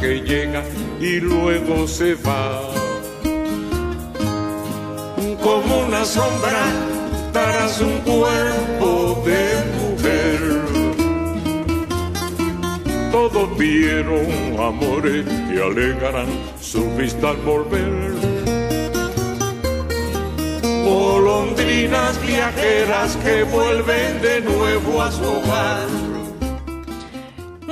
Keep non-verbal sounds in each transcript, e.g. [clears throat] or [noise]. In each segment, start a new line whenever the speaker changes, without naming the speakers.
Que llega y luego se va. Como una sombra tras un cuerpo de todos vieron amores que alegarán su vista al volver. Golondrinas viajeras que vuelven de nuevo a su hogar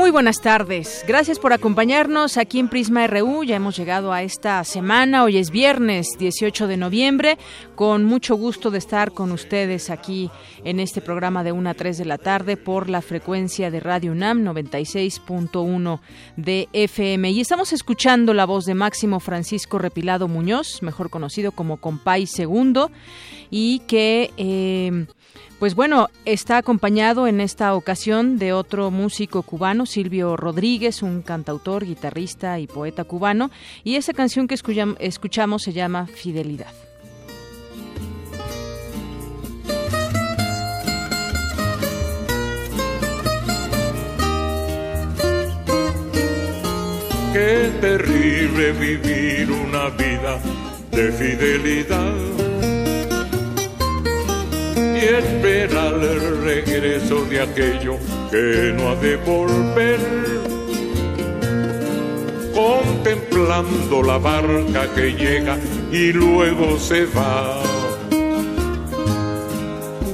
muy buenas tardes. Gracias por acompañarnos aquí en Prisma RU. Ya hemos llegado a esta semana. Hoy es viernes 18 de noviembre. Con mucho gusto de estar con ustedes aquí en este programa de 1 a 3 de la tarde por la frecuencia de Radio UNAM 96.1 de FM. Y estamos escuchando la voz de Máximo Francisco Repilado Muñoz, mejor conocido como Compay Segundo, y que... Eh, pues bueno, está acompañado en esta ocasión de otro músico cubano, Silvio Rodríguez, un cantautor, guitarrista y poeta cubano, y esa canción que escuchamos se llama Fidelidad.
Qué terrible vivir una vida de fidelidad y esperar el regreso de aquello que no ha de volver. Contemplando la barca que llega y luego se va.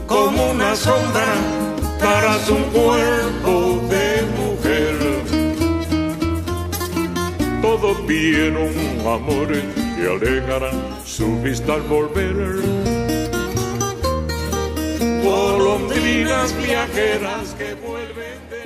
Como una sombra tras un cuerpo de mujer. Todos vieron amores que alegarán su vista al volver viajeras que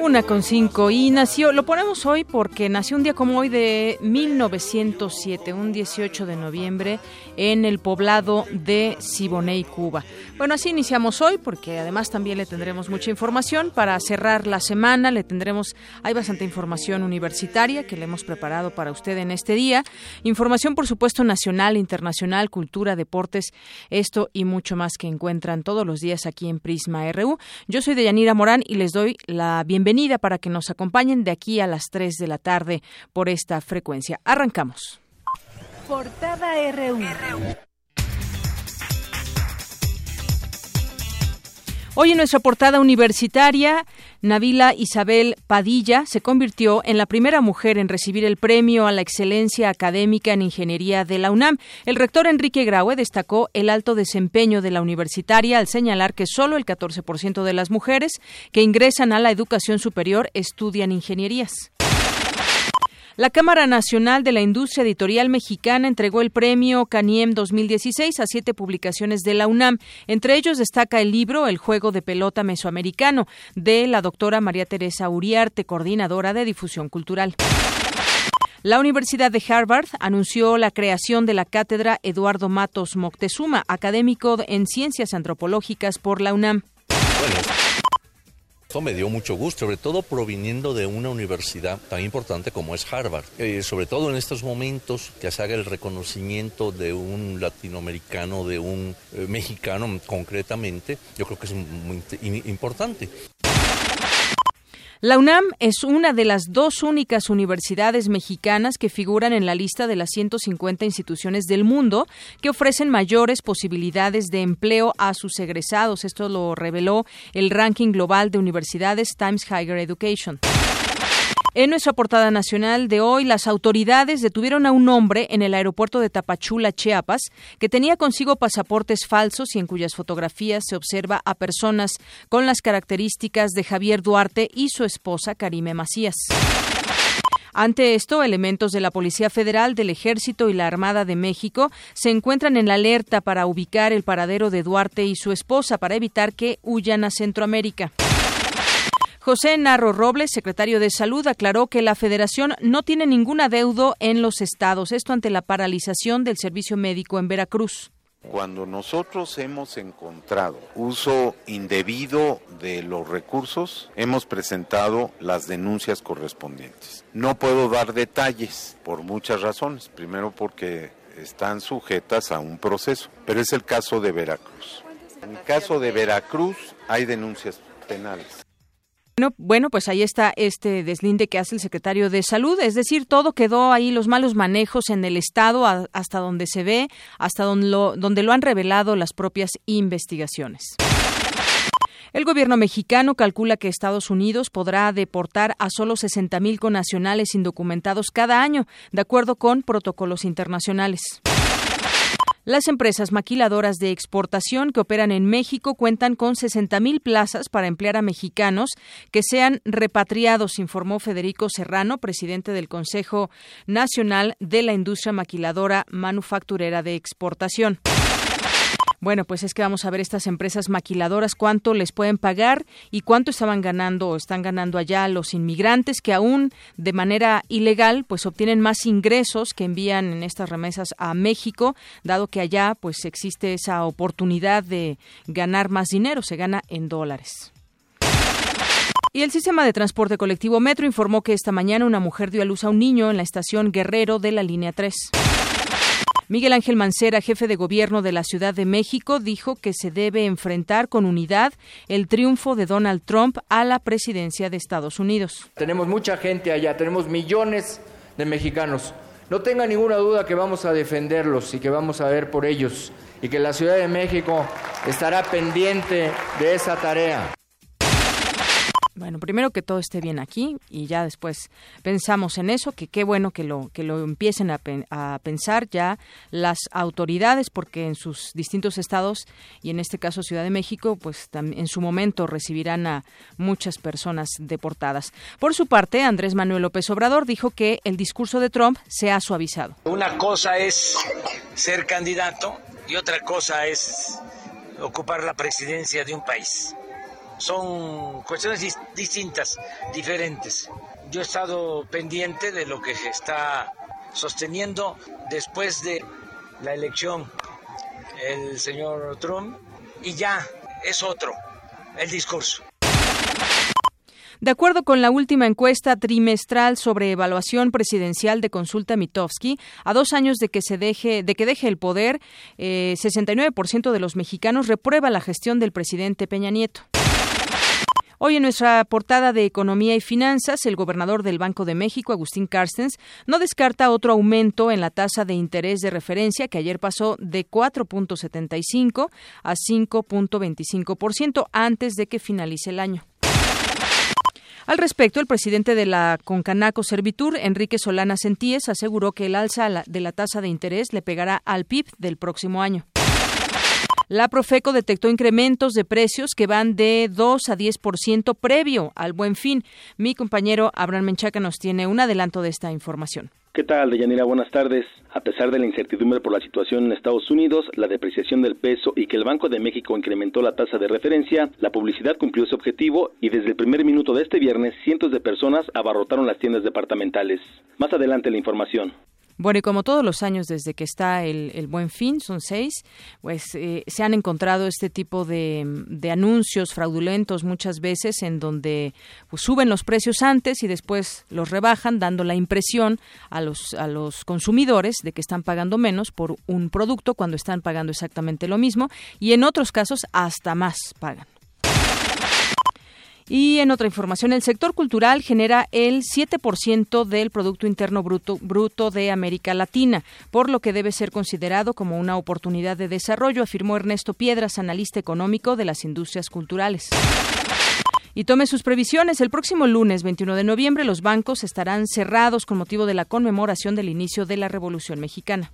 Una con cinco y nació, lo ponemos hoy porque nació un día como hoy de 1907, un 18 de noviembre, en el poblado de Siboney, Cuba. Bueno, así iniciamos hoy porque además también le tendremos mucha información para cerrar la semana. Le tendremos, hay bastante información universitaria que le hemos preparado para usted en este día. Información, por supuesto, nacional, internacional, cultura, deportes, esto y mucho más que encuentran todos los días aquí en Prisma RU. Yo soy Deyanira Morán y les doy la bienvenida para que nos acompañen de aquí a las 3 de la tarde por esta frecuencia. Arrancamos.
Portada.
Hoy en nuestra portada universitaria, Navila Isabel Padilla se convirtió en la primera mujer en recibir el premio a la excelencia académica en ingeniería de la UNAM. El rector Enrique Graue destacó el alto desempeño de la universitaria al señalar que solo el 14% de las mujeres que ingresan a la educación superior estudian ingenierías. La Cámara Nacional de la Industria Editorial Mexicana entregó el premio Caniem 2016 a siete publicaciones de la UNAM. Entre ellos destaca el libro El juego de pelota mesoamericano de la doctora María Teresa Uriarte, coordinadora de difusión cultural. La Universidad de Harvard anunció la creación de la cátedra Eduardo Matos Moctezuma, académico en ciencias antropológicas por la UNAM.
Esto me dio mucho gusto, sobre todo proviniendo de una universidad tan importante como es Harvard. Eh, sobre todo en estos momentos que se haga el reconocimiento de un latinoamericano, de un eh, mexicano concretamente, yo creo que es muy importante.
La UNAM es una de las dos únicas universidades mexicanas que figuran en la lista de las 150 instituciones del mundo que ofrecen mayores posibilidades de empleo a sus egresados. Esto lo reveló el ranking global de universidades Times Higher Education. En nuestra portada nacional de hoy, las autoridades detuvieron a un hombre en el aeropuerto de Tapachula, Chiapas, que tenía consigo pasaportes falsos y en cuyas fotografías se observa a personas con las características de Javier Duarte y su esposa Karime Macías. Ante esto, elementos de la Policía Federal, del Ejército y la Armada de México se encuentran en la alerta para ubicar el paradero de Duarte y su esposa para evitar que huyan a Centroamérica. José Narro Robles, secretario de Salud, aclaró que la Federación no tiene ningún adeudo en los estados, esto ante la paralización del servicio médico en Veracruz.
Cuando nosotros hemos encontrado uso indebido de los recursos, hemos presentado las denuncias correspondientes. No puedo dar detalles por muchas razones. Primero porque están sujetas a un proceso, pero es el caso de Veracruz. En el caso de Veracruz hay denuncias penales.
Bueno, pues ahí está este deslinde que hace el secretario de Salud, es decir, todo quedó ahí, los malos manejos en el Estado, hasta donde se ve, hasta donde lo, donde lo han revelado las propias investigaciones. El gobierno mexicano calcula que Estados Unidos podrá deportar a solo 60.000 conacionales indocumentados cada año, de acuerdo con protocolos internacionales. Las empresas maquiladoras de exportación que operan en México cuentan con 60.000 plazas para emplear a mexicanos que sean repatriados, informó Federico Serrano, presidente del Consejo Nacional de la Industria Maquiladora Manufacturera de Exportación. Bueno, pues es que vamos a ver estas empresas maquiladoras cuánto les pueden pagar y cuánto estaban ganando o están ganando allá los inmigrantes que aún de manera ilegal pues obtienen más ingresos que envían en estas remesas a México, dado que allá pues existe esa oportunidad de ganar más dinero, se gana en dólares. Y el sistema de transporte colectivo Metro informó que esta mañana una mujer dio a luz a un niño en la estación Guerrero de la línea 3. Miguel Ángel Mancera, jefe de gobierno de la Ciudad de México, dijo que se debe enfrentar con unidad el triunfo de Donald Trump a la presidencia de Estados Unidos.
Tenemos mucha gente allá, tenemos millones de mexicanos. No tenga ninguna duda que vamos a defenderlos y que vamos a ver por ellos y que la Ciudad de México estará pendiente de esa tarea.
Bueno, primero que todo esté bien aquí y ya después pensamos en eso, que qué bueno que lo que lo empiecen a, a, pensar ya las autoridades, porque en sus distintos estados y en este caso Ciudad de México, pues en su momento recibirán a muchas personas deportadas. Por su parte, Andrés Manuel López Obrador dijo que el discurso de Trump se ha suavizado.
Una cosa es ser candidato y otra cosa es ocupar la presidencia de un país son cuestiones distintas, diferentes. Yo he estado pendiente de lo que se está sosteniendo después de la elección el señor Trump y ya es otro el discurso.
De acuerdo con la última encuesta trimestral sobre evaluación presidencial de Consulta Mitofsky, a dos años de que se deje de que deje el poder, eh, 69% de los mexicanos reprueba la gestión del presidente Peña Nieto. Hoy en nuestra portada de Economía y Finanzas, el gobernador del Banco de México, Agustín Carstens, no descarta otro aumento en la tasa de interés de referencia que ayer pasó de 4.75 a 5.25% antes de que finalice el año. Al respecto, el presidente de la Concanaco Servitur, Enrique Solana Sentíes, aseguró que el alza de la tasa de interés le pegará al PIB del próximo año. La Profeco detectó incrementos de precios que van de 2 a 10% previo al buen fin. Mi compañero Abraham Menchaca nos tiene un adelanto de esta información.
¿Qué tal, Deyanira? Buenas tardes. A pesar de la incertidumbre por la situación en Estados Unidos, la depreciación del peso y que el Banco de México incrementó la tasa de referencia, la publicidad cumplió su objetivo y desde el primer minuto de este viernes cientos de personas abarrotaron las tiendas departamentales. Más adelante la información.
Bueno, y como todos los años desde que está el, Buen Fin, son seis, pues eh, se han encontrado este tipo de, anuncios fraudulentos muchas veces en donde pues, suben los precios antes y después los rebajan, dando la impresión a los, a los consumidores de que están pagando menos por un producto cuando están pagando exactamente lo mismo y en otros casos hasta más pagan. Y en otra información, el sector cultural genera el 7% del Producto Interno bruto, bruto de América Latina, por lo que debe ser considerado como una oportunidad de desarrollo, afirmó Ernesto Piedras, analista económico de las industrias culturales. Y tome sus previsiones. El próximo lunes 21 de noviembre los bancos estarán cerrados con motivo de la conmemoración del inicio de la Revolución Mexicana.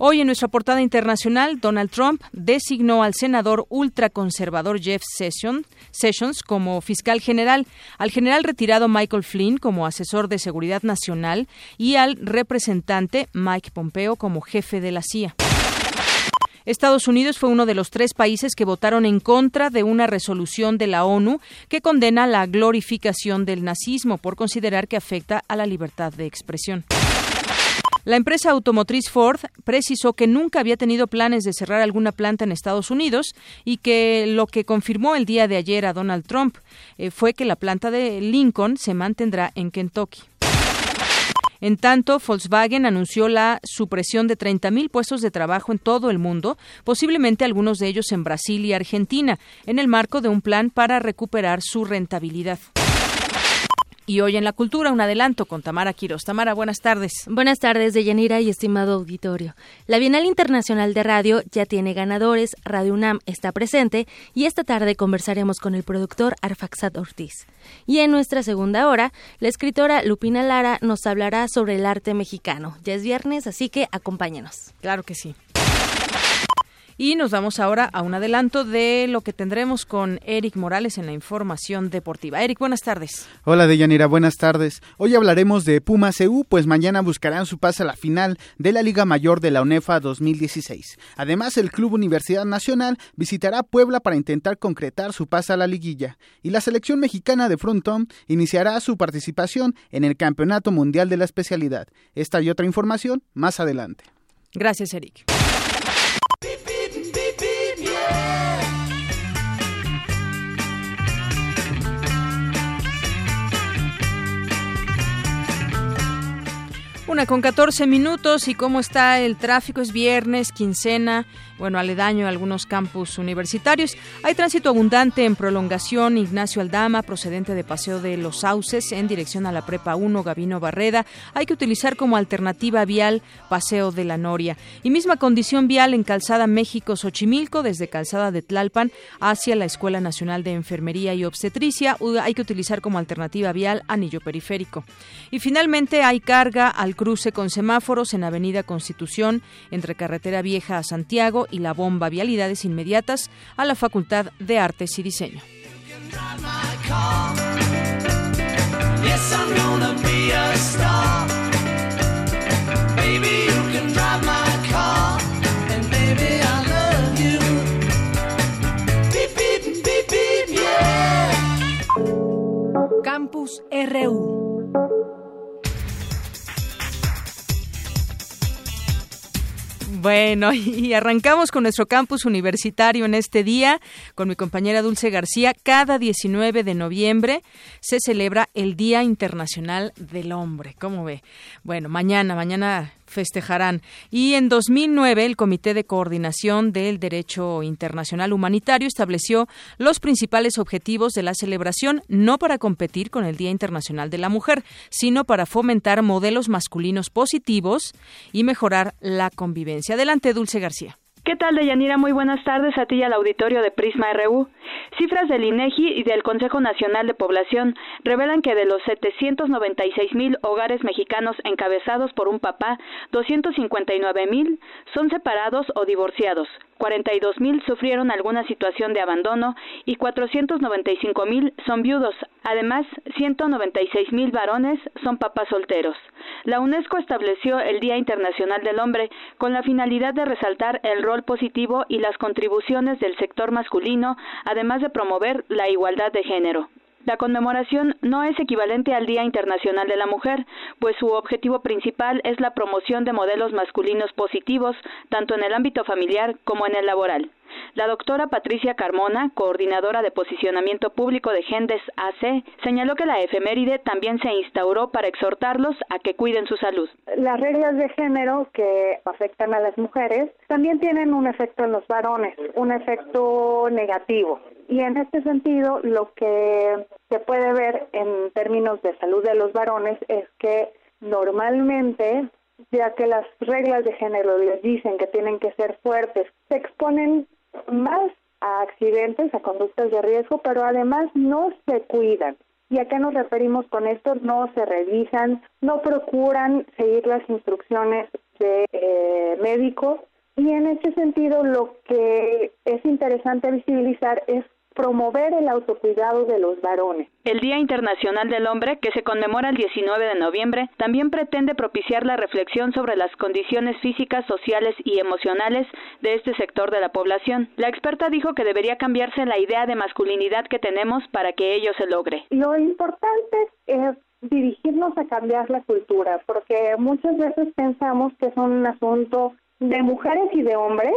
Hoy en nuestra portada internacional, Donald Trump designó al senador ultraconservador Jeff Sessions como fiscal general, al general retirado Michael Flynn como asesor de seguridad nacional y al representante Mike Pompeo como jefe de la CIA. Estados Unidos fue uno de los tres países que votaron en contra de una resolución de la ONU que condena la glorificación del nazismo por considerar que afecta a la libertad de expresión. La empresa automotriz Ford precisó que nunca había tenido planes de cerrar alguna planta en Estados Unidos y que lo que confirmó el día de ayer a Donald Trump eh, fue que la planta de Lincoln se mantendrá en Kentucky. En tanto, Volkswagen anunció la supresión de 30.000 puestos de trabajo en todo el mundo, posiblemente algunos de ellos en Brasil y Argentina, en el marco de un plan para recuperar su rentabilidad. Y hoy en la cultura, un adelanto con Tamara Quiroz. Tamara, buenas tardes.
Buenas tardes, Deyanira y estimado auditorio. La Bienal Internacional de Radio ya tiene ganadores, Radio UNAM está presente y esta tarde conversaremos con el productor Arfaxat Ortiz. Y en nuestra segunda hora, la escritora Lupina Lara nos hablará sobre el arte mexicano. Ya es viernes, así que acompáñenos.
Claro que sí. Y nos vamos ahora a un adelanto de lo que tendremos con Eric Morales en la información deportiva. Eric, buenas tardes.
Hola Deyanira, buenas tardes. Hoy hablaremos de Puma CU, pues mañana buscarán su pase a la final de la Liga Mayor de la UNEFA 2016. Además, el Club Universidad Nacional visitará Puebla para intentar concretar su pase a la liguilla. Y la selección mexicana de frontón iniciará su participación en el Campeonato Mundial de la Especialidad. Esta y otra información más adelante.
Gracias, Eric. Con 14 minutos y cómo está el tráfico. Es viernes, quincena, bueno, aledaño a algunos campus universitarios. Hay tránsito abundante en prolongación Ignacio Aldama, procedente de Paseo de los Sauces, en dirección a la Prepa 1, Gabino Barreda. Hay que utilizar como alternativa vial Paseo de la Noria. Y misma condición vial en Calzada México Xochimilco, desde Calzada de Tlalpan hacia la Escuela Nacional de Enfermería y Obstetricia. Hay que utilizar como alternativa vial Anillo Periférico. Y finalmente hay carga al cruce con semáforos en Avenida Constitución entre Carretera Vieja a Santiago y la bomba Vialidades Inmediatas a la Facultad de Artes y Diseño.
Campus RU
Bueno, [laughs] y arrancamos con nuestro campus universitario en este día, con mi compañera Dulce García. Cada 19 de noviembre se celebra el Día Internacional del Hombre. ¿Cómo ve? Bueno, mañana, mañana festejarán. Y en 2009 el Comité de Coordinación del Derecho Internacional Humanitario estableció los principales objetivos de la celebración, no para competir con el Día Internacional de la Mujer, sino para fomentar modelos masculinos positivos y mejorar la convivencia. Adelante, Dulce García.
¿Qué tal, Deyanira? Muy buenas tardes a ti y al auditorio de Prisma RU. Cifras del INEGI y del Consejo Nacional de Población revelan que de los 796 mil hogares mexicanos encabezados por un papá, 259 mil son separados o divorciados, 42 mil sufrieron alguna situación de abandono y 495 mil son viudos. Además, 196 mil varones son papás solteros. La UNESCO estableció el Día Internacional del Hombre con la finalidad de resaltar el rol positivo y las contribuciones del sector masculino, además de promover la igualdad de género. La conmemoración no es equivalente al Día Internacional de la Mujer, pues su objetivo principal es la promoción de modelos masculinos positivos, tanto en el ámbito familiar como en el laboral. La doctora Patricia Carmona, coordinadora de posicionamiento público de Gendes AC, señaló que la efeméride también se instauró para exhortarlos a que cuiden su salud.
Las reglas de género que afectan a las mujeres también tienen un efecto en los varones, un efecto negativo. Y en este sentido, lo que se puede ver en términos de salud de los varones es que normalmente, ya que las reglas de género les dicen que tienen que ser fuertes, se exponen más a accidentes, a conductas de riesgo, pero además no se cuidan. ¿Y a qué nos referimos con esto? No se revisan, no procuran seguir las instrucciones de eh, médicos y en ese sentido lo que es interesante visibilizar es promover el autocuidado de los varones.
El Día Internacional del Hombre, que se conmemora el 19 de noviembre, también pretende propiciar la reflexión sobre las condiciones físicas, sociales y emocionales de este sector de la población. La experta dijo que debería cambiarse la idea de masculinidad que tenemos para que ello se logre.
Lo importante es dirigirnos a cambiar la cultura, porque muchas veces pensamos que es un asunto de mujeres y de hombres,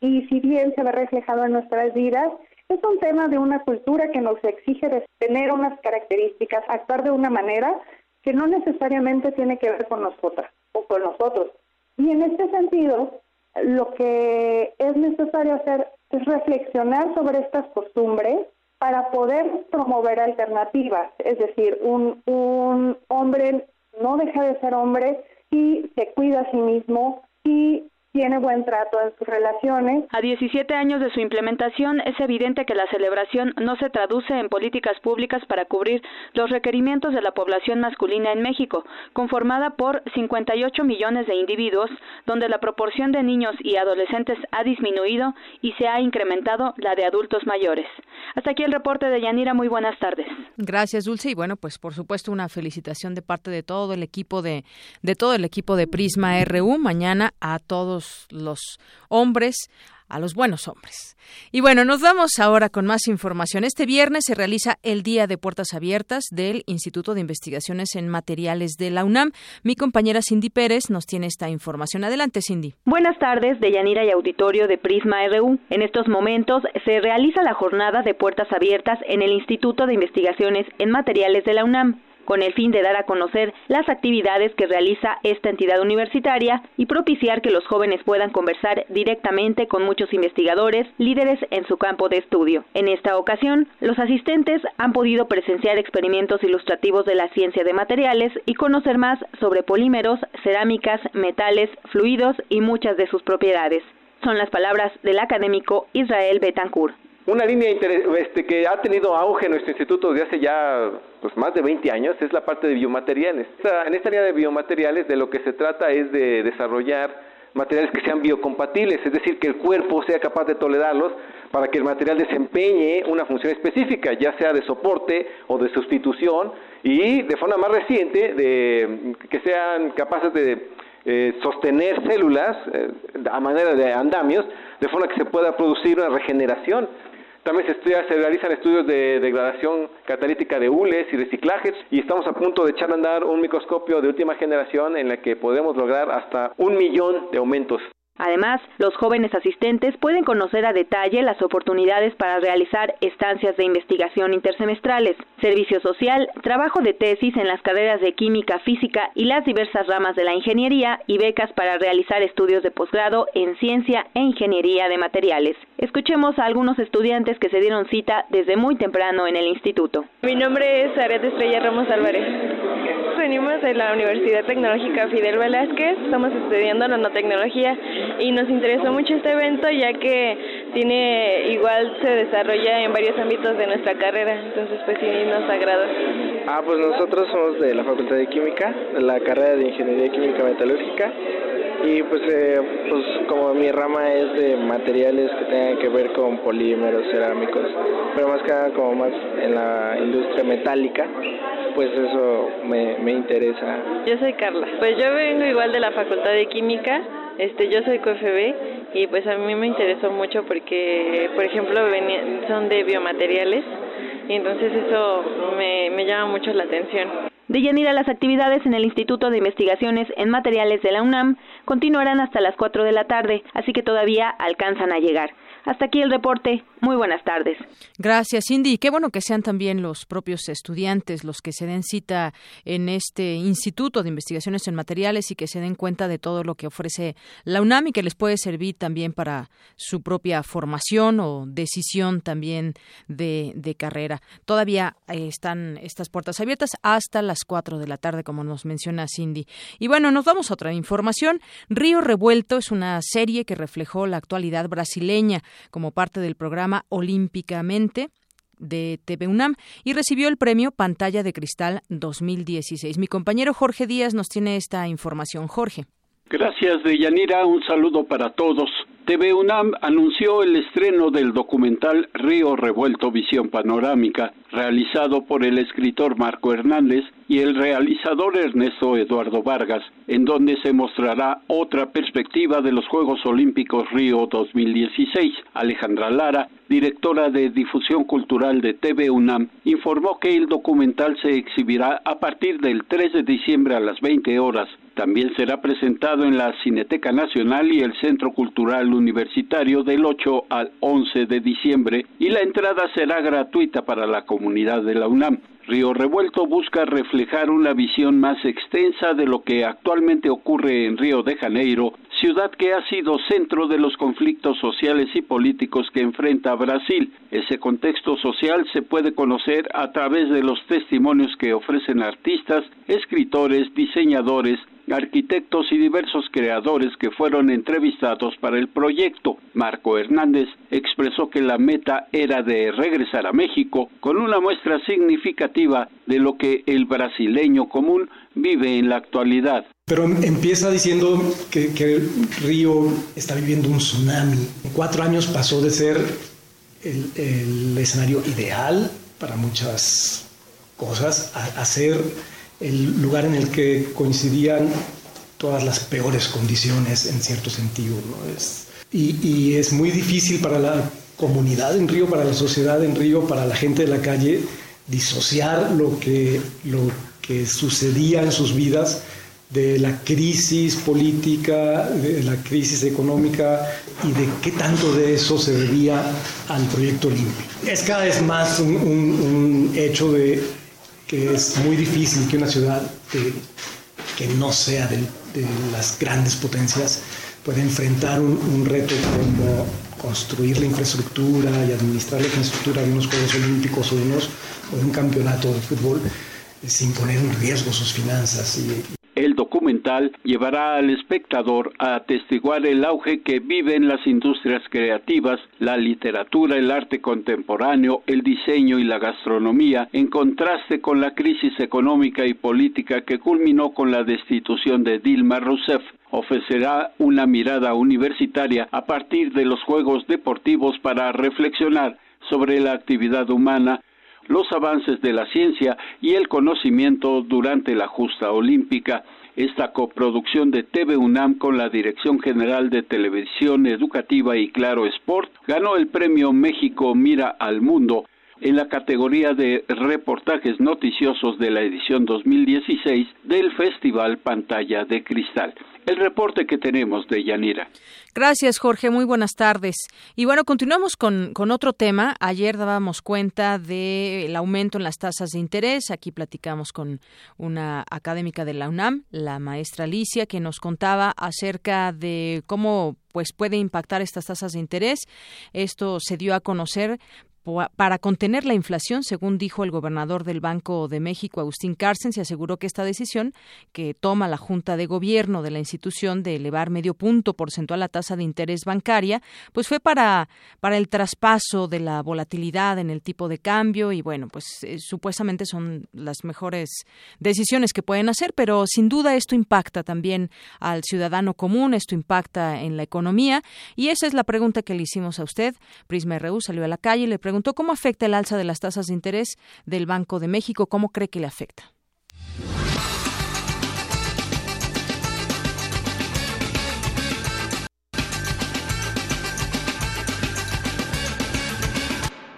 y si bien se ve reflejado en nuestras vidas, es un tema de una cultura que nos exige tener unas características, actuar de una manera que no necesariamente tiene que ver con nosotras o con nosotros. Y en este sentido, lo que es necesario hacer es reflexionar sobre estas costumbres para poder promover alternativas. Es decir, un, un hombre no deja de ser hombre si se cuida a sí mismo, y tiene buen trato en sus relaciones.
A 17 años de su implementación, es evidente que la celebración no se traduce en políticas públicas para cubrir los requerimientos de la población masculina en México, conformada por 58 millones de individuos, donde la proporción de niños y adolescentes ha disminuido y se ha incrementado la de adultos mayores. Hasta aquí el reporte de Yanira. Muy buenas tardes.
Gracias, Dulce. Y bueno, pues por supuesto una felicitación de parte de todo el equipo de, de todo el equipo de Prisma RU. Mañana a todos los hombres a los buenos hombres. Y bueno, nos vamos ahora con más información. Este viernes se realiza el Día de Puertas Abiertas del Instituto de Investigaciones en Materiales de la UNAM. Mi compañera Cindy Pérez nos tiene esta información. Adelante, Cindy.
Buenas tardes, de Yanira y Auditorio de Prisma RU. En estos momentos se realiza la jornada de Puertas Abiertas en el Instituto de Investigaciones en Materiales de la UNAM con el fin de dar a conocer las actividades que realiza esta entidad universitaria y propiciar que los jóvenes puedan conversar directamente con muchos investigadores, líderes en su campo de estudio. En esta ocasión, los asistentes han podido presenciar experimentos ilustrativos de la ciencia de materiales y conocer más sobre polímeros, cerámicas, metales, fluidos y muchas de sus propiedades. Son las palabras del académico Israel Betancourt.
Una línea este, que ha tenido auge en nuestro instituto desde hace ya pues, más de 20 años es la parte de biomateriales. en esta área de biomateriales de lo que se trata es de desarrollar materiales que sean biocompatibles, es decir, que el cuerpo sea capaz de tolerarlos para que el material desempeñe una función específica, ya sea de soporte o de sustitución, y de forma más reciente, de, que sean capaces de eh, sostener células eh, a manera de andamios, de forma que se pueda producir una regeneración también se, estudia, se realizan estudios de degradación catalítica de hules y reciclajes y estamos a punto de echar a andar un microscopio de última generación en el que podemos lograr hasta un millón de aumentos.
Además, los jóvenes asistentes pueden conocer a detalle las oportunidades para realizar estancias de investigación intersemestrales, servicio social, trabajo de tesis en las carreras de química, física y las diversas ramas de la ingeniería y becas para realizar estudios de posgrado en ciencia e ingeniería de materiales. Escuchemos a algunos estudiantes que se dieron cita desde muy temprano en el instituto.
Mi nombre es Ariad Estrella Ramos Álvarez. Venimos de la Universidad Tecnológica Fidel Velázquez, estamos estudiando nanotecnología y nos interesó mucho este evento ya que tiene igual se desarrolla en varios ámbitos de nuestra carrera, entonces pues sí nos agrada.
Ah, pues nosotros somos de la Facultad de Química, de la carrera de Ingeniería Química Metalúrgica y pues, eh, pues como mi rama es de materiales que tengan que ver con polímeros, cerámicos, pero más que nada como más en la industria metálica, pues eso me, me interesa.
Yo soy Carla, pues yo vengo igual de la Facultad de Química, este, yo soy COFB y pues a mí me interesó mucho porque, por ejemplo, son de biomateriales y entonces eso me, me llama mucho la atención.
De Yanira, las actividades en el Instituto de Investigaciones en Materiales de la UNAM continuarán hasta las 4 de la tarde, así que todavía alcanzan a llegar. Hasta aquí el reporte. Muy buenas tardes.
Gracias, Cindy. Qué bueno que sean también los propios estudiantes los que se den cita en este Instituto de Investigaciones en Materiales y que se den cuenta de todo lo que ofrece la UNAM y que les puede servir también para su propia formación o decisión también de, de carrera. Todavía eh, están estas puertas abiertas hasta las 4 de la tarde, como nos menciona Cindy. Y bueno, nos vamos a otra información. Río Revuelto es una serie que reflejó la actualidad brasileña como parte del programa Olímpicamente de TV UNAM y recibió el premio Pantalla de Cristal 2016. Mi compañero Jorge Díaz nos tiene esta información. Jorge.
Gracias, Deyanira. Un saludo para todos. TV UNAM anunció el estreno del documental Río Revuelto Visión Panorámica, realizado por el escritor Marco Hernández y el realizador Ernesto Eduardo Vargas, en donde se mostrará otra perspectiva de los Juegos Olímpicos Río 2016. Alejandra Lara, directora de difusión cultural de TV UNAM, informó que el documental se exhibirá a partir del 3 de diciembre a las 20 horas. También será presentado en la Cineteca Nacional y el Centro Cultural Universitario del 8 al 11 de diciembre y la entrada será gratuita para la comunidad de la UNAM. Río Revuelto busca reflejar una visión más extensa de lo que actualmente ocurre en Río de Janeiro, ciudad que ha sido centro de los conflictos sociales y políticos que enfrenta Brasil. Ese contexto social se puede conocer a través de los testimonios que ofrecen artistas, escritores, diseñadores, arquitectos y diversos creadores que fueron entrevistados para el proyecto. Marco Hernández expresó que la meta era de regresar a México con una muestra significativa de lo que el brasileño común vive en la actualidad.
Pero empieza diciendo que, el Río está viviendo un tsunami. En cuatro años pasó de ser el, escenario ideal para muchas cosas a, ser el lugar en el que coincidían todas las peores condiciones en cierto sentido. y, es muy difícil para la comunidad en Río, para la sociedad en Río, para la gente de la calle, disociar lo que, lo que sucedía en sus vidas de la crisis política, de la crisis económica y de qué tanto de eso se debía al proyecto limpio. Es cada vez más un hecho de que es muy difícil que una ciudad que no sea de, las grandes potencias pueda enfrentar un, reto como construir la infraestructura y administrar la infraestructura de unos Juegos Olímpicos o de, unos, o de un campeonato de fútbol sin poner en riesgo sus finanzas y,
llevará al espectador a atestiguar el auge que viven las industrias creativas, la literatura, el arte contemporáneo, el diseño y la gastronomía, en contraste con la crisis económica y política que culminó con la destitución de Dilma Rousseff ofrecerá una mirada universitaria a partir de los Juegos Deportivos para reflexionar sobre la actividad humana los avances de la ciencia y el conocimiento durante la justa olímpica. Esta coproducción de TV UNAM con la Dirección General de Televisión Educativa y Claro Sport ganó el premio México Mira al Mundo en la categoría de reportajes noticiosos de la edición 2016 del Festival Pantalla de Cristal. El reporte que tenemos de Yanira.
Gracias, Jorge. Muy buenas tardes. Y bueno, continuamos con, con otro tema. Ayer dábamos cuenta del aumento en las tasas de interés. Aquí platicamos con una académica de la UNAM, la maestra Alicia, que nos contaba acerca de cómo pues puede impactar estas tasas de interés. Esto se dio a conocer para contener la inflación, según dijo el gobernador del Banco de México, Agustín Carsten, se aseguró que esta decisión que toma la Junta de Gobierno de la institución de elevar medio punto porcentual la tasa de interés bancaria, pues fue para, para el traspaso de la volatilidad en el tipo de cambio y bueno, pues eh, supuestamente son las mejores decisiones que pueden hacer, pero sin duda esto impacta también al ciudadano común, esto impacta en la economía y esa es la pregunta que le hicimos a usted. Prisma RU salió a la calle y le preguntó cómo afecta el alza de las tasas de interés del Banco de México, cómo cree que le afecta.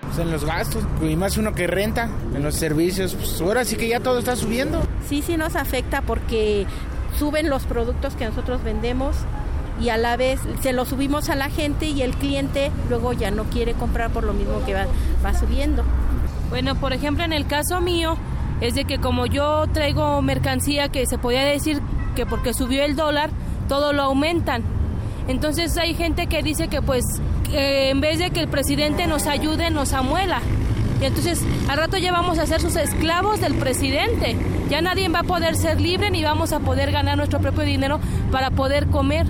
Pues en los gastos, y más uno que renta, en los servicios, pues ahora sí que ya todo está subiendo.
Sí, sí nos afecta porque suben los productos que nosotros vendemos y a la vez se lo subimos a la gente y el cliente luego ya no quiere comprar por lo mismo que va, va subiendo.
Bueno, por ejemplo, en el caso mío, es de que como yo traigo mercancía que se podía decir que porque subió el dólar, todo lo aumentan. Entonces hay gente que dice que pues en vez de que el presidente nos ayude, nos amuela. Y entonces al rato ya vamos a ser sus esclavos del presidente Ya nadie va a poder ser libre ni vamos a poder ganar nuestro propio dinero para poder comer.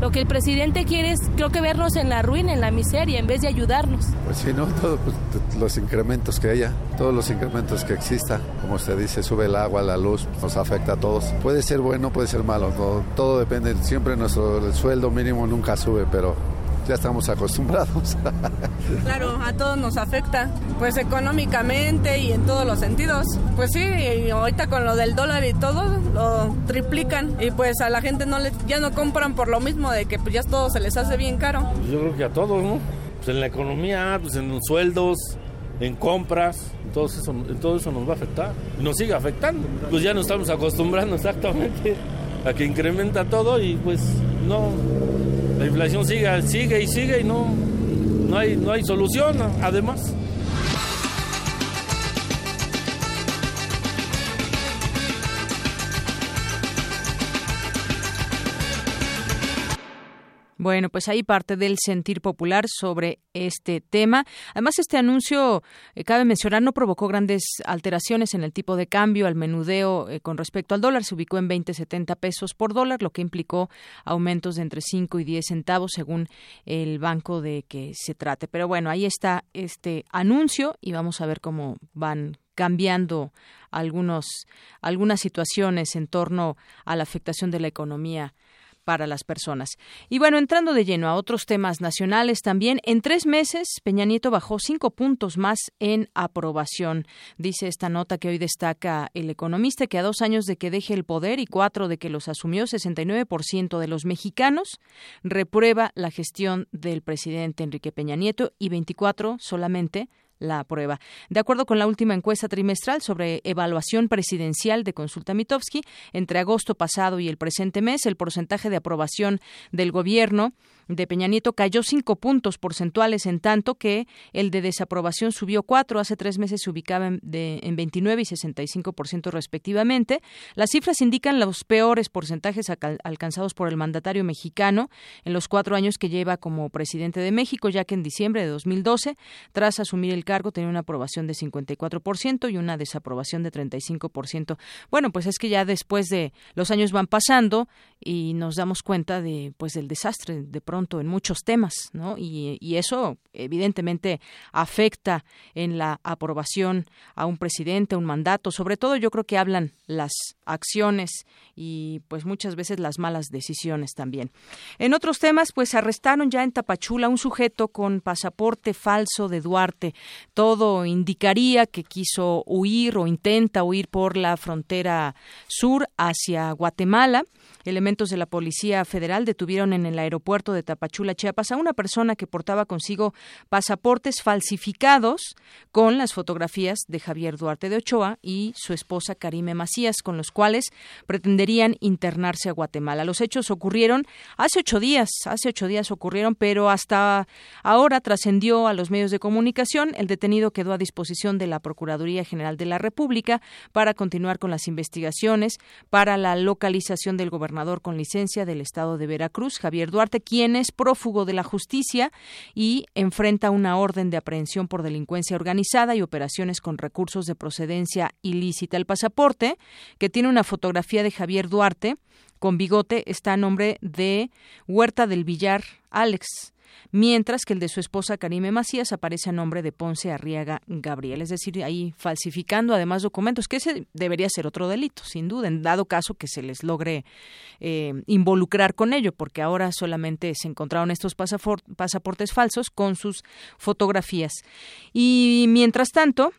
Lo que el presidente quiere es, creo que vernos en la ruina, en la miseria, en vez de ayudarnos.
Pues sí, ¿no? Todos pues, los incrementos que haya, todos los incrementos que exista, como usted dice, sube el agua, la luz, nos afecta a todos. Puede ser bueno, puede ser malo, todo, todo depende. Siempre nuestro sueldo mínimo nunca sube, pero ya estamos acostumbrados. [laughs]
claro, a todos nos afecta, pues económicamente y en todos los sentidos. Pues sí, y ahorita con lo del dólar y todo, lo triplican y pues a la gente no le, ya no compran por lo mismo de que pues ya todo se les hace bien caro.
Yo creo que a todos, ¿no? Pues en la economía, pues en los sueldos, en compras, todo eso, todo eso nos va a afectar. Nos sigue afectando. Pues ya nos estamos acostumbrando [laughs] exactamente a que incrementa todo y pues no, la inflación sigue, sigue y sigue y no, no, hay, no hay solución además.
Bueno, pues ahí parte del sentir popular sobre este tema. Además, este anuncio, eh, cabe mencionar, no provocó grandes alteraciones en el tipo de cambio. Al menudeo eh, con respecto al dólar se ubicó en 20,70 pesos por dólar, lo que implicó aumentos de entre 5 y 10 centavos según el banco de que se trate. Pero bueno, ahí está este anuncio y vamos a ver cómo van cambiando algunos, algunas situaciones en torno a la afectación de la economía para las personas. Y bueno, entrando de lleno a otros temas nacionales también, en tres meses Peña Nieto bajó cinco puntos más en aprobación. Dice esta nota que hoy destaca el economista que a dos años de que deje el poder y cuatro de que los asumió, 69% de los mexicanos reprueba la gestión del presidente Enrique Peña Nieto y 24 solamente la prueba. De acuerdo con la última encuesta trimestral sobre evaluación presidencial de Consulta Mitofsky, entre agosto pasado y el presente mes, el porcentaje de aprobación del gobierno de Peña Nieto cayó cinco puntos porcentuales, en tanto que el de desaprobación subió cuatro. Hace tres meses se ubicaba en, de, en 29 y 65 por ciento respectivamente. Las cifras indican los peores porcentajes alcanzados por el mandatario mexicano en los cuatro años que lleva como presidente de México, ya que en diciembre de 2012, tras asumir el cargo, tenía una aprobación de 54 por ciento y una desaprobación de 35 por ciento. Bueno, pues es que ya después de los años van pasando y nos damos cuenta de pues del desastre de pronto en muchos temas, ¿no? Y, y eso evidentemente afecta en la aprobación a un presidente, a un mandato. Sobre todo yo creo que hablan las acciones y pues muchas veces las malas decisiones también. En otros temas, pues arrestaron ya en Tapachula un sujeto con pasaporte falso de Duarte. Todo indicaría que quiso huir o intenta huir por la frontera sur hacia Guatemala. Elementos de la Policía Federal detuvieron en el aeropuerto de Tapachula, Chiapas, a una persona que portaba consigo pasaportes falsificados con las fotografías de Javier Duarte de Ochoa y su esposa Karime Macías, con los cuales pretenderían internarse a Guatemala. Los hechos ocurrieron hace ocho días, hace ocho días ocurrieron, pero hasta ahora trascendió a los medios de comunicación. El detenido quedó a disposición de la Procuraduría General de la República para continuar con las investigaciones para la localización del gobernador con licencia del estado de Veracruz, Javier Duarte, quien es prófugo de la justicia y enfrenta una orden de aprehensión por delincuencia organizada y operaciones con recursos de procedencia ilícita. El pasaporte, que tiene una fotografía de Javier Duarte con bigote, está a nombre de Huerta del Villar Alex mientras que el de su esposa Karime Macías aparece a nombre de Ponce Arriaga Gabriel, es decir, ahí falsificando además documentos, que ese debería ser otro delito, sin duda, en dado caso que se les logre eh, involucrar con ello, porque ahora solamente se encontraron estos pasaportes falsos con sus fotografías. Y mientras tanto,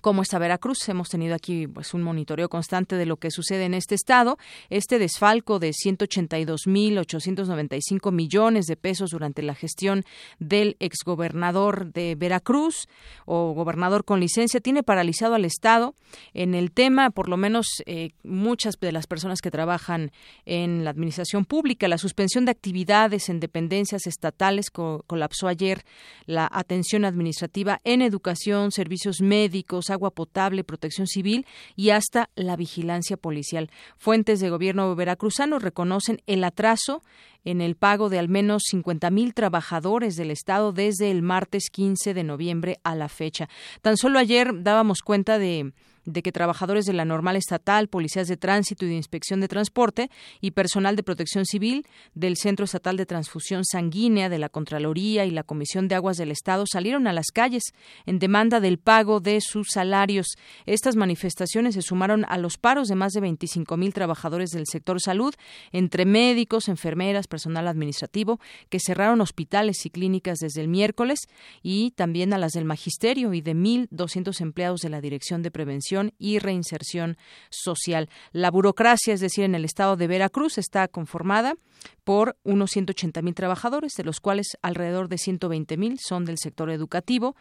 como está Veracruz. Hemos tenido aquí pues un monitoreo constante de lo que sucede en este estado. Este desfalco de 182.895 millones de pesos durante la gestión del exgobernador de Veracruz o gobernador con licencia tiene paralizado al estado. En el tema, por lo menos eh, muchas de las personas que trabajan en la administración pública, la suspensión de actividades en dependencias estatales colapsó ayer la atención administrativa en educación, servicios médicos agua potable, protección civil y hasta la vigilancia policial. Fuentes de gobierno veracruzano reconocen el atraso en el pago de al menos 50 mil trabajadores del Estado desde el martes 15 de noviembre a la fecha. Tan solo ayer dábamos cuenta de de que trabajadores de la normal estatal, policías de tránsito y de inspección de transporte y personal de protección civil del Centro Estatal de Transfusión Sanguínea, de la Contraloría y la Comisión de Aguas del Estado salieron a las calles en demanda del pago de sus salarios. Estas manifestaciones se sumaron a los paros de más de 25 mil trabajadores del sector salud, entre médicos, enfermeras, personal administrativo, que cerraron hospitales y clínicas desde el miércoles, y también a las del magisterio y de 1.200 empleados de la Dirección de Prevención y Reinserción Social. La burocracia, es decir, en el estado de Veracruz, está conformada por unos 180 mil trabajadores, de los cuales alrededor de 120 mil son del sector educativo,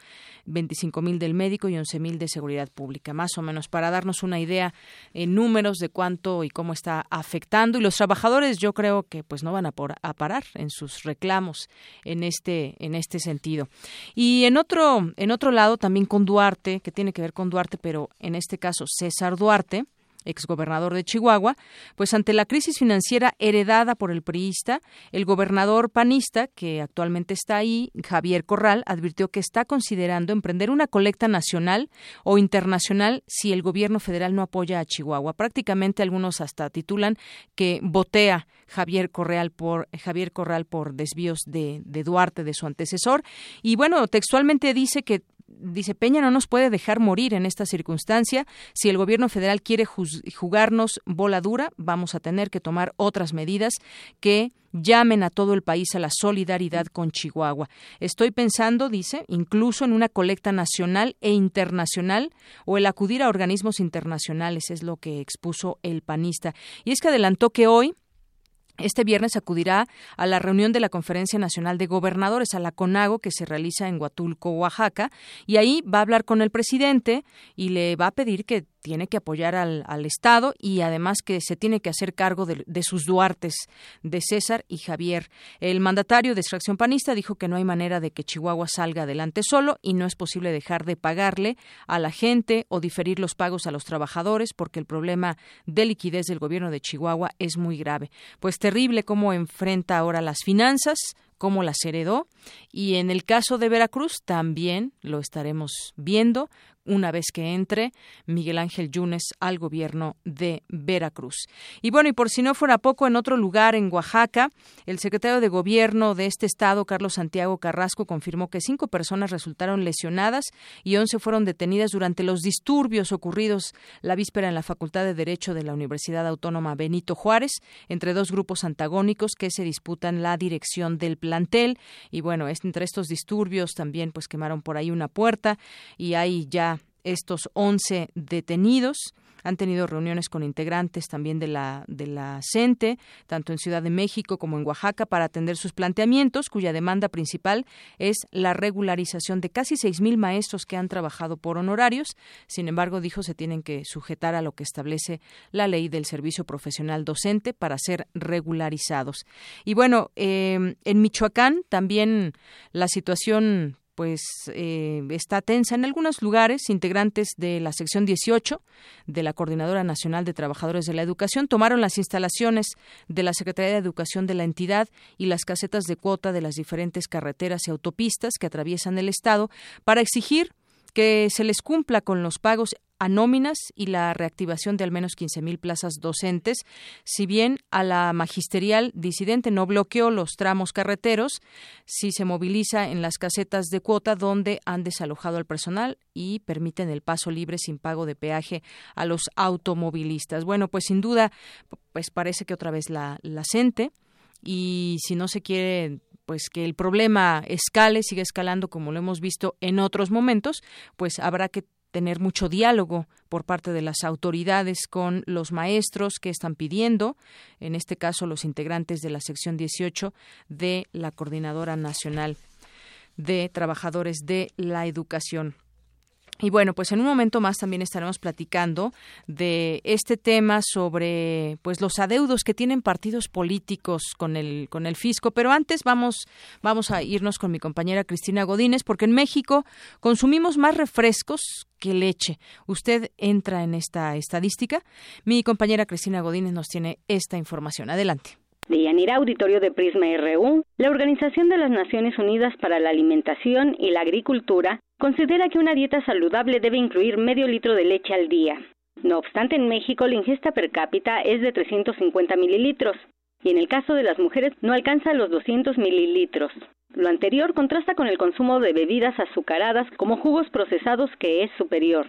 25 mil del médico y 11 mil de seguridad pública, más o menos, para darnos una idea en números de cuánto y cómo está afectando. Y los trabajadores, yo creo que pues no van a, por, a parar en sus reclamos en este en este sentido. Y en otro en otro lado también con Duarte, que tiene que ver con Duarte, pero en este caso César Duarte exgobernador de Chihuahua, pues ante la crisis financiera heredada por el priista, el gobernador panista, que actualmente está ahí, Javier Corral, advirtió que está considerando emprender una colecta nacional o internacional si el gobierno federal no apoya a Chihuahua. Prácticamente algunos hasta titulan que botea Javier Corral por Javier Corral por desvíos de, de Duarte, de su antecesor. Y bueno, textualmente dice que dice Peña no nos puede dejar morir en esta circunstancia. Si el gobierno federal quiere jugarnos bola dura, vamos a tener que tomar otras medidas que llamen a todo el país a la solidaridad con Chihuahua. Estoy pensando, dice, incluso en una colecta nacional e internacional o el acudir a organismos internacionales, es lo que expuso el panista. Y es que adelantó que hoy este viernes acudirá a la reunión de la Conferencia Nacional de Gobernadores, a la CONAGO, que se realiza en Huatulco, Oaxaca, y ahí va a hablar con el presidente y le va a pedir que tiene que apoyar al, Estado y además que se tiene que hacer cargo de, sus Duartes, de César y Javier. El mandatario de extracción panista dijo que no hay manera de que Chihuahua salga adelante solo y no es posible dejar de pagarle a la gente o diferir los pagos a los trabajadores porque el problema de liquidez del gobierno de Chihuahua es muy grave. Pues terrible cómo enfrenta ahora las finanzas, cómo las heredó y en el caso de Veracruz también lo estaremos viendo una vez que entre Miguel Ángel Yunes al gobierno de Veracruz. Y bueno, y por si no fuera poco, en otro lugar, en Oaxaca, el secretario de gobierno de este estado, Carlos Santiago Carrasco, confirmó que cinco personas resultaron lesionadas y once fueron detenidas durante los disturbios ocurridos la víspera en la Facultad de Derecho de la Universidad Autónoma Benito Juárez, entre dos grupos antagónicos que se disputan la dirección del plantel. Y bueno, entre estos disturbios también pues quemaron por ahí una puerta y hay ya estos 11 detenidos han tenido reuniones con integrantes también de la, de la CENTE, tanto en Ciudad de México como en Oaxaca, para atender sus planteamientos, cuya demanda principal es la regularización de casi 6.000 maestros que han trabajado por honorarios. Sin embargo, dijo, se tienen que sujetar a lo que establece la ley del servicio profesional docente para ser regularizados. Y bueno, eh, en Michoacán también la situación pues eh, está tensa en algunos lugares. Integrantes de la sección 18 de la Coordinadora Nacional de Trabajadores de la Educación tomaron las instalaciones de la Secretaría de Educación de la entidad y las casetas de cuota de las diferentes carreteras y autopistas que atraviesan el estado para exigir que se les cumpla con los pagos a nóminas y la reactivación de al menos 15.000 plazas docentes, si bien a la magisterial disidente no bloqueó los tramos carreteros, sí se moviliza en las casetas de cuota donde han desalojado al personal y permiten el paso libre sin pago de peaje a los automovilistas. Bueno, pues sin duda, pues parece que otra vez la, la y si no se quiere pues que el problema escale, siga escalando como lo hemos visto en otros momentos, pues habrá que tener mucho diálogo por parte de las autoridades con los maestros que están pidiendo, en este caso los integrantes de la sección 18 de la Coordinadora Nacional de Trabajadores de la Educación. Y bueno, pues en un momento más también estaremos platicando de este tema sobre pues los adeudos que tienen partidos políticos con el con el fisco, pero antes vamos vamos a irnos con mi compañera Cristina Godínez porque en México consumimos más refrescos que leche. Usted entra en esta estadística. Mi compañera Cristina Godínez nos tiene esta información. Adelante.
De Auditorio de Prisma RU, la Organización de las Naciones Unidas para la Alimentación y la Agricultura considera que una dieta saludable debe incluir medio litro de leche al día. No obstante, en México la ingesta per cápita es de 350 mililitros y en el caso de las mujeres no alcanza los 200 mililitros. Lo anterior contrasta con el consumo de bebidas azucaradas como jugos procesados que es superior.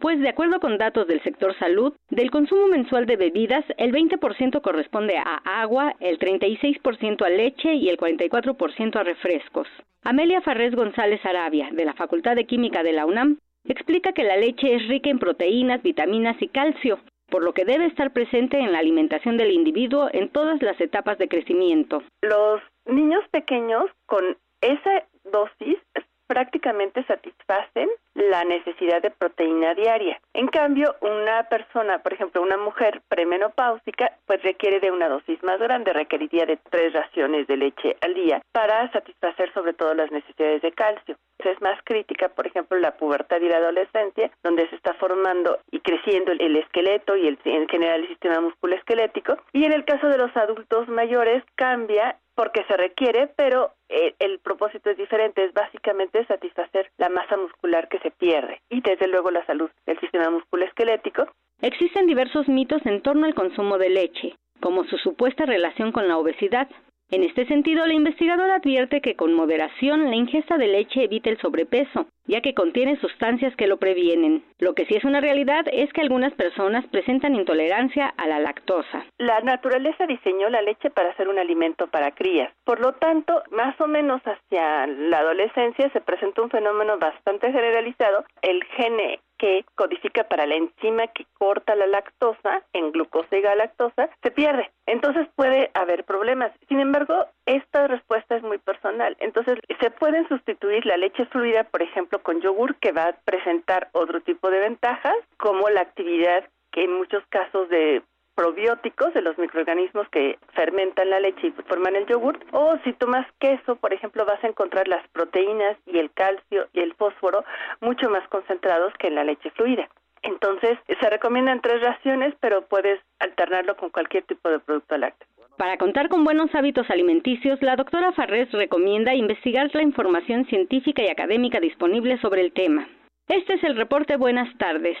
Pues de acuerdo con datos del sector salud, del consumo mensual de bebidas, el 20% corresponde a agua, el 36% a leche y el 44% a refrescos. Amelia Farrés González Arabia, de la Facultad de Química de la UNAM, explica que la leche es rica en proteínas, vitaminas y calcio, por lo que debe estar presente en la alimentación del individuo en todas las etapas de crecimiento.
Los niños pequeños con esa dosis prácticamente satisfacen la necesidad de proteína diaria. En cambio, una persona, por ejemplo, una mujer premenopáusica, pues requiere de una dosis más grande, requeriría de tres raciones de leche al día para satisfacer sobre todo las necesidades de calcio. Es más crítica, por ejemplo, la pubertad y la adolescencia, donde se está formando y creciendo el esqueleto y el, en general el sistema musculoesquelético. Y en el caso de los adultos mayores cambia porque se requiere, pero eh, el propósito es diferente, es básicamente satisfacer la masa muscular que se pierde y desde luego la salud del sistema musculoesquelético.
Existen diversos mitos en torno al consumo de leche, como su supuesta relación con la obesidad, en este sentido, la investigadora advierte que con moderación la ingesta de leche evita el sobrepeso, ya que contiene sustancias que lo previenen. Lo que sí es una realidad es que algunas personas presentan intolerancia a la lactosa.
La naturaleza diseñó la leche para ser un alimento para crías. Por lo tanto, más o menos hacia la adolescencia se presenta un fenómeno bastante generalizado. El gene que codifica para la enzima que corta la lactosa en glucosa y galactosa se pierde. Entonces puede haber problemas. Sin embargo, esta respuesta es muy personal. Entonces se pueden sustituir la leche fluida, por ejemplo, con yogur que va a presentar otro tipo de ventajas, como la actividad que en muchos casos de probióticos de los microorganismos que fermentan la leche y forman el yogur. O si tomas queso, por ejemplo, vas a encontrar las proteínas y el calcio y el fósforo mucho más concentrados que en la leche fluida. Entonces, se recomiendan tres raciones, pero puedes alternarlo con cualquier tipo de producto lácteo.
Para contar con buenos hábitos alimenticios, la doctora Farrés recomienda investigar la información científica y académica disponible sobre el tema. Este es el reporte Buenas tardes.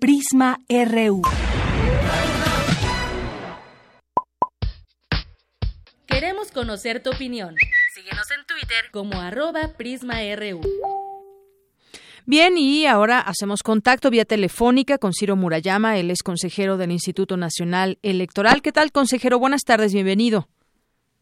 Prisma RU.
Conocer tu opinión. Síguenos en Twitter como arroba PrismaRU.
Bien, y ahora hacemos contacto vía telefónica con Ciro Murayama, él es consejero del Instituto Nacional Electoral. ¿Qué tal, consejero? Buenas tardes, bienvenido.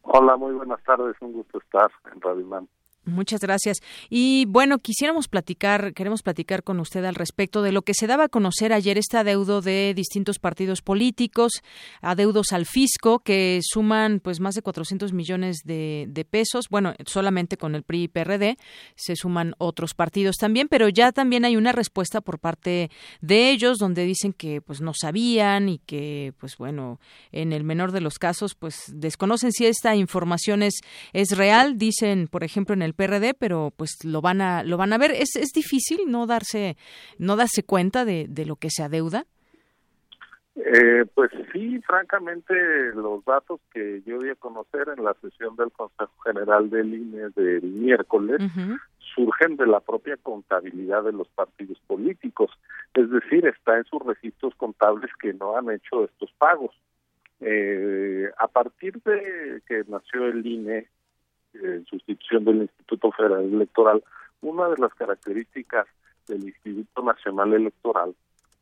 Hola, muy buenas tardes, un gusto estar en Radio Man.
Muchas gracias. Y bueno, quisiéramos platicar, queremos platicar con usted al respecto de lo que se daba a conocer ayer este adeudo de distintos partidos políticos, adeudos al fisco que suman pues más de 400 millones de, pesos. Bueno, solamente con el PRI y PRD se suman otros partidos también, pero ya también hay una respuesta por parte de ellos donde dicen que pues no sabían y que pues bueno, en el menor de los casos pues desconocen si esta información es, es real. Dicen, por ejemplo, en el PRD, pero pues lo van a lo van a ver. Es, es difícil no darse no darse cuenta de, de lo que se adeuda.
Eh, pues sí, francamente, los datos que yo di a conocer en la sesión del Consejo General del INE del miércoles surgen de la propia contabilidad de los partidos políticos, es decir, está en sus registros contables que no han hecho estos pagos. Eh, a partir de que nació el INE, en sustitución del Instituto Federal Electoral, una de las características del Instituto Nacional Electoral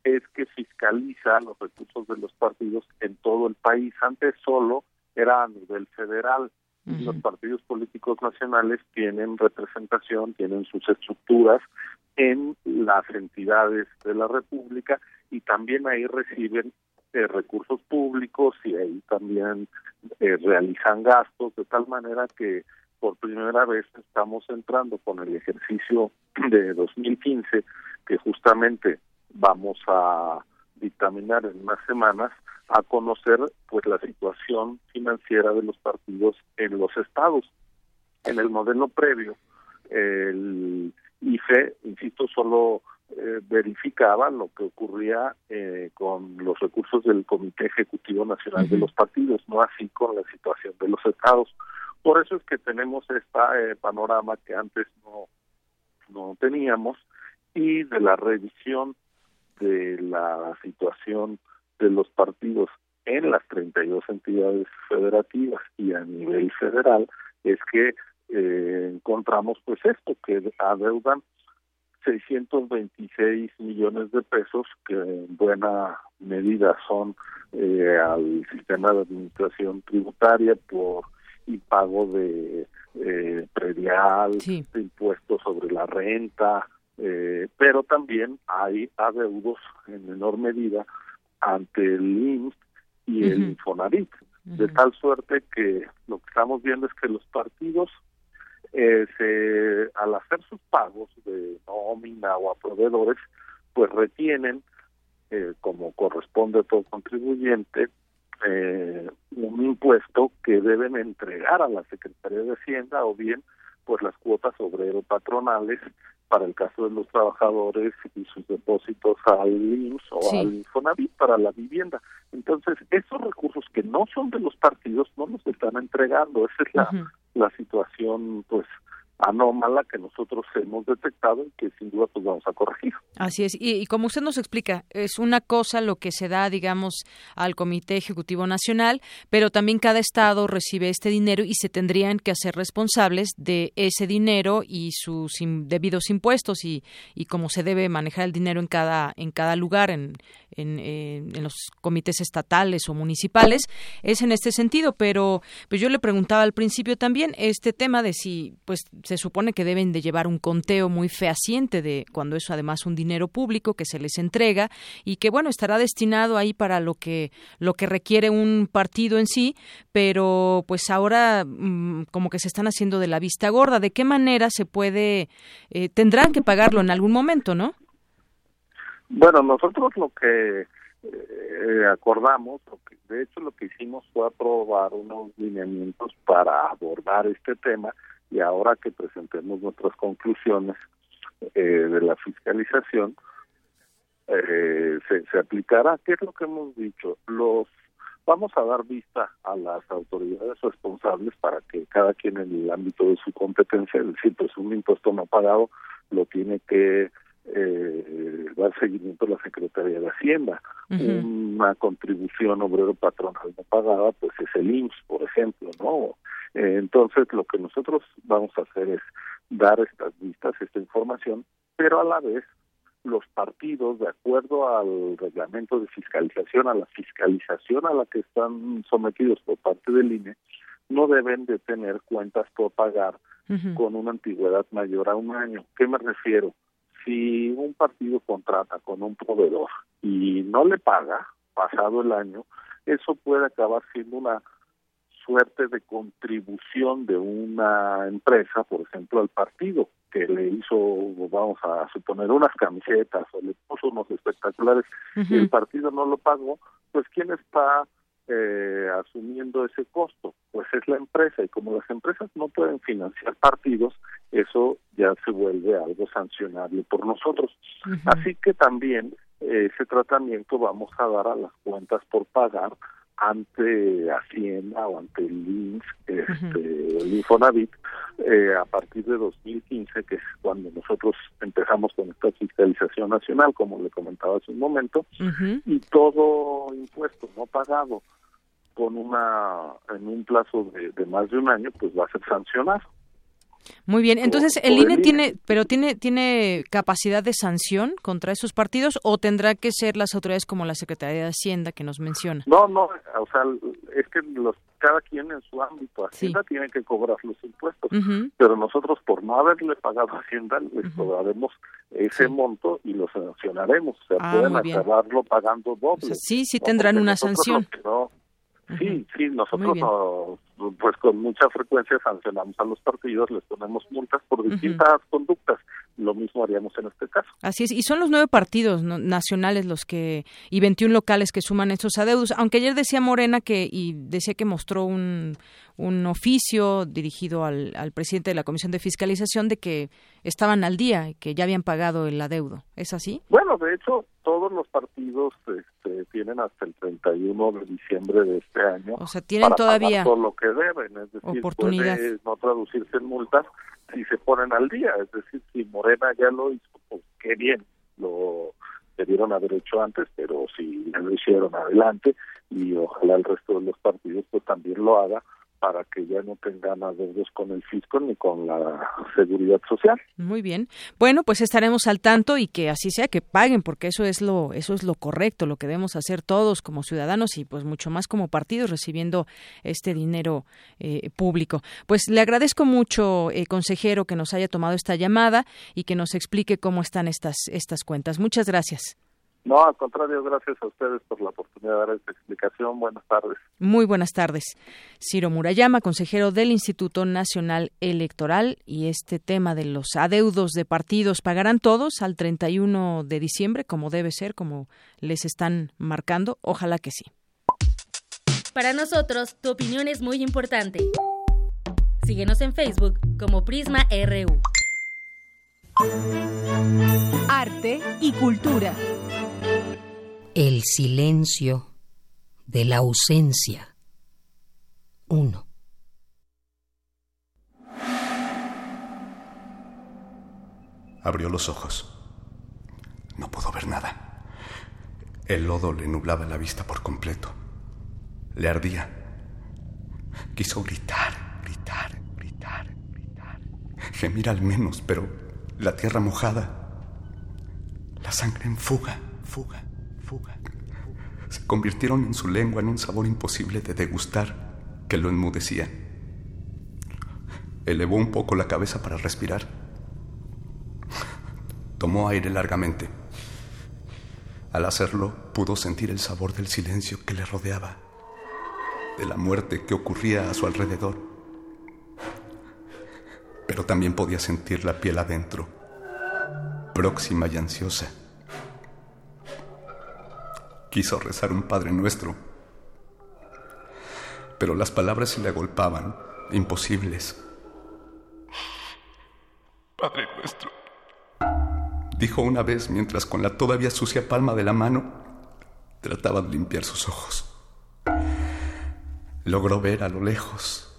es que fiscaliza los recursos de los partidos en todo el país. Antes solo era a nivel federal. Los partidos políticos nacionales tienen representación, tienen sus estructuras en las entidades de la República y también ahí reciben eh, recursos públicos y ahí también eh, realizan gastos de tal manera que por primera vez estamos entrando con el ejercicio [clears throat] de 2015 que justamente vamos a dictaminar en unas semanas a conocer pues la situación financiera de los partidos en los estados. En el modelo previo, el IFE, insisto, solo eh, verificaba lo que ocurría eh, con los recursos del Comité Ejecutivo Nacional de los Partidos, no así con la situación de los estados. Por eso es que tenemos este panorama que antes no no teníamos y de la revisión de la situación de los partidos en las 32 entidades federativas y a nivel federal es que eh, encontramos pues esto que adeudan 626 millones de pesos que en buena medida son eh, al sistema de administración tributaria por impago de eh, predial, de impuestos sobre la renta, eh, pero también hay adeudos en menor medida ante el INSS y el Infonavit, de tal suerte que lo que estamos viendo es que los partidos eh, se, al hacer sus pagos de nómina o a proveedores, pues retienen, eh, como corresponde a todo contribuyente, eh, un impuesto que deben entregar a la Secretaría de Hacienda o bien pues las cuotas obrero patronales para el caso de los trabajadores y sus depósitos al IMSS o al Infonavit para la vivienda. Entonces, esos recursos que no son de los partidos no los están entregando. Esa es la, la situación, pues, anómala que nosotros hemos detectado y que sin duda pues vamos a corregir.
Así es. Y, como usted nos explica, es una cosa lo que se da, digamos, al Comité Ejecutivo Nacional, pero también cada estado recibe este dinero y se tendrían que hacer responsables de ese dinero y sus debidos impuestos y, y cómo se debe manejar el dinero en cada, en cada lugar, en, en, en, los comités estatales o municipales. Es en este sentido, pero pues yo le preguntaba al principio también este tema de si pues se supone que deben de llevar un conteo muy fehaciente de cuando es además un dinero público que se les entrega y que bueno estará destinado ahí para lo que lo que requiere un partido en sí, pero pues ahora mm, como que se están haciendo de la vista gorda. ¿De qué manera se puede eh, tendrán que pagarlo en algún momento, no?
Bueno, nosotros lo que eh, acordamos, de hecho lo que hicimos fue aprobar unos lineamientos para abordar este tema y ahora que presentemos nuestras conclusiones eh, de la fiscalización, eh, se, se aplicará. ¿Qué es lo que hemos dicho? Los vamos a dar vista a las autoridades responsables para que cada quien en el ámbito de su competencia, es decir, pues un impuesto no pagado lo tiene que eh, dar seguimiento a la Secretaría de Hacienda. Una contribución obrero patronal no pagada, pues es el IMSS, por ejemplo, ¿no? Eh, entonces, lo que nosotros vamos a hacer es dar estas vistas, esta información, pero a la vez los partidos, de acuerdo al reglamento de fiscalización, a la fiscalización a la que están sometidos por parte del INE, no deben de tener cuentas por pagar con una antigüedad mayor a un año. ¿Qué me refiero? Si un partido contrata con un proveedor y no le paga pasado el año, eso puede acabar siendo una suerte de contribución de una empresa, por ejemplo, al partido, que le hizo, vamos a suponer, unas camisetas o le puso unos espectaculares y el partido no lo pagó, pues ¿quién está eh, asumiendo ese costo? Pues es la empresa y como las empresas no pueden financiar partidos, eso ya se vuelve algo sancionable por nosotros. Así que también eh, ese tratamiento vamos a dar a las cuentas por pagar ante Hacienda o ante el INS, este, el Infonavit, eh, a partir de 2015, que es cuando nosotros empezamos con esta fiscalización nacional, como le comentaba hace un momento, y todo impuesto no pagado con una en un plazo de, de más de un año, pues va a ser sancionado.
Muy bien, entonces el INE tiene, pero tiene tiene capacidad de sanción contra esos partidos o tendrá que ser las autoridades como la Secretaría de Hacienda que nos menciona.
No, no, o sea, es que los cada quien en su ámbito Hacienda tiene que cobrar los impuestos, pero nosotros por no haberle pagado a Hacienda les cobraremos ese monto y lo sancionaremos, o sea, ah, pueden acabarlo pagando doble.
sí, sí tendrán una sanción.
Sí, sí, nosotros pues con mucha frecuencia sancionamos a los partidos, les ponemos multas por distintas conductas. Lo mismo haríamos en este caso.
Así es, y son los nueve partidos nacionales los que y 21 locales que suman estos adeudos. Aunque ayer decía Morena que y decía que mostró un, un oficio dirigido al, al presidente de la Comisión de Fiscalización de que estaban al día y que ya habían pagado el adeudo. ¿Es así?
Bueno, de hecho, todos los partidos este, tienen hasta el 31 de diciembre de este año.
O sea, tienen todavía
todo lo que deben, es decir, puede no traducirse en multas, si se ponen al día, es decir, si Morena ya lo hizo, pues qué bien, lo debieron haber hecho antes, pero si ya lo hicieron adelante y ojalá el resto de los partidos pues también lo haga para que ya no tengan adeudos con el fisco ni con la seguridad social.
Muy bien. Bueno, pues estaremos al tanto y que así sea que paguen porque eso es lo eso es lo correcto, lo que debemos hacer todos como ciudadanos y pues mucho más como partidos recibiendo este dinero eh, público. Pues le agradezco mucho eh, consejero que nos haya tomado esta llamada y que nos explique cómo están estas estas cuentas. Muchas gracias.
No, al contrario, gracias a ustedes por la oportunidad de dar esta explicación. Buenas tardes.
Muy buenas tardes. Ciro Murayama, consejero del Instituto Nacional Electoral, y este tema de los adeudos de partidos, ¿pagarán todos al 31 de diciembre, como debe ser, como les están marcando? Ojalá que sí.
Para nosotros, tu opinión es muy importante. Síguenos en Facebook como Prisma RU.
Arte y cultura.
El silencio de la ausencia. Uno.
Abrió los ojos. No pudo ver nada. El lodo le nublaba la vista por completo. Le ardía. Quiso gritar, gritar, gritar, gritar. Gemir al menos, pero la tierra mojada. La sangre en fuga, fuga. Se convirtieron en su lengua en un sabor imposible de degustar que lo enmudecía. Elevó un poco la cabeza para respirar. Tomó aire largamente. Al hacerlo, pudo sentir el sabor del silencio que le rodeaba, de la muerte que ocurría a su alrededor. Pero también podía sentir la piel adentro, próxima y ansiosa. Quiso rezar un Padre Nuestro, pero las palabras se le agolpaban, imposibles. Padre Nuestro, dijo una vez mientras con la todavía sucia palma de la mano trataba de limpiar sus ojos. Logró ver a lo lejos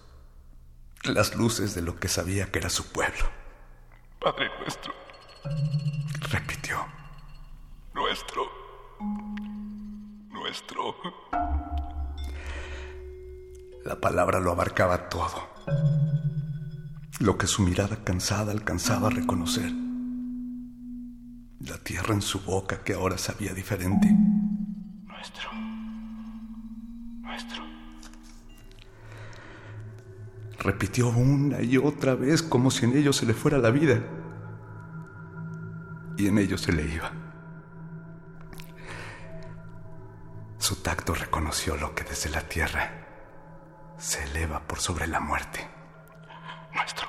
las luces de lo que sabía que era su pueblo. Padre Nuestro, repitió, nuestro nuestro. La palabra lo abarcaba todo. Lo que su mirada cansada alcanzaba a reconocer. La tierra en su boca que ahora sabía diferente. Nuestro. Nuestro. Repitió una y otra vez como si en ello se le fuera la vida. Y en ello se le iba. Su tacto reconoció lo que desde la tierra se eleva por sobre la muerte. Nuestro.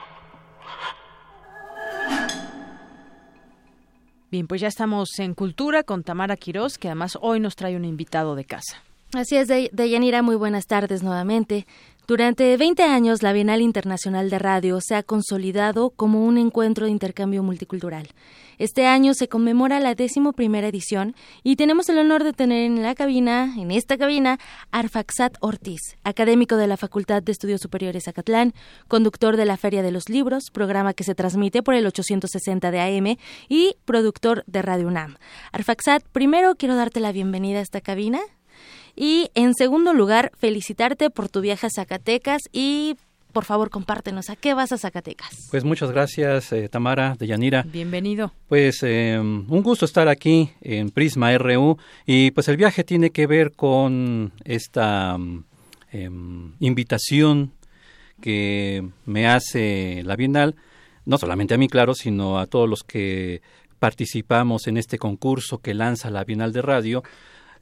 Bien, pues ya estamos en Cultura con Tamara Quirós, que además hoy nos trae un invitado de casa.
Así es, Deyanira, muy buenas tardes nuevamente. Durante 20 años, la Bienal Internacional de Radio se ha consolidado como un encuentro de intercambio multicultural. Este año se conmemora la décimo primera edición y tenemos el honor de tener en la cabina, en esta cabina, Arfaxat Ortiz, académico de la Facultad de Estudios Superiores Acatlán, conductor de la Feria de los Libros, programa que se transmite por el 860 de AM y productor de Radio UNAM. Arfaxat, primero quiero darte la bienvenida a esta cabina. Y en segundo lugar, felicitarte por tu viaje a Zacatecas y por favor, compártenos, ¿a qué vas a Zacatecas?
Pues muchas gracias, eh, Tamara, de Yanira.
Bienvenido.
Pues eh, un gusto estar aquí en Prisma RU y pues el viaje tiene que ver con esta em, invitación que me hace la Bienal, no solamente a mí, claro, sino a todos los que participamos en este concurso que lanza la Bienal de Radio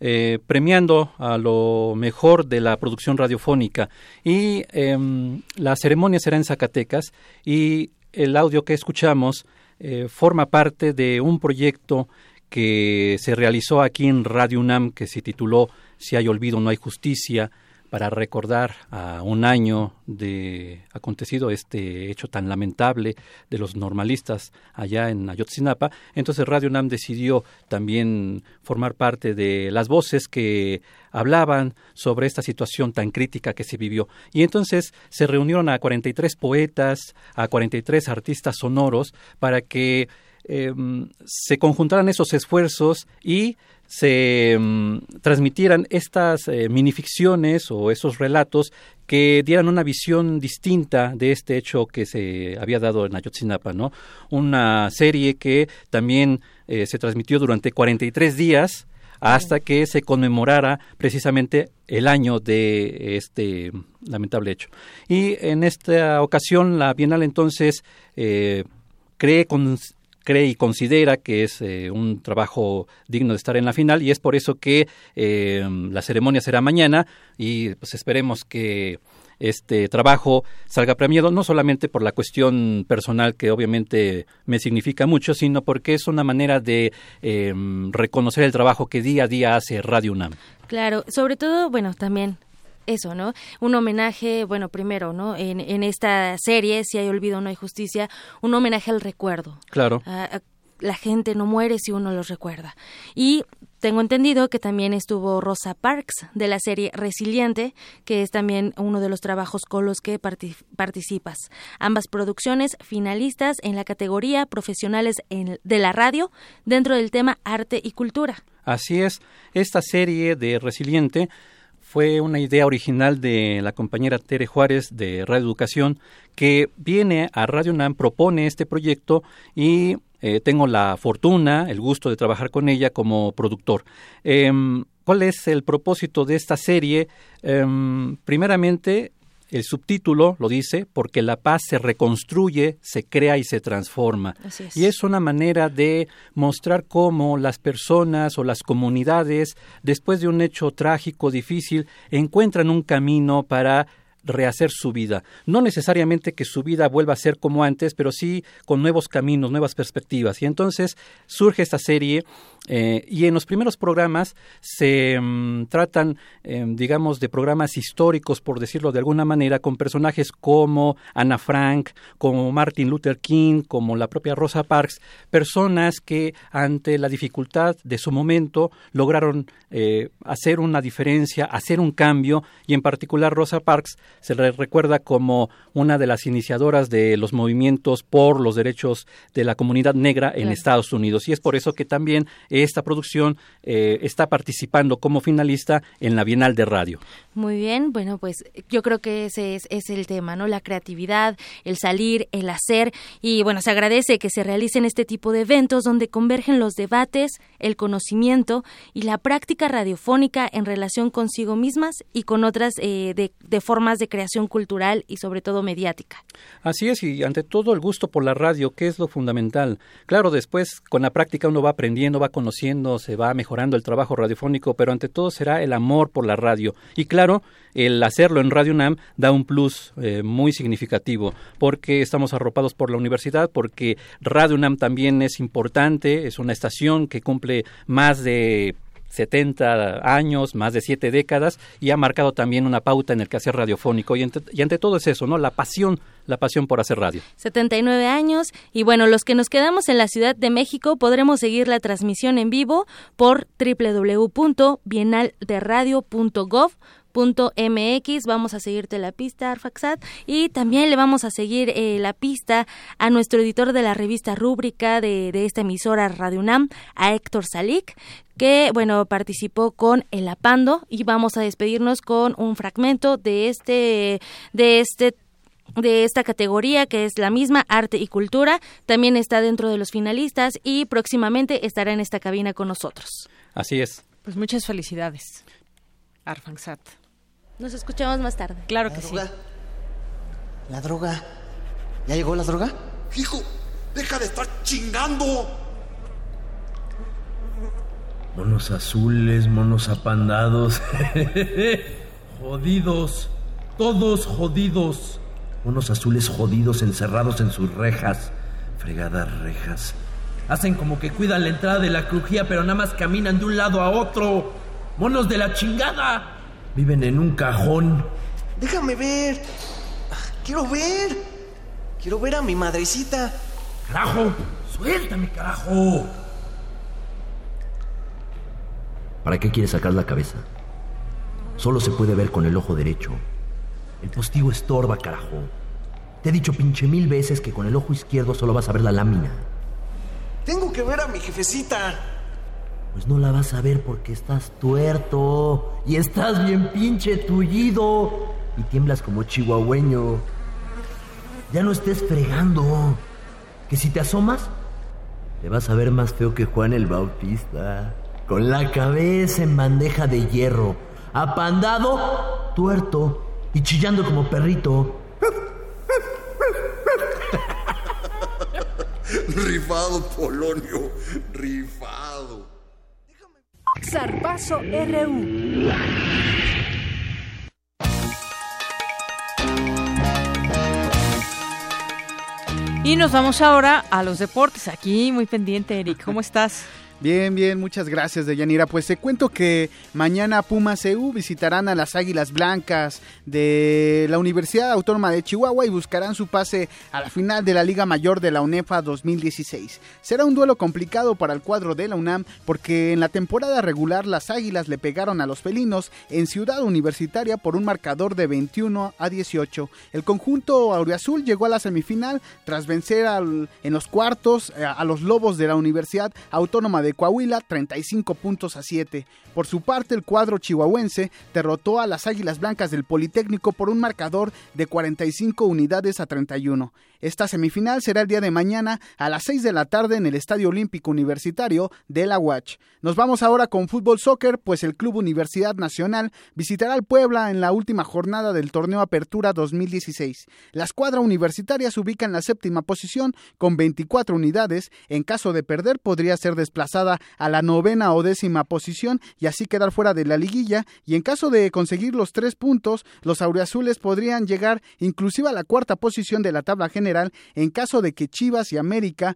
eh, premiando a lo mejor de la producción radiofónica. Y em, la ceremonia será en Zacatecas y el audio que escuchamos eh, forma parte de un proyecto que se realizó aquí en Radio UNAM que se tituló Si hay olvido, no hay justicia para recordar a un año de acontecido este hecho tan lamentable de los normalistas allá en Ayotzinapa, entonces Radio UNAM decidió también formar parte de las voces que hablaban sobre esta situación tan crítica que se vivió. Y entonces se reunieron a 43 poetas, a 43 artistas sonoros para que em, se conjuntaran esos esfuerzos y se mm, transmitieran estas eh, minificciones o esos relatos que dieran una visión distinta de este hecho que se había dado en Ayotzinapa, ¿no? Una serie que también eh, se transmitió durante 43 días hasta que se conmemorara precisamente el año de este lamentable hecho. Y en esta ocasión la Bienal entonces eh, cree con cree y considera que es eh, un trabajo digno de estar en la final y es por eso que eh, la ceremonia será mañana y pues esperemos que este trabajo salga premiado, no solamente por la cuestión personal que obviamente me significa mucho, sino porque es una manera de eh, reconocer el trabajo que día a día hace Radio UNAM.
Claro, sobre todo, bueno, también eso, ¿no? Un homenaje, bueno, primero, ¿no? En, en esta serie, si hay olvido no hay justicia, un homenaje al recuerdo.
Claro.
la gente no muere si uno los recuerda. Y tengo entendido que también estuvo Rosa Parks de la serie Resiliente, que es también uno de los trabajos con los que participas. Ambas producciones finalistas en la categoría Profesionales de la Radio dentro del tema Arte y Cultura.
Así es, esta serie de Resiliente fue una idea original de la compañera Tere Juárez de Radio Educación, que viene a Radio UNAM, propone este proyecto y eh, tengo la fortuna, el gusto de trabajar con ella como productor. Em, ¿Cuál es el propósito de esta serie? Em, primeramente, el subtítulo lo dice, porque la paz se reconstruye, se crea y se transforma. Y es una manera de mostrar cómo las personas o las comunidades, después de un hecho trágico, difícil, encuentran un camino para rehacer su vida. No necesariamente que su vida vuelva a ser como antes, pero sí con nuevos caminos, nuevas perspectivas. Y entonces surge esta serie eh, y en los primeros programas se mm, tratan, eh, digamos, de programas históricos, por decirlo de alguna manera, con personajes como Ana Frank, como Martin Luther King, como la propia Rosa Parks, personas que ante la dificultad de su momento lograron eh, hacer una diferencia, hacer un cambio, y en particular Rosa Parks se le recuerda como una de las iniciadoras de los movimientos por los derechos de la comunidad negra en Estados Unidos. Y es por eso que también esta producción eh, está participando como finalista en la Bienal de Radio.
Muy bien, bueno, pues yo creo que ese es, es, el tema, ¿no? La creatividad, el salir, el hacer y bueno, se agradece que se realicen este tipo de eventos donde convergen los debates, el conocimiento y la práctica radiofónica en relación consigo mismas y con otras eh, de, de formas de creación cultural y sobre todo mediática.
Así es, y ante todo el gusto por la radio, que es lo fundamental. Claro, después con la práctica uno va aprendiendo, va conociendo, se va mejorando el trabajo radiofónico, pero ante todo será el amor por la radio. Y claro, el hacerlo en Radio UNAM da un plus eh, muy significativo, porque estamos arropados por la universidad, porque Radio UNAM también es importante, es una estación que cumple más de 70 años, más de siete décadas, y ha marcado también una pauta en el quehacer radiofónico. Y, ante todo es eso, ¿no? La pasión, la pasión por hacer radio.
79 años, y bueno, los que nos quedamos en la Ciudad de México podremos seguir la transmisión en vivo por www.bienalderadio.gov mx vamos a seguirte la pista Arfaxat y también le vamos a seguir eh, la pista a nuestro editor de la revista rúbrica de, de esta emisora Radio UNAM a Héctor Salik que bueno participó con el apando. Y vamos a despedirnos con un fragmento de este de este de esta categoría que es la misma arte y cultura. También está dentro de los finalistas y próximamente estará en esta cabina con nosotros.
Así es.
Pues muchas felicidades Arfaxat
nos escuchamos más tarde.
Claro que sí.
La droga. ¿Ya llegó la droga?
Hijo, deja de estar chingando.
Monos azules, monos apandados. [laughs] jodidos. Todos jodidos. Monos azules jodidos encerrados en sus rejas. Fregadas rejas. Hacen como que cuidan la entrada de la crujía, pero nada más caminan de un lado a otro. Monos de la chingada. Viven en un cajón.
Déjame ver. Quiero ver. Quiero ver a mi madrecita.
¡Carajo! ¡Suéltame, carajo! ¿Para qué quieres sacar la cabeza? Solo se puede ver con el ojo derecho. El postigo estorba, carajo. Te he dicho pinche mil veces que con el ojo izquierdo solo vas a ver la lámina.
Tengo que ver a mi jefecita.
Pues no la vas a ver porque estás tuerto y estás bien pinche tullido y tiemblas como chihuahueño. Ya no estés fregando. Que si te asomas, te vas a ver más feo que Juan el Bautista. Con la cabeza en bandeja de hierro, apandado, tuerto y chillando como perrito. [laughs]
rifado, Polonio, rifado.
Zarpazo RU.
Y nos vamos ahora a los deportes. Aquí muy pendiente, Eric. ¿Cómo estás? [laughs]
Bien, bien, muchas gracias, Deyanira. Pues te cuento que mañana Pumas EU visitarán a las Águilas Blancas de la Universidad Autónoma de Chihuahua y buscarán su pase a la final de la Liga Mayor de la UNEFA 2016. Será un duelo complicado para el cuadro de la UNAM porque en la temporada regular las Águilas le pegaron a los felinos en Ciudad Universitaria por un marcador de 21 a 18. El conjunto auriazul llegó a la semifinal tras vencer en los cuartos a, a los Lobos de la Universidad Autónoma de Coahuila 35 puntos a 7. Por su parte, el cuadro chihuahuense derrotó a las Águilas Blancas del Politécnico por un marcador de 45 unidades a 31. Esta semifinal será el día de mañana a las 6 de la tarde en el Estadio Olímpico Universitario de la UACH. Nos vamos ahora con fútbol soccer, pues el Club Universidad Nacional visitará al Puebla en la última jornada del torneo Apertura 2016. La escuadra universitaria se ubica en la séptima posición con 24 unidades. En caso de perder, podría ser desplazada a la novena o décima posición y así quedar fuera de la liguilla. Y en caso de conseguir los tres puntos, los auriazules podrían llegar inclusive a la cuarta posición de la tabla general en caso de que Chivas y América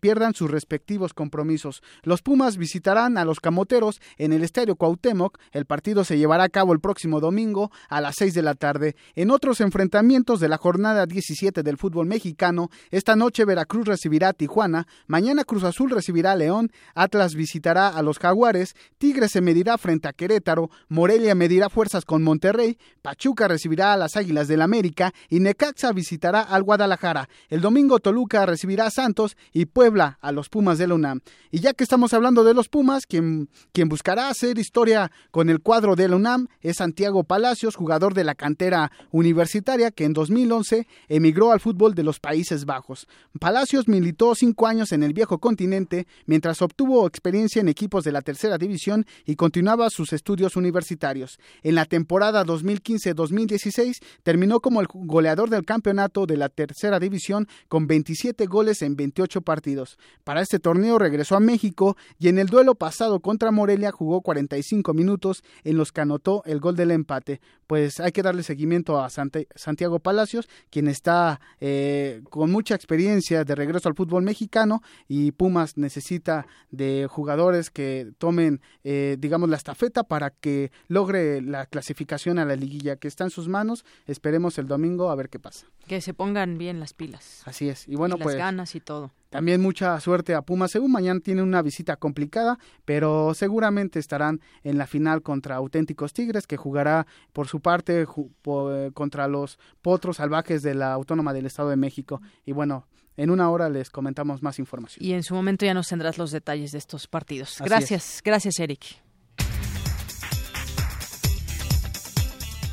pierdan, sus respectivos compromisos. Los Pumas visitarán a los Camoteros en el Estadio Cuauhtémoc. El partido se llevará a cabo el próximo domingo a las 6 de la tarde. En otros enfrentamientos de la jornada 17 del fútbol mexicano, esta noche Veracruz recibirá a Tijuana, mañana Cruz Azul recibirá a León, Atlas visitará a los Jaguares, Tigres se medirá frente a Querétaro, Morelia medirá fuerzas con Monterrey, Pachuca recibirá a las Águilas del América y Necaxa visitará al Guadalajara. El domingo Toluca recibirá a Santos y Puebla a los Pumas de la UNAM. Y ya que estamos hablando de los Pumas, quien, quien buscará hacer historia con el cuadro de la UNAM es Santiago Palacios, jugador de la cantera universitaria que en 2011 emigró al fútbol de los Países Bajos. Palacios militó cinco años en el viejo continente mientras obtuvo experiencia en equipos de la tercera división y continuaba sus estudios universitarios. En la temporada 2015-2016 terminó como el goleador del campeonato de la tercera división con 27 goles en 28 partidos. Para este torneo regresó a México y en el duelo pasado contra Morelia jugó 45 minutos en los que anotó el gol del empate. Pues hay que darle seguimiento a Santiago Palacios, quien está eh, con mucha experiencia de regreso al fútbol mexicano y Pumas necesita de jugadores que tomen, eh, digamos, la estafeta para que logre la clasificación a la liguilla que está en sus manos. Esperemos el domingo a ver qué pasa.
Que se pongan bien las pilas.
Así es. Y bueno,
y las
pues
ganas y todo.
También mucha suerte a Pumas EU. Mañana tiene una visita complicada, pero seguramente estarán en la final contra Auténticos Tigres, que jugará por su parte po contra los Potros Salvajes de la Autónoma del Estado de México. Y bueno, en una hora les comentamos más información.
Y en su momento ya nos tendrás los detalles de estos partidos. Gracias, gracias Eric.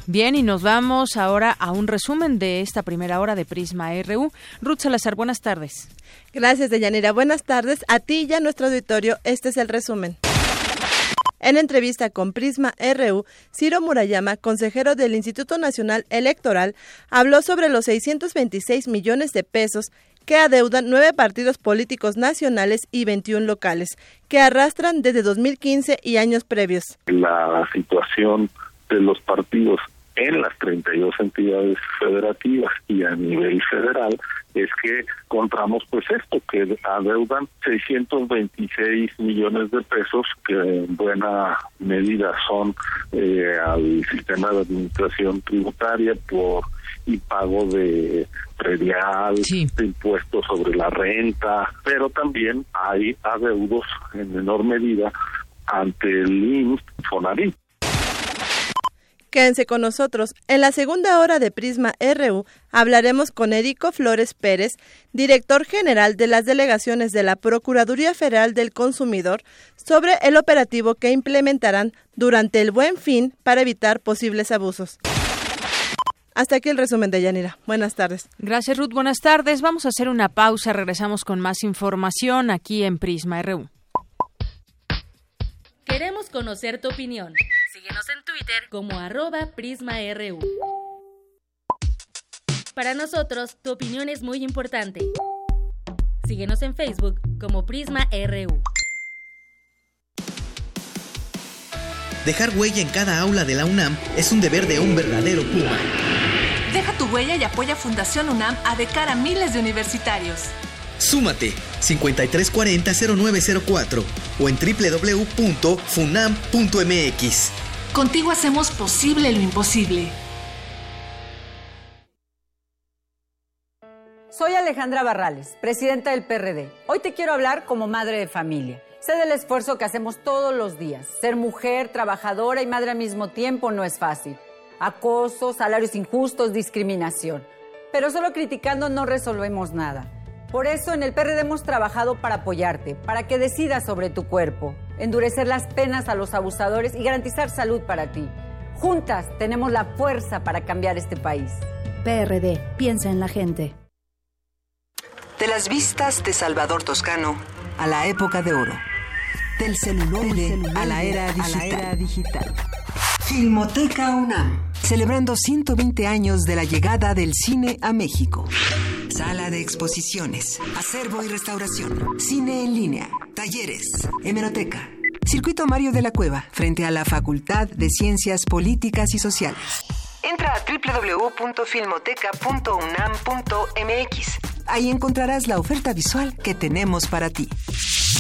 Bien, y nos vamos ahora a un resumen de esta primera hora de Prisma RU. Ruth Salazar, buenas tardes.
Gracias, Deyanira. Buenas tardes. A ti y a nuestro auditorio, este es el resumen. En entrevista con Prisma RU, Ciro Murayama, consejero del Instituto Nacional Electoral, habló sobre los 626 millones de pesos que adeudan nueve partidos políticos nacionales y 21 locales, que arrastran desde 2015 y años previos.
La situación de los partidos en las 32 entidades federativas y a nivel federal es que encontramos pues esto, que adeudan 626 millones de pesos que en buena medida son eh, al sistema de administración tributaria por y pago de predial, de impuestos sobre la renta, pero también hay adeudos en menor medida ante el INS Fonavit.
Quédense con nosotros. En la segunda hora de Prisma RU hablaremos con Erico Flores Pérez, director general de las delegaciones de la Procuraduría Federal del Consumidor, sobre el operativo que implementarán durante el buen fin para evitar posibles abusos. Hasta aquí el resumen de Yanira. Buenas tardes.
Gracias, Ruth. Buenas tardes. Vamos a hacer una pausa. Regresamos con más información aquí en Prisma RU.
Queremos conocer tu opinión. Síguenos en Twitter como arroba PrismaRU. Para nosotros, tu opinión es muy importante. Síguenos en Facebook como PrismaRU.
Dejar huella en cada aula de la UNAM es un deber de un verdadero Puma.
Deja tu huella y apoya Fundación UNAM a de cara a miles de universitarios.
Súmate 5340-0904 o en www.funam.mx.
Contigo hacemos posible lo imposible.
Soy Alejandra Barrales, presidenta del PRD. Hoy te quiero hablar como madre de familia. Sé del esfuerzo que hacemos todos los días. Ser mujer, trabajadora y madre al mismo tiempo no es fácil. Acoso, salarios injustos, discriminación. Pero solo criticando no resolvemos nada. Por eso en el PRD hemos trabajado para apoyarte, para que decidas sobre tu cuerpo, endurecer las penas a los abusadores y garantizar salud para ti. Juntas tenemos la fuerza para cambiar este país.
PRD, piensa en la gente.
De las vistas de Salvador Toscano a la época de oro. Del celular a, la era digital. Filmoteca UNAM, celebrando 120 años de la llegada del cine a México. Sala de exposiciones, acervo y restauración, cine en línea, talleres, hemeroteca. Circuito Mario de la Cueva, frente a la Facultad de Ciencias Políticas y Sociales. Entra a www.filmoteca.unam.mx. Ahí encontrarás la oferta visual que tenemos para ti.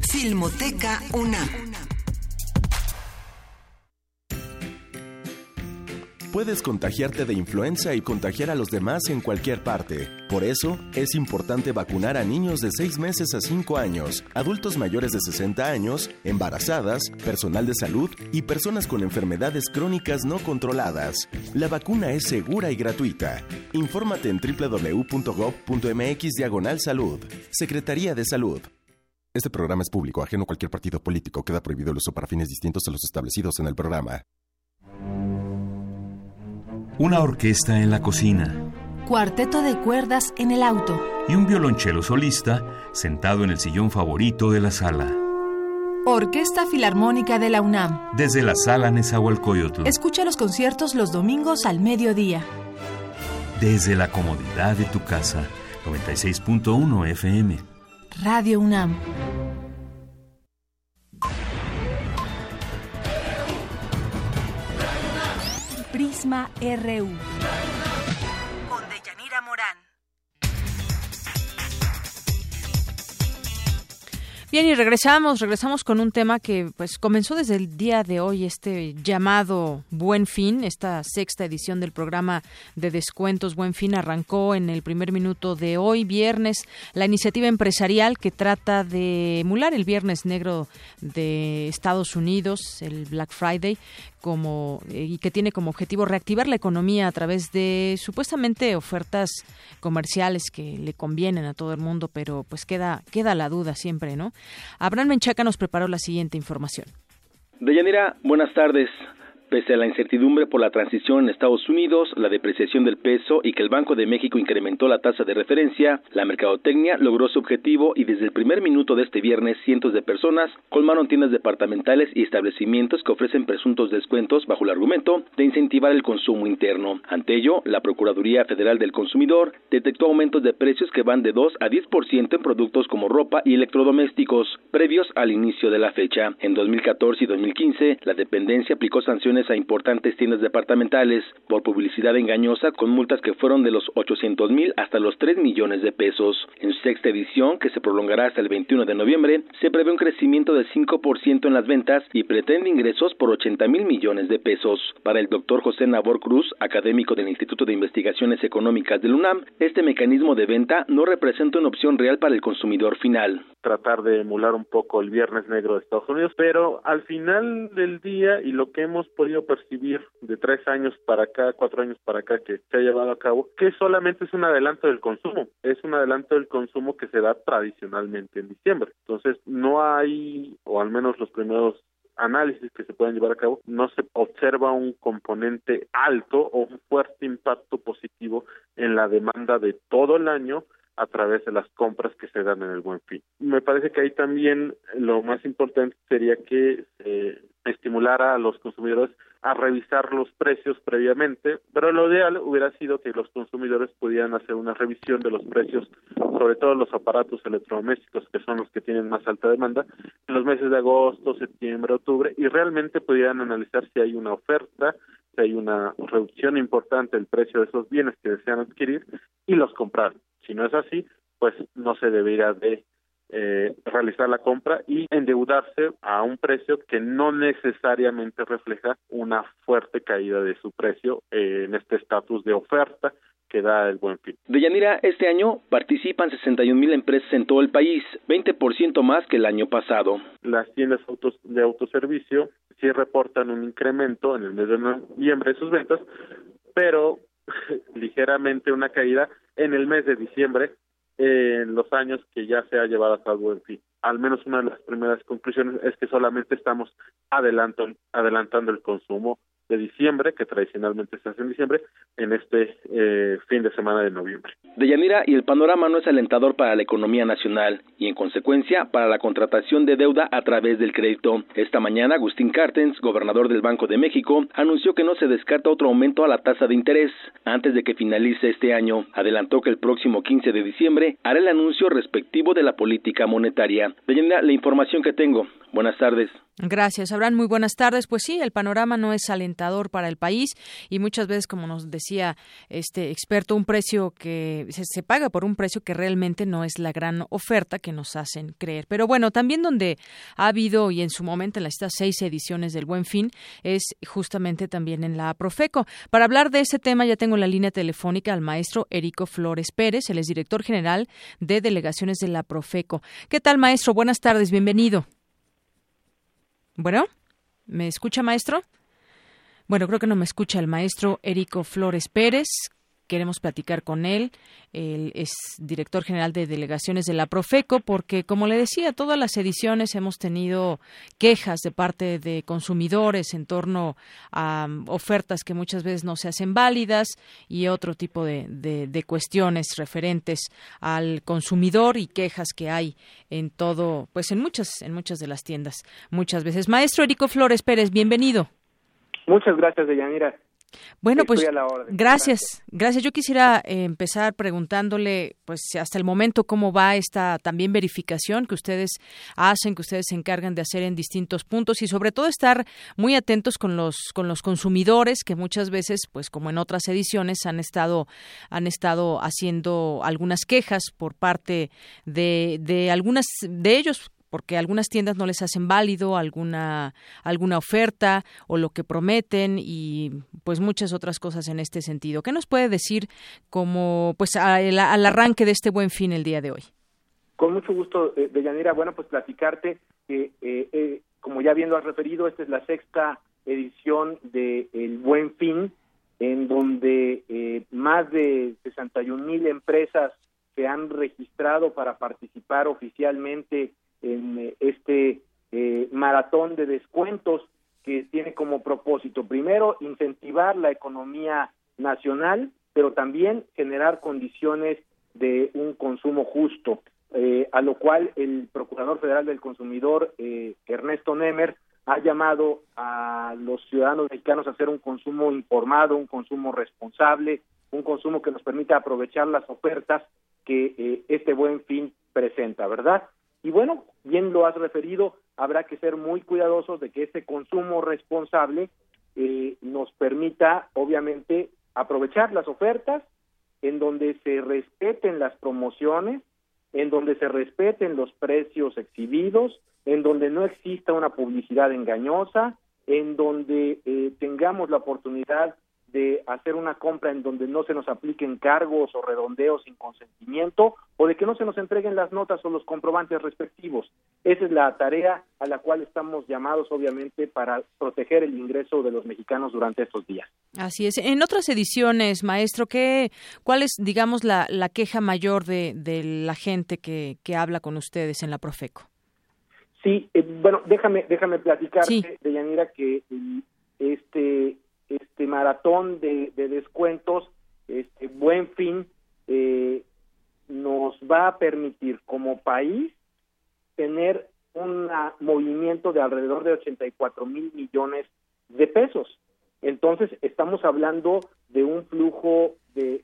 Filmoteca UNAM.
Puedes contagiarte de influenza y contagiar a los demás en cualquier parte. Por eso, es importante vacunar a niños de 6 meses a 5 años, adultos mayores de 60 años, embarazadas, personal de salud y personas con enfermedades crónicas no controladas. La vacuna es segura y gratuita. Infórmate en www.gov.mx diagonal salud. Secretaría de Salud. Este programa es público, ajeno a cualquier partido político. Queda prohibido el uso para fines distintos a los establecidos en el programa.
Una orquesta en la cocina.
Cuarteto de cuerdas en el auto.
Y un violonchelo solista sentado en el sillón favorito de la sala.
Orquesta Filarmónica de la UNAM.
Desde la sala Nezahualcóyotl.
Escucha los conciertos los domingos al mediodía.
Desde la comodidad de tu casa. 96.1 FM.
Radio UNAM. Prisma RU.
Con Deyanira Morán.
Bien, y regresamos, regresamos con un tema que pues comenzó desde el día de hoy, este llamado Buen Fin, esta sexta edición del programa de descuentos Buen Fin arrancó en el primer minuto de hoy, viernes, la iniciativa empresarial que trata de emular el Viernes Negro de Estados Unidos, el Black Friday, como eh, y que tiene como objetivo reactivar la economía a través de supuestamente ofertas comerciales que le convienen a todo el mundo, pero pues queda queda la duda siempre, ¿no? Abraham Menchaca nos preparó la siguiente información.
Deyanira, buenas tardes. Pese a la incertidumbre por la transición en Estados Unidos, la depreciación del peso y que el Banco de México incrementó la tasa de referencia, la mercadotecnia logró su objetivo y desde el primer minuto de este viernes cientos de personas colmaron tiendas departamentales y establecimientos que ofrecen presuntos descuentos bajo el argumento de incentivar el consumo interno. Ante ello, la Procuraduría Federal del Consumidor detectó aumentos de precios que van de 2 a 10% en productos como ropa y electrodomésticos previos al inicio de la fecha. En 2014 y 2015, la dependencia aplicó sanciones a importantes tiendas departamentales por publicidad engañosa con multas que fueron de los 800 mil hasta los 3 millones de pesos. En su sexta edición, que se prolongará hasta el 21 de noviembre, se prevé un crecimiento del 5% en las ventas y pretende ingresos por 80 mil millones de pesos. Para el doctor José Nabor Cruz, académico del Instituto de Investigaciones Económicas del UNAM, este mecanismo de venta no representa una opción real para el consumidor final.
Tratar de emular un poco el Viernes Negro de Estados Unidos, pero al final del día y lo que hemos podido percibir de tres años para acá, cuatro años para acá que se ha llevado a cabo, que solamente es un adelanto del consumo, es un adelanto del consumo que se da tradicionalmente en diciembre. Entonces no hay, o al menos los primeros análisis que se pueden llevar a cabo, no se observa un componente alto o un fuerte impacto positivo en la demanda de todo el año a través de las compras que se dan en el buen fin. Me parece que ahí también lo más importante sería que se estimulara a los consumidores a revisar los precios previamente, pero lo ideal hubiera sido que los consumidores pudieran hacer una revisión de los precios, sobre todo los aparatos electrodomésticos, que son los que tienen más alta demanda, en los meses de agosto, septiembre, octubre, y realmente pudieran analizar si hay una oferta, si hay una reducción importante del precio de esos bienes que desean adquirir y los comprar. Si no es así, pues no se debería de eh, realizar la compra y endeudarse a un precio que no necesariamente refleja una fuerte caída de su precio eh, en este estatus de oferta que da el buen fin.
De Yanira, este año participan 61 mil empresas en todo el país, 20% más que el año pasado.
Las tiendas autos de autoservicio sí reportan un incremento en el mes de noviembre de sus ventas, pero [laughs] ligeramente una caída en el mes de diciembre en los años que ya se ha llevado a cabo en fin. Al menos una de las primeras conclusiones es que solamente estamos adelantando el consumo de diciembre, que tradicionalmente se hace en diciembre, en este eh, fin de semana de noviembre.
De Yanira, y el panorama no es alentador para la economía nacional y, en consecuencia, para la contratación de deuda a través del crédito. Esta mañana, Agustín Cartens, gobernador del Banco de México, anunció que no se descarta otro aumento a la tasa de interés antes de que finalice este año. Adelantó que el próximo 15 de diciembre hará el anuncio respectivo de la política monetaria. De Yanira, la información que tengo. Buenas tardes.
Gracias, Abraham. Muy buenas tardes. Pues sí, el panorama no es alentador para el país y muchas veces, como nos decía este experto, un precio que se, paga por un precio que realmente no es la gran oferta que nos hacen creer. Pero bueno, también donde ha habido y en su momento en las estas seis ediciones del Buen Fin es justamente también en la Profeco. Para hablar de ese tema ya tengo la línea telefónica al maestro Erico Flores Pérez, él es director general de delegaciones de la Profeco. ¿Qué tal, maestro? Buenas tardes, bienvenido. Bueno, ¿me escucha, maestro? Bueno, creo que no me escucha el maestro Erico Flores Pérez. Queremos platicar con él. Él es director general de delegaciones de la Profeco porque, como le decía, todas las ediciones hemos tenido quejas de parte de consumidores en torno a um, ofertas que muchas veces no se hacen válidas y otro tipo de, cuestiones referentes al consumidor y quejas que hay en todo, pues en muchas, en muchas de las tiendas, muchas veces. Maestro Erico Flores Pérez, bienvenido.
Muchas gracias, Deyanira.
Bueno, pues gracias, gracias. Yo quisiera eh, empezar preguntándole, pues hasta el momento cómo va esta también verificación que ustedes hacen, que ustedes se encargan de hacer en distintos puntos y sobre todo estar muy atentos con los con los consumidores que muchas veces, pues como en otras ediciones han estado han estado haciendo algunas quejas por parte de de algunas de ellos porque algunas tiendas no les hacen válido alguna alguna oferta o lo que prometen y pues muchas otras cosas en este sentido. ¿Qué nos puede decir como pues al, arranque de este buen fin el día de hoy?
Con mucho gusto, eh, Deyanira. Bueno, pues platicarte que, eh, eh, como ya bien has referido, esta es la sexta edición de El Buen Fin, en donde más de 61 mil empresas se han registrado para participar oficialmente en eh, este eh, maratón de descuentos que tiene como propósito, primero, incentivar la economía nacional, pero también generar condiciones de un consumo justo, eh, a lo cual el Procurador Federal del Consumidor, Ernesto Nemer, ha llamado a los ciudadanos mexicanos a hacer un consumo informado, un consumo responsable, un consumo que nos permita aprovechar las ofertas que este buen fin presenta, ¿verdad? Y bueno, bien lo has referido, habrá que ser muy cuidadosos de que ese consumo responsable eh, nos permita, obviamente, aprovechar las ofertas en donde se respeten las promociones, en donde se respeten los precios exhibidos, en donde no exista una publicidad engañosa, en donde eh, tengamos la oportunidad de hacer una compra en donde no se nos apliquen cargos o redondeos sin consentimiento o de que no se nos entreguen las notas o los comprobantes respectivos. Esa es la tarea a la cual estamos llamados, obviamente, para proteger el ingreso de los mexicanos durante estos días.
Así es. En otras ediciones, maestro, ¿qué, ¿cuál es, digamos, la, la queja mayor de, de la gente que, que habla con ustedes en la Profeco?
Sí, eh, bueno, déjame, déjame platicar de Yanira que este este maratón de, descuentos, este buen fin, eh, nos va a permitir como país tener un movimiento de alrededor de 84 mil millones de pesos. Entonces, estamos hablando de un flujo de,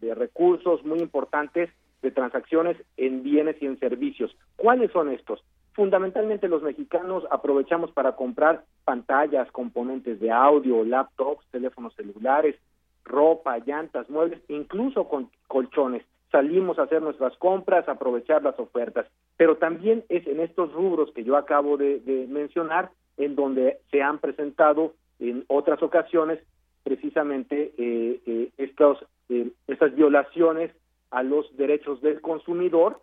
de, recursos muy importantes de transacciones en bienes y en servicios. ¿Cuáles son estos? Fundamentalmente los mexicanos aprovechamos para comprar pantallas, componentes de audio, laptops, teléfonos celulares, ropa, llantas, muebles, incluso con colchones. Salimos a hacer nuestras compras, aprovechar las ofertas. Pero también es en estos rubros que yo acabo de, mencionar, en donde se han presentado en otras ocasiones precisamente eh, eh, estos, eh, estas violaciones a los derechos del consumidor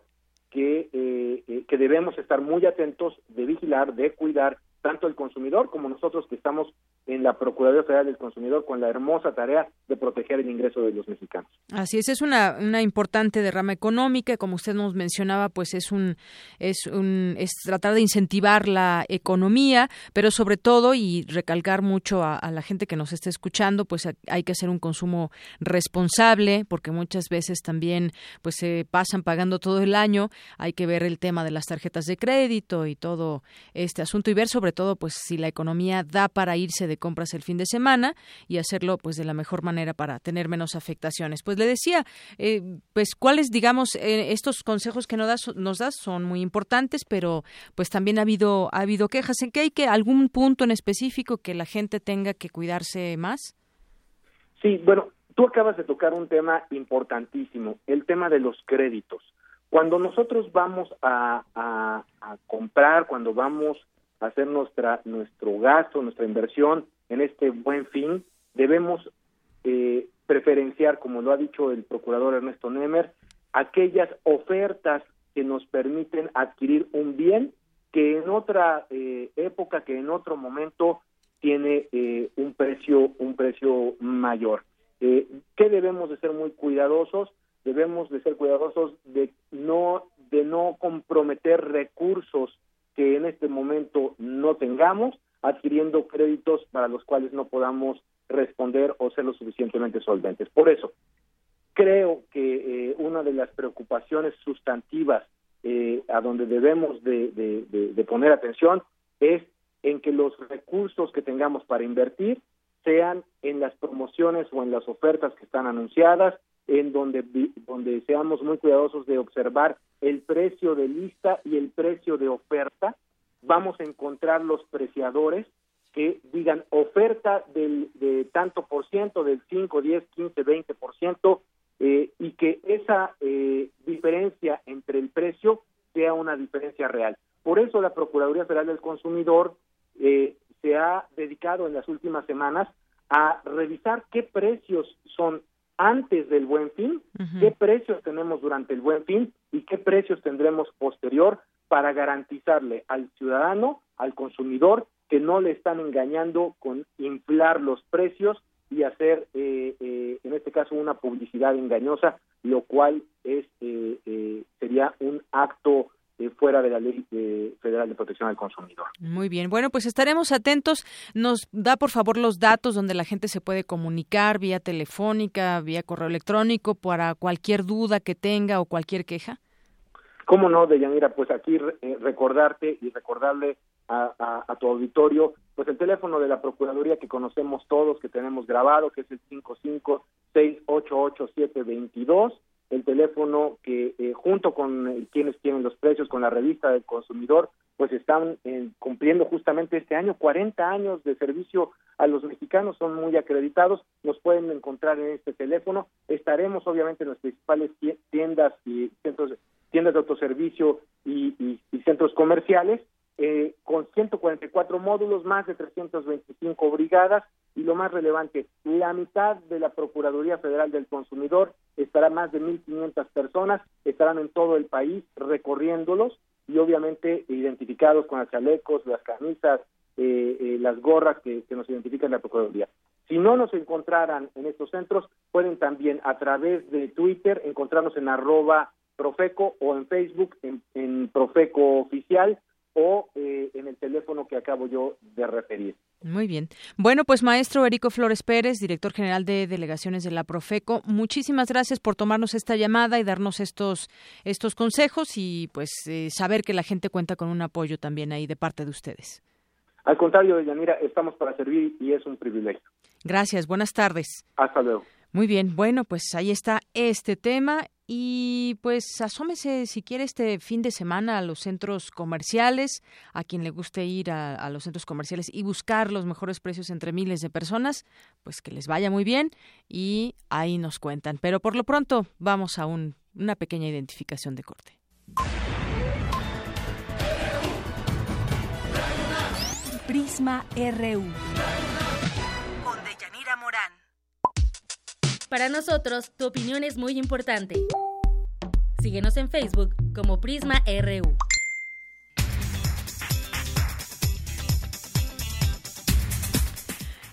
que, eh, eh, que debemos estar muy atentos de vigilar, de cuidar tanto el consumidor como nosotros que estamos en la Procuraduría Federal del Consumidor con la hermosa tarea de proteger el ingreso de los mexicanos.
Así es, es una, una importante derrama económica, como usted nos mencionaba, pues es un es un es tratar de incentivar la economía, pero sobre todo y recalcar mucho a, la gente que nos está escuchando, pues hay que hacer un consumo responsable, porque muchas veces también pues se pasan pagando todo el año, hay que ver el tema de las tarjetas de crédito y todo este asunto y ver sobre todo pues si la economía da para irse de compras el fin de semana y hacerlo pues de la mejor manera para tener menos afectaciones. Pues le decía, eh, pues cuáles digamos eh, estos consejos que nos das, nos das son muy importantes, pero pues también ha habido ha habido quejas en que hay que algún punto en específico que la gente tenga que cuidarse más.
Sí, bueno, tú acabas de tocar un tema importantísimo, el tema de los créditos. Cuando nosotros vamos a, a, a comprar, cuando vamos hacer nuestra nuestro gasto, nuestra inversión en este buen fin, debemos eh, preferenciar, como lo ha dicho el procurador Ernesto Nemer, aquellas ofertas que nos permiten adquirir un bien que en otra eh, época, que en otro momento tiene eh, un precio un precio mayor. Eh, ¿Qué debemos de ser muy cuidadosos? Debemos de ser cuidadosos de no de no comprometer recursos que en este momento no tengamos, adquiriendo créditos para los cuales no podamos responder o ser lo suficientemente solventes. Por eso, creo que eh, una de las preocupaciones sustantivas eh, a donde debemos de, de, poner atención es en que los recursos que tengamos para invertir sean en las promociones o en las ofertas que están anunciadas, en donde, donde seamos muy cuidadosos de observar el precio de lista y el precio de oferta, vamos a encontrar los preciadores que digan oferta del, de tanto por ciento, del 5, 10, 15, 20 por ciento, eh, y que esa eh, diferencia entre el precio sea una diferencia real. Por eso la Procuraduría Federal del Consumidor eh, se ha dedicado en las últimas semanas a revisar qué precios son antes del buen fin, qué precios tenemos durante el buen fin y qué precios tendremos posterior para garantizarle al ciudadano, al consumidor, que no le están engañando con inflar los precios y hacer, eh, eh, en este caso, una publicidad engañosa, lo cual es eh, sería un acto fuera de la ley federal de protección al consumidor.
Muy bien, bueno, pues estaremos atentos. Nos da por favor los datos donde la gente se puede comunicar vía telefónica, vía correo electrónico para cualquier duda que tenga o cualquier queja.
¿Cómo no, Deyanira? Pues aquí recordarte y recordarle a, a, tu auditorio, pues el teléfono de la Procuraduría que conocemos todos, que tenemos grabado, que es el 55 688 722 el teléfono que eh, junto con quienes tienen los precios, con la revista del consumidor, pues están cumpliendo justamente este año. 40 años de servicio a los mexicanos, son muy acreditados, nos pueden encontrar en este teléfono, estaremos obviamente en las principales tiendas y centros tiendas de autoservicio y, centros comerciales eh, con 144 módulos, más de 325 brigadas y lo más relevante, la mitad de la Procuraduría Federal del Consumidor estará más de 1.500 personas, estarán en todo el país recorriéndolos y obviamente identificados con los chalecos, las camisas, eh, eh, las gorras que, nos identifican la Procuraduría. Si no nos encontraran en estos centros, pueden también a través de Twitter encontrarnos en arroba Profeco o en Facebook en, en Profeco Oficial o eh, en el teléfono que acabo yo de referir.
Muy bien. Bueno, pues maestro Erico Flores Pérez, director general de delegaciones de la Profeco, muchísimas gracias por tomarnos esta llamada y darnos estos estos consejos y pues eh, saber que la gente cuenta con un apoyo también ahí de parte de ustedes.
Al contrario, Yanira, estamos para servir y es un privilegio.
Gracias, buenas tardes.
Hasta luego.
Muy bien, bueno, pues ahí está este tema y pues asómese si quiere este fin de semana a los centros comerciales, a quien le guste ir a, los centros comerciales y buscar los mejores precios entre miles de personas, pues que les vaya muy bien y ahí nos cuentan. Pero por lo pronto vamos a una pequeña identificación de corte.
Prisma RU.
Para nosotros, tu opinión es muy importante. Síguenos en Facebook como Prisma RU.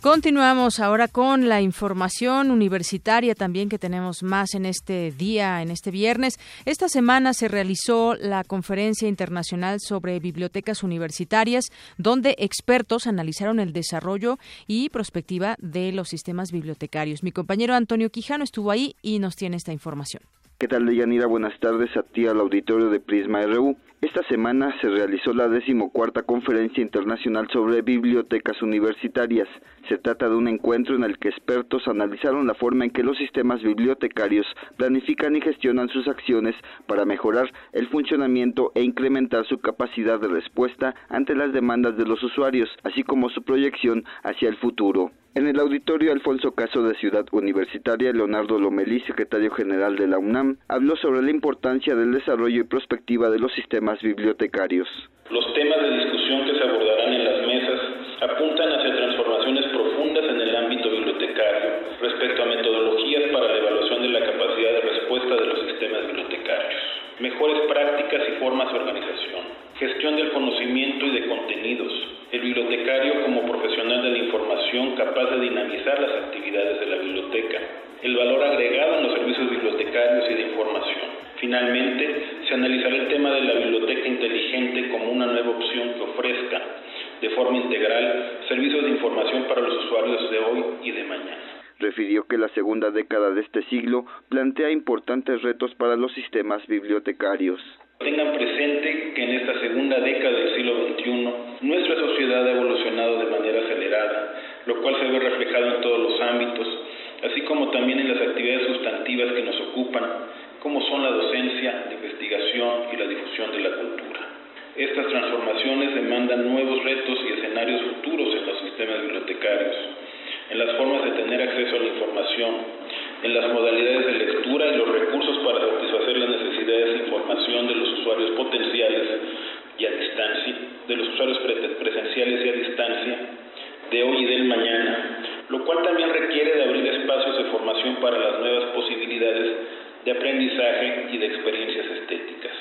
Continuamos ahora con la información universitaria también que tenemos más en este día, en este viernes. Esta semana se realizó la Conferencia Internacional sobre Bibliotecas Universitarias, donde expertos analizaron el desarrollo y prospectiva de los sistemas bibliotecarios. Mi compañero Antonio Quijano estuvo ahí y nos tiene esta información.
¿Qué tal, Deyanira? Buenas tardes a ti al auditorio de Prisma RU. Esta semana se realizó la decimocuarta Conferencia Internacional sobre Bibliotecas Universitarias. Se trata de un encuentro en el que expertos analizaron la forma en que los sistemas bibliotecarios planifican y gestionan sus acciones para mejorar el funcionamiento e incrementar su capacidad de respuesta ante las demandas de los usuarios, así como su proyección hacia el futuro. En el auditorio Alfonso Caso de Ciudad Universitaria, Leonardo Lomelí, secretario general de la UNAM, habló sobre la importancia del desarrollo y prospectiva de los sistemas bibliotecarios.
Los temas de discusión que se abordarán en las mesas apuntan hacia transformaciones profundas en el ámbito bibliotecario respecto a metodologías para la evaluación de la capacidad de respuesta de los sistemas bibliotecarios, mejores prácticas y formas de organización, gestión del conocimiento y de contenidos, el bibliotecario como profesional de la información capaz de dinamizar las actividades de la biblioteca, el valor agregado en los servicios bibliotecarios y de información. Finalmente, se analizará el tema de la biblioteca inteligente como una nueva opción que ofrezca de forma integral servicios de información para los usuarios de hoy y de mañana.
Refirió que la segunda década de este siglo plantea importantes retos para los sistemas bibliotecarios.
Tengan presente que en esta segunda década del siglo XXI nuestra sociedad ha evolucionado de manera acelerada, lo cual se ve reflejado en todos los ámbitos, así como también en las actividades sustantivas que nos ocupan, como son la docencia, la investigación y la difusión de la cultura. Estas transformaciones demandan nuevos retos y escenarios futuros en los sistemas bibliotecarios, en las formas de tener acceso a la información, en las modalidades de lectura y los recursos para satisfacer las necesidades de información de los usuarios potenciales y a distancia, de los usuarios presenciales y a distancia, de hoy y del mañana, lo cual también requiere de abrir espacios de formación para las nuevas posibilidades de aprendizaje y de experiencias estéticas.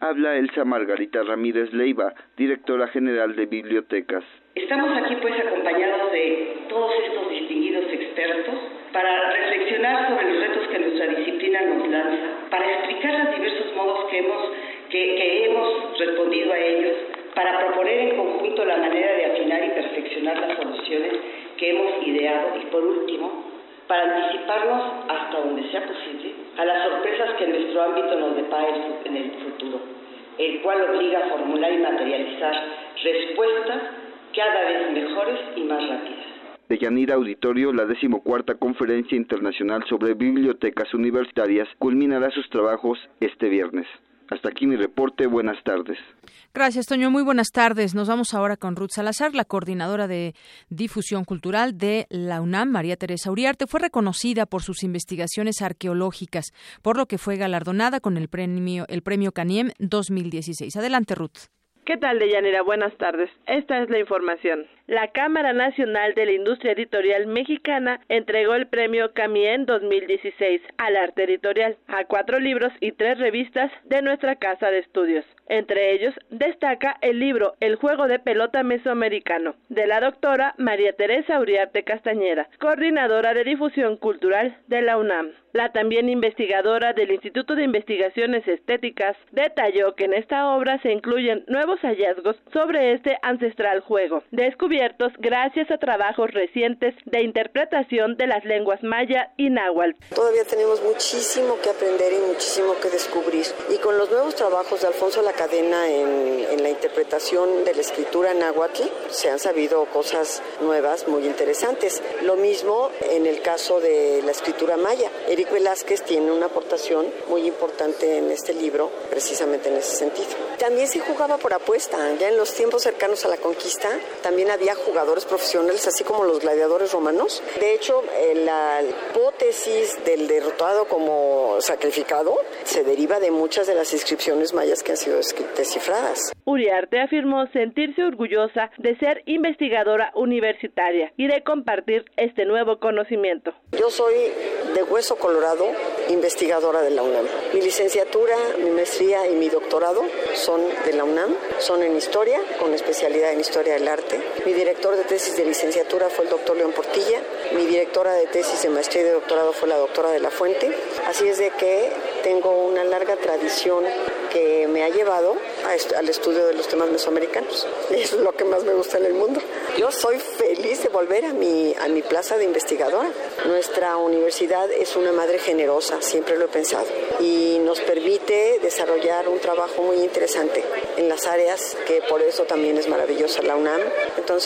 Habla Elsa Margarita Ramírez Leiva, directora general de bibliotecas.
Estamos aquí pues acompañados de todos estos distinguidos expertos para reflexionar sobre los retos que nuestra disciplina nos lanza, para explicar los diversos modos que hemos, que, hemos respondido a ellos, para proponer en conjunto la manera de afinar y perfeccionar las soluciones que hemos ideado y por último, para anticiparnos hasta donde sea posible a las sorpresas que nuestro ámbito nos depara en el futuro, el cual obliga a formular y materializar respuestas cada vez mejores y más rápidas.
De Yanira Auditorio, la decimocuarta Conferencia Internacional sobre Bibliotecas Universitarias culminará sus trabajos este viernes. Hasta aquí mi reporte. Buenas tardes.
Gracias, Toño. Muy buenas tardes. Nos vamos ahora con Ruth Salazar, la coordinadora de difusión cultural de la UNAM, María Teresa Uriarte. Fue reconocida por sus investigaciones arqueológicas, por lo que fue galardonada con el premio, el premio Caniem 2016. Adelante, Ruth.
¿Qué tal, Deyanira? Buenas tardes. Esta es la información. La Cámara Nacional de la Industria Editorial Mexicana entregó el premio Camien 2016 al arte editorial a cuatro libros y tres revistas de nuestra casa de estudios. Entre ellos destaca el libro El juego de pelota mesoamericano de la doctora María Teresa Uriarte Castañeda, coordinadora de difusión cultural de la UNAM. La también investigadora del Instituto de Investigaciones Estéticas detalló que en esta obra se incluyen nuevos hallazgos sobre este ancestral juego, descubiertos gracias a trabajos recientes de interpretación de las lenguas maya y náhuatl.
Todavía tenemos muchísimo que aprender y muchísimo que descubrir. Y con los nuevos trabajos de Alfonso La Cadena en, en la interpretación de la escritura náhuatl, se han sabido cosas nuevas muy interesantes. Lo mismo en el caso de la escritura maya. Eric Velázquez tiene una aportación muy importante en este libro, precisamente en ese sentido. También se jugaba por apuesta. Ya en los tiempos cercanos a la conquista, también había jugadores profesionales, así como los gladiadores romanos. De hecho, eh, la hipótesis del derrotado como sacrificado se deriva de muchas de las inscripciones mayas que han sido descifradas.
Uriarte afirmó sentirse orgullosa de ser investigadora universitaria y de compartir este nuevo conocimiento.
Yo soy de hueso colorado, investigadora de la UNAM. Mi licenciatura, mi maestría y mi doctorado son de la UNAM, son en historia, con especialidad en historia del arte. Mi director de tesis de licenciatura fue el doctor León Portilla, mi directora de tesis de maestría y de doctorado fue la doctora de la Fuente. Así es de que tengo una larga tradición que me ha llevado al estudio de los temas mesoamericanos. [laughs] Es lo que más me gusta en el mundo. Yo soy feliz de volver a mi, a mi plaza de investigadora. Nuestra universidad es una madre generosa, siempre lo he pensado, y nos permite desarrollar un trabajo muy interesante en las áreas que por eso también es maravillosa la UNAM. Entonces,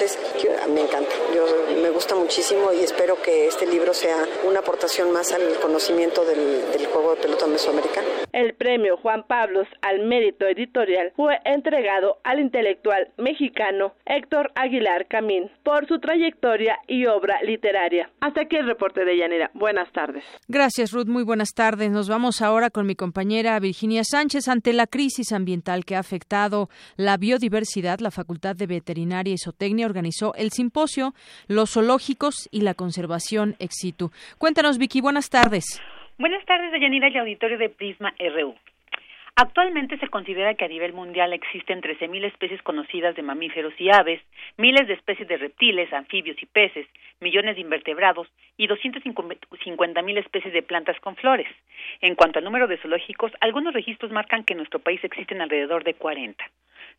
me encanta, yo, me gusta muchísimo y espero que este libro sea una aportación más al conocimiento del, del juego de pelota mesoamericano.
El premio Juan Pablos al mérito editorial fue entregado al intelectual mexicano Héctor Aguilar Camín por su trayectoria y obra literaria. Hasta aquí el reporte de Llanera. Buenas tardes.
Gracias, Ruth. Muy buenas tardes. Nos vamos ahora con mi compañera Virginia Sánchez. Ante la crisis ambiental que ha afectado la biodiversidad, la Facultad de Veterinaria y Zootecnia organizó el simposio Los zoológicos y la conservación ex. Cuéntanos, Vicky. Buenas tardes.
Buenas tardes, Deyanira y auditorio de Prisma RU. Actualmente se considera que a nivel mundial existen 13.000 especies conocidas de mamíferos y aves, miles de especies de reptiles, anfibios y peces, millones de invertebrados y 250.000 especies de plantas con flores. En cuanto al número de zoológicos, algunos registros marcan que en nuestro país existen alrededor de 40.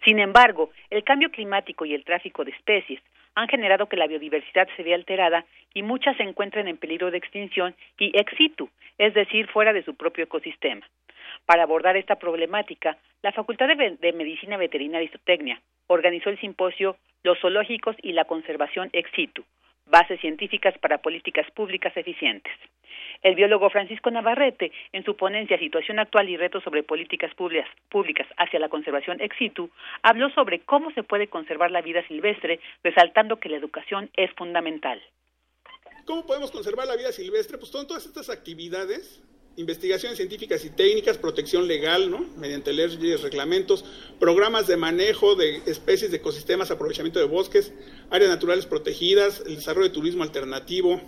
Sin embargo, el cambio climático y el tráfico de especies han generado que la biodiversidad se vea alterada y muchas se encuentren en peligro de extinción y ex situ, es decir, fuera de su propio ecosistema. Para abordar esta problemática, la Facultad de, Medicina Veterinaria y Zootecnia organizó el simposio Los zoológicos y la conservación ex situ, bases científicas para políticas públicas eficientes. El biólogo Francisco Navarrete, en su ponencia Situación actual y retos sobre políticas públicas hacia la conservación ex situ, habló sobre cómo se puede conservar la vida silvestre, resaltando que la educación es fundamental.
¿Cómo podemos conservar la vida silvestre? Pues son todas estas actividades investigaciones científicas y técnicas, protección legal, ¿no? mediante leyes, reglamentos, programas de manejo de especies de ecosistemas, aprovechamiento de bosques, áreas naturales protegidas, el desarrollo de turismo alternativo,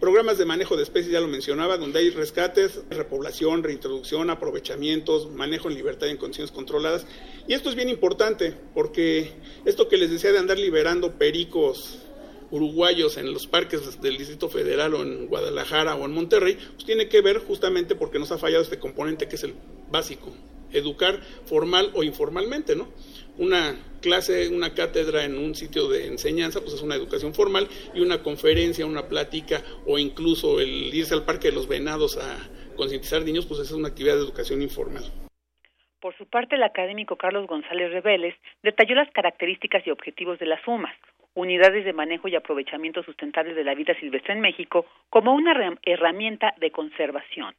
programas de manejo de especies, ya lo mencionaba, donde hay rescates, repoblación, reintroducción, aprovechamientos, manejo en libertad y en condiciones controladas. Y esto es bien importante, porque esto que les decía de andar liberando pericos uruguayos en los parques del Distrito Federal o en Guadalajara o en Monterrey, pues tiene que ver justamente porque nos ha fallado este componente que es el básico, educar formal o informalmente, ¿no? Una clase, una cátedra en un sitio de enseñanza, pues es una educación formal y una conferencia, una plática o incluso el irse al Parque de los Venados a concientizar niños, pues es una actividad de educación informal.
Por su parte, el académico Carlos González Reveles detalló las características y objetivos de las UMAS, unidades de manejo y aprovechamiento sustentable de la vida silvestre en México como una herramienta de conservación.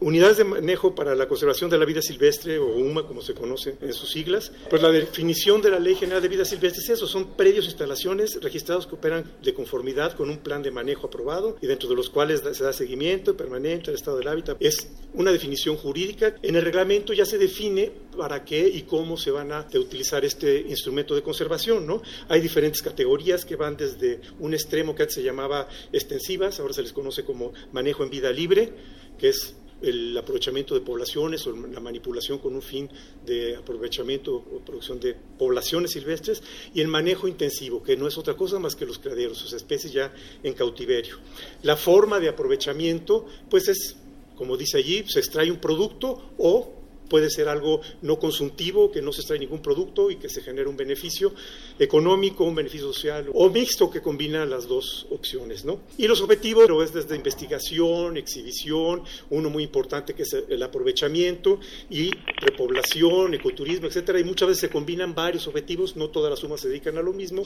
Unidades de manejo para la conservación de la vida silvestre, o UMA, como se conoce en sus siglas. Pues la definición de la Ley General de Vida Silvestre es eso, son predios instalaciones registrados que operan de conformidad con un plan de manejo aprobado y dentro de los cuales se da seguimiento permanente al estado del hábitat. Es una definición jurídica. En el reglamento ya se define para qué y cómo se van a utilizar este instrumento de conservación, ¿no? Hay diferentes categorías que van desde un extremo que antes se llamaba extensivas, ahora se les conoce como manejo en vida libre, que es el aprovechamiento de poblaciones o la manipulación con un fin de aprovechamiento o producción de poblaciones silvestres y el manejo intensivo, que no es otra cosa más que los criaderos, sea, especies ya en cautiverio. La forma de aprovechamiento, pues es, como dice allí, se extrae un producto o puede ser algo no consultivo, que no se extrae ningún producto y que se genera un beneficio económico, un beneficio social o mixto que combina las dos opciones, ¿no? Y los objetivos pero es desde investigación, exhibición, uno muy importante que es el aprovechamiento y repoblación, ecoturismo, etcétera, y muchas veces se combinan varios objetivos, no todas las sumas se dedican a lo mismo,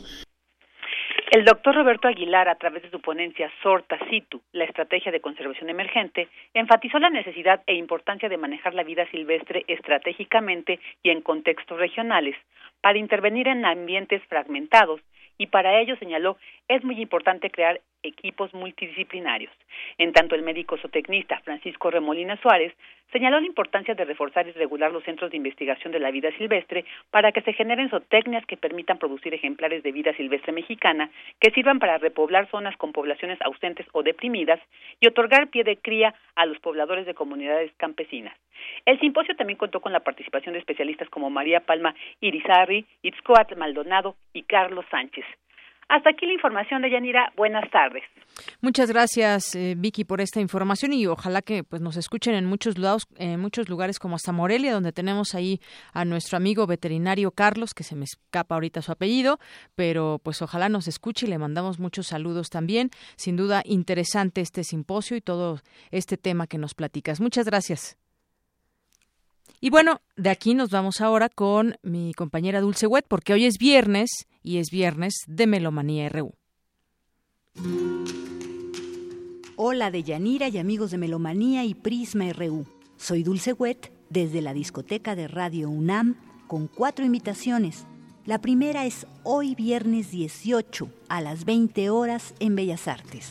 el doctor Roberto Aguilar, a través de su ponencia Sorta Situ, la estrategia de conservación emergente, enfatizó la necesidad e importancia de manejar la vida silvestre estratégicamente y en contextos regionales, para intervenir en ambientes fragmentados y para ello señaló es muy importante crear equipos multidisciplinarios. En tanto, el médico zootecnista Francisco Remolina Suárez señaló la importancia de reforzar y regular los centros de investigación de la vida silvestre para que se generen zootecnias que permitan producir ejemplares de vida silvestre mexicana que sirvan para repoblar zonas con poblaciones ausentes o deprimidas y otorgar pie de cría a los pobladores de comunidades campesinas. El simposio también contó con la participación de especialistas como María Palma Irizarri, Itzcoat Maldonado y Carlos Sánchez. Hasta aquí la información de Yanira. Buenas tardes.
Muchas gracias, eh, Vicky, por esta información y ojalá que pues nos escuchen en muchos lados, en muchos lugares como hasta Morelia, donde tenemos ahí a nuestro amigo veterinario Carlos, que se me escapa ahorita su apellido, pero pues ojalá nos escuche y le mandamos muchos saludos también. Sin duda interesante este simposio y todo este tema que nos platicas. Muchas gracias. Y bueno, de aquí nos vamos ahora con mi compañera Dulce Wet, porque hoy es viernes y es viernes de Melomanía RU.
Hola de Yanira y amigos de Melomanía y Prisma RU. Soy Dulce Wet desde la discoteca de Radio UNAM con cuatro invitaciones. La primera es hoy viernes 18 a las 20 horas en Bellas Artes.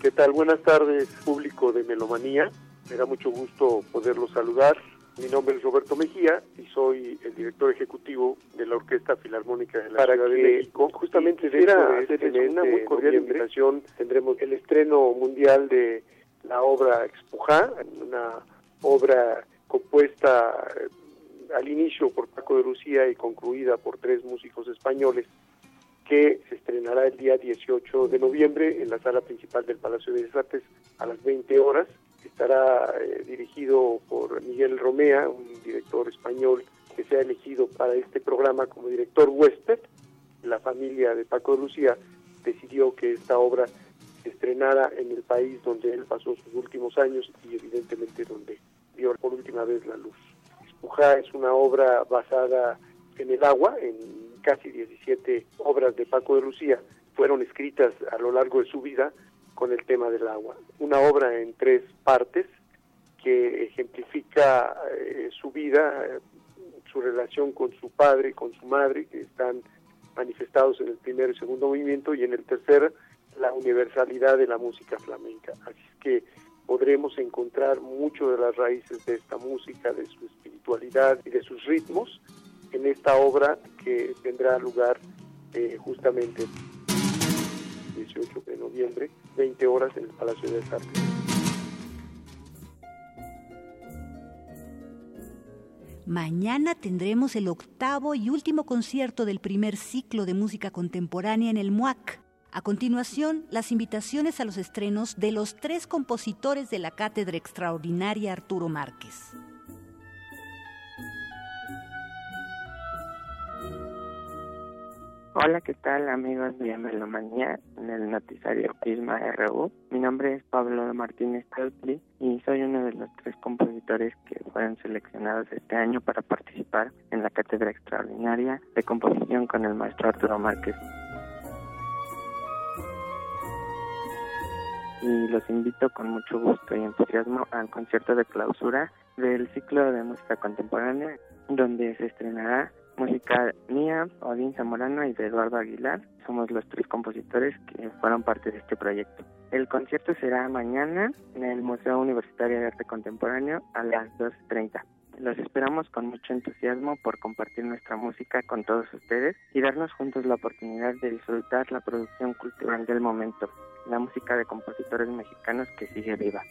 ¿Qué tal? Buenas tardes, público de Melomanía. Me da mucho gusto poderlos saludar. Mi nombre es Roberto Mejía y soy el director ejecutivo de la Orquesta Filarmónica de la Ciudad de México. Justamente de este una muy cordial invitación tendremos el estreno mundial de la obra Expujá, una obra compuesta eh, al inicio por Paco de Lucía y concluida por tres músicos españoles que se estrenará el día 18 de noviembre en la sala principal del Palacio de Bellas Artes a las 20 horas. Estará eh, dirigido por Miguel Romea, un director español que se ha elegido para este programa como director huésped. La familia de Paco de Lucía decidió que esta obra se estrenara en el país donde él pasó sus últimos años y evidentemente donde vio por última vez la luz. Espujá es una obra basada en el agua, en casi 17 obras de Paco de Lucía fueron escritas a lo largo de su vida con el tema del agua. Una obra en tres partes que ejemplifica eh, su vida, eh, su relación con su padre, con su madre, que están manifestados en el primer y segundo movimiento, y en el tercer, la universalidad de la música flamenca. Así que podremos encontrar mucho de las raíces de esta música, de su espiritualidad y de sus ritmos en esta obra que tendrá lugar eh, justamente 18 de noviembre, 20 horas en el Palacio de Artes.
Mañana tendremos el octavo y último concierto del primer ciclo de música contemporánea en el MUAC. A continuación, las invitaciones a los estrenos de los tres compositores de la Cátedra Extraordinaria Arturo Márquez.
Hola, ¿qué tal amigos de Melomanía en el noticiario Prisma RU? Mi nombre es Pablo Martínez Teutli y soy uno de los tres compositores que fueron seleccionados este año para participar en la cátedra extraordinaria de composición con el maestro Arturo Márquez. Y los invito con mucho gusto y entusiasmo al concierto de clausura del ciclo de música contemporánea, donde se estrenará música mía, Odín Zamorano y de Eduardo Aguilar. Somos los tres compositores que fueron parte de este proyecto. El concierto será mañana en el Museo Universitario de Arte Contemporáneo a las 2.30. Los esperamos con mucho entusiasmo por compartir nuestra música con todos ustedes y darnos juntos la oportunidad de disfrutar la producción cultural del momento, la música de compositores mexicanos que sigue viva.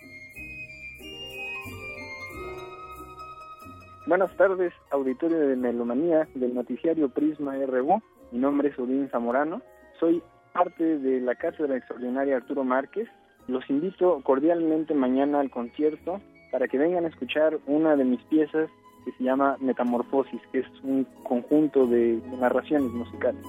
Buenas tardes, auditorio de Melomanía del noticiario Prisma RU. Mi nombre es Odín Zamorano. Soy parte de la Cátedra Extraordinaria Arturo Márquez. Los invito cordialmente mañana al concierto para que vengan a escuchar una de mis piezas que se llama Metamorfosis, que es un conjunto de narraciones musicales.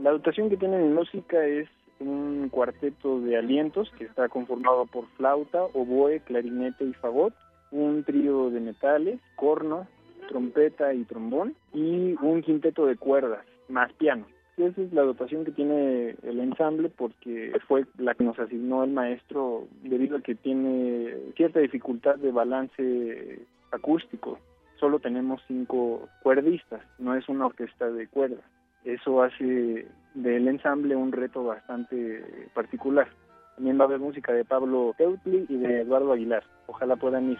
La dotación que tiene mi música es un cuarteto de alientos que está conformado por flauta, oboe, clarinete y fagot, un trío de metales, corno, trompeta y trombón y un quinteto de cuerdas más piano. Esa es la dotación que tiene el ensamble porque fue la que nos asignó el maestro debido a que tiene cierta dificultad de balance acústico. Solo tenemos cinco cuerdistas, no es una orquesta de cuerdas. Eso hace del ensamble un reto bastante particular. También va a haber música de Pablo Teutli y de Eduardo Aguilar. Ojalá puedan ir.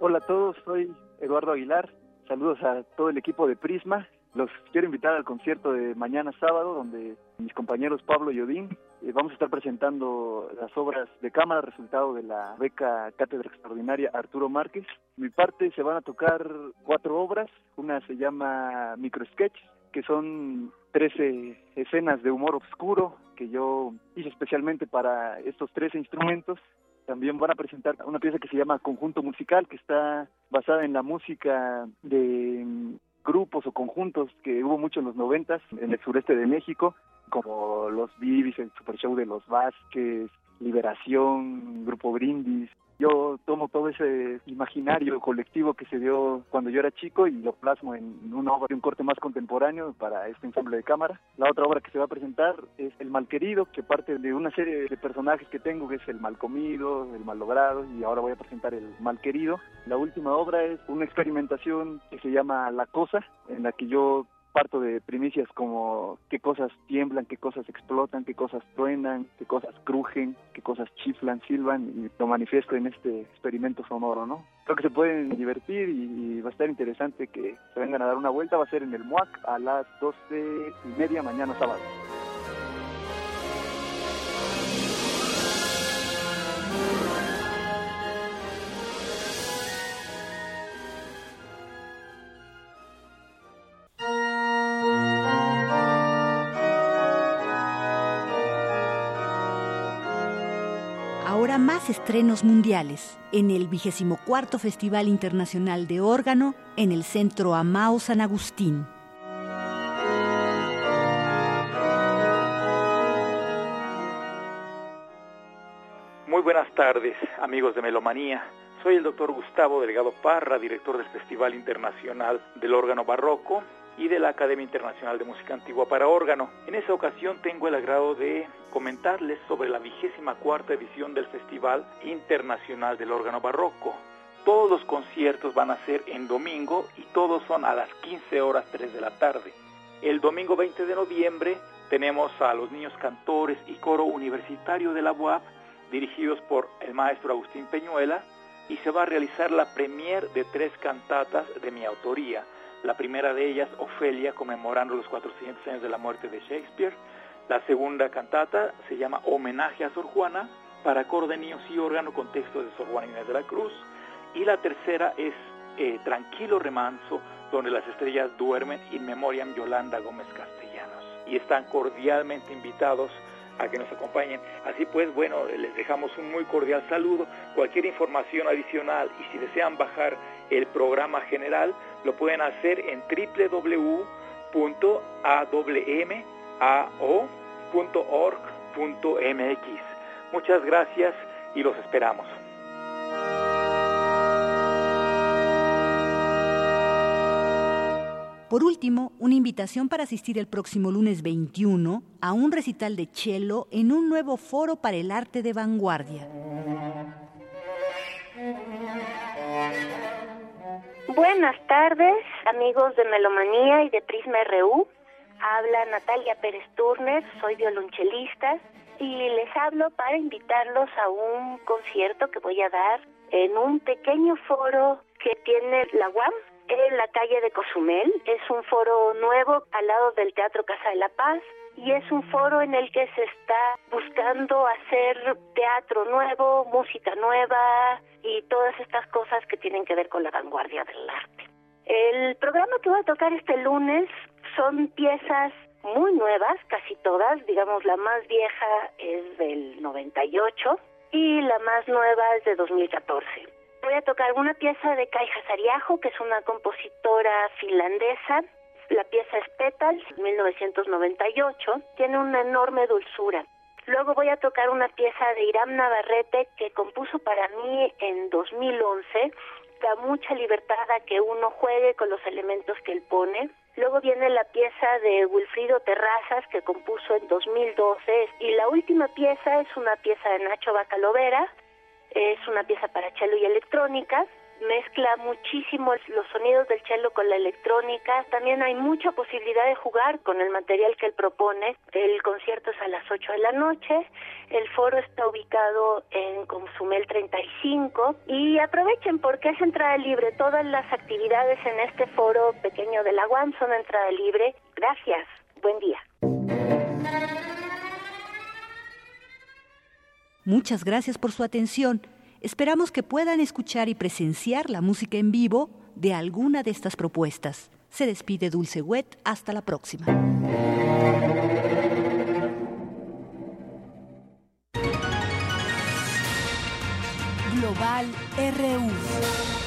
Hola a todos, soy Eduardo Aguilar. Saludos a todo el equipo de Prisma los quiero invitar al concierto de mañana sábado, donde mis compañeros Pablo y Odín eh, vamos a estar presentando las obras de cámara, resultado de la beca Cátedra Extraordinaria Arturo Márquez. Mi parte se van a tocar cuatro obras, una se llama Micro Sketch, que son 13 escenas de humor oscuro que yo hice especialmente para estos 13 instrumentos también van a presentar una pieza que se llama Conjunto Musical, que está basada en la música de grupos o conjuntos que hubo mucho en los noventas en el sureste de México, como los Bibis, el Super Show de los Vázquez, Liberación, Grupo Brindis, yo tomo todo ese imaginario colectivo que se dio cuando yo era chico y lo plasmo en una obra de un corte más contemporáneo para este ensamble de cámara. La otra obra que se va a presentar es El Malquerido, que parte de una serie de personajes que tengo, que es el mal comido, el mal logrado, y ahora voy a presentar el Malquerido. La última obra es una experimentación que se llama La Cosa, en la que yo parto de primicias como qué cosas tiemblan, qué cosas explotan, qué cosas truenan, qué cosas crujen, qué cosas chiflan, silban y lo manifiesto en este experimento sonoro, ¿no? Creo que se pueden divertir y, va a estar interesante que se vengan a dar una vuelta, va a ser en el MUAC a las 12 y media mañana sábado.
Estrenos mundiales en el 24 Festival Internacional de Órgano en el Centro Amao San Agustín.
Muy buenas tardes, amigos de Melomanía. Soy el doctor Gustavo Delgado Parra, director del Festival Internacional del Órgano Barroco y de la Academia Internacional de Música Antigua para órgano. En esa ocasión tengo el agrado de comentarles sobre la vigésima cuarta edición del Festival Internacional del Órgano Barroco. Todos los conciertos van a ser en domingo y todos son a las 15 horas 3 de la tarde. El domingo 20 de noviembre tenemos a los niños cantores y coro universitario de la UAP dirigidos por el maestro Agustín Peñuela y se va a realizar la premier de tres cantatas de mi autoría la primera de ellas, Ofelia, conmemorando los 400 años de la muerte de Shakespeare. La segunda cantata se llama Homenaje a Sor Juana, para coro de niños y órgano con texto de Sor Juana Inés de la Cruz. Y la tercera es eh, Tranquilo Remanso, donde las estrellas duermen, in memoriam Yolanda Gómez Castellanos. y están cordialmente invitados a que nos acompañen. Así pues, bueno, les dejamos un muy cordial saludo. Cualquier información adicional y si desean bajar el programa general, lo pueden hacer en www.awmao.org.mx. Muchas gracias y los esperamos.
Por último, una invitación para asistir el próximo lunes 21 a un recital de cello en un nuevo foro para el arte de vanguardia.
Buenas tardes, amigos de Melomanía y de Prisma RU. Habla Natalia Pérez Turner, soy violonchelista y les hablo para invitarlos a un concierto que voy a dar en un pequeño foro que tiene la UAM en la calle de Cozumel. Es un foro nuevo al lado del Teatro Casa de la Paz y es un foro en el que se está buscando hacer teatro nuevo, música nueva y todas estas cosas que tienen que ver con la vanguardia del arte. El programa que voy a tocar este lunes son piezas muy nuevas, casi todas, digamos la más vieja es del 98 y la más nueva es de 2014. Voy a tocar una pieza de Kai Hasariajo, que es una compositora finlandesa. La pieza es Petals, 1998. Tiene una enorme dulzura. Luego voy a tocar una pieza de Iram Navarrete que compuso para mí en 2011. Da mucha libertad a que uno juegue con los elementos que él pone. Luego viene la pieza de Wilfrido Terrazas que compuso en 2012 y la última pieza es una pieza de Nacho Bacalovera es una pieza para cello y electrónica, mezcla muchísimo los sonidos del cello con la electrónica. También hay mucha posibilidad de jugar con el material que él propone. El concierto es a las 8 de la noche. El foro está ubicado en Consumel 35 y aprovechen porque es entrada libre. Todas las actividades en este foro pequeño de la UAM son entrada libre. Gracias. Buen día.
Muchas gracias por su atención. Esperamos que puedan escuchar y presenciar la música en vivo de alguna de estas propuestas. Se despide Dulce Wet. Hasta la próxima.
Global RU.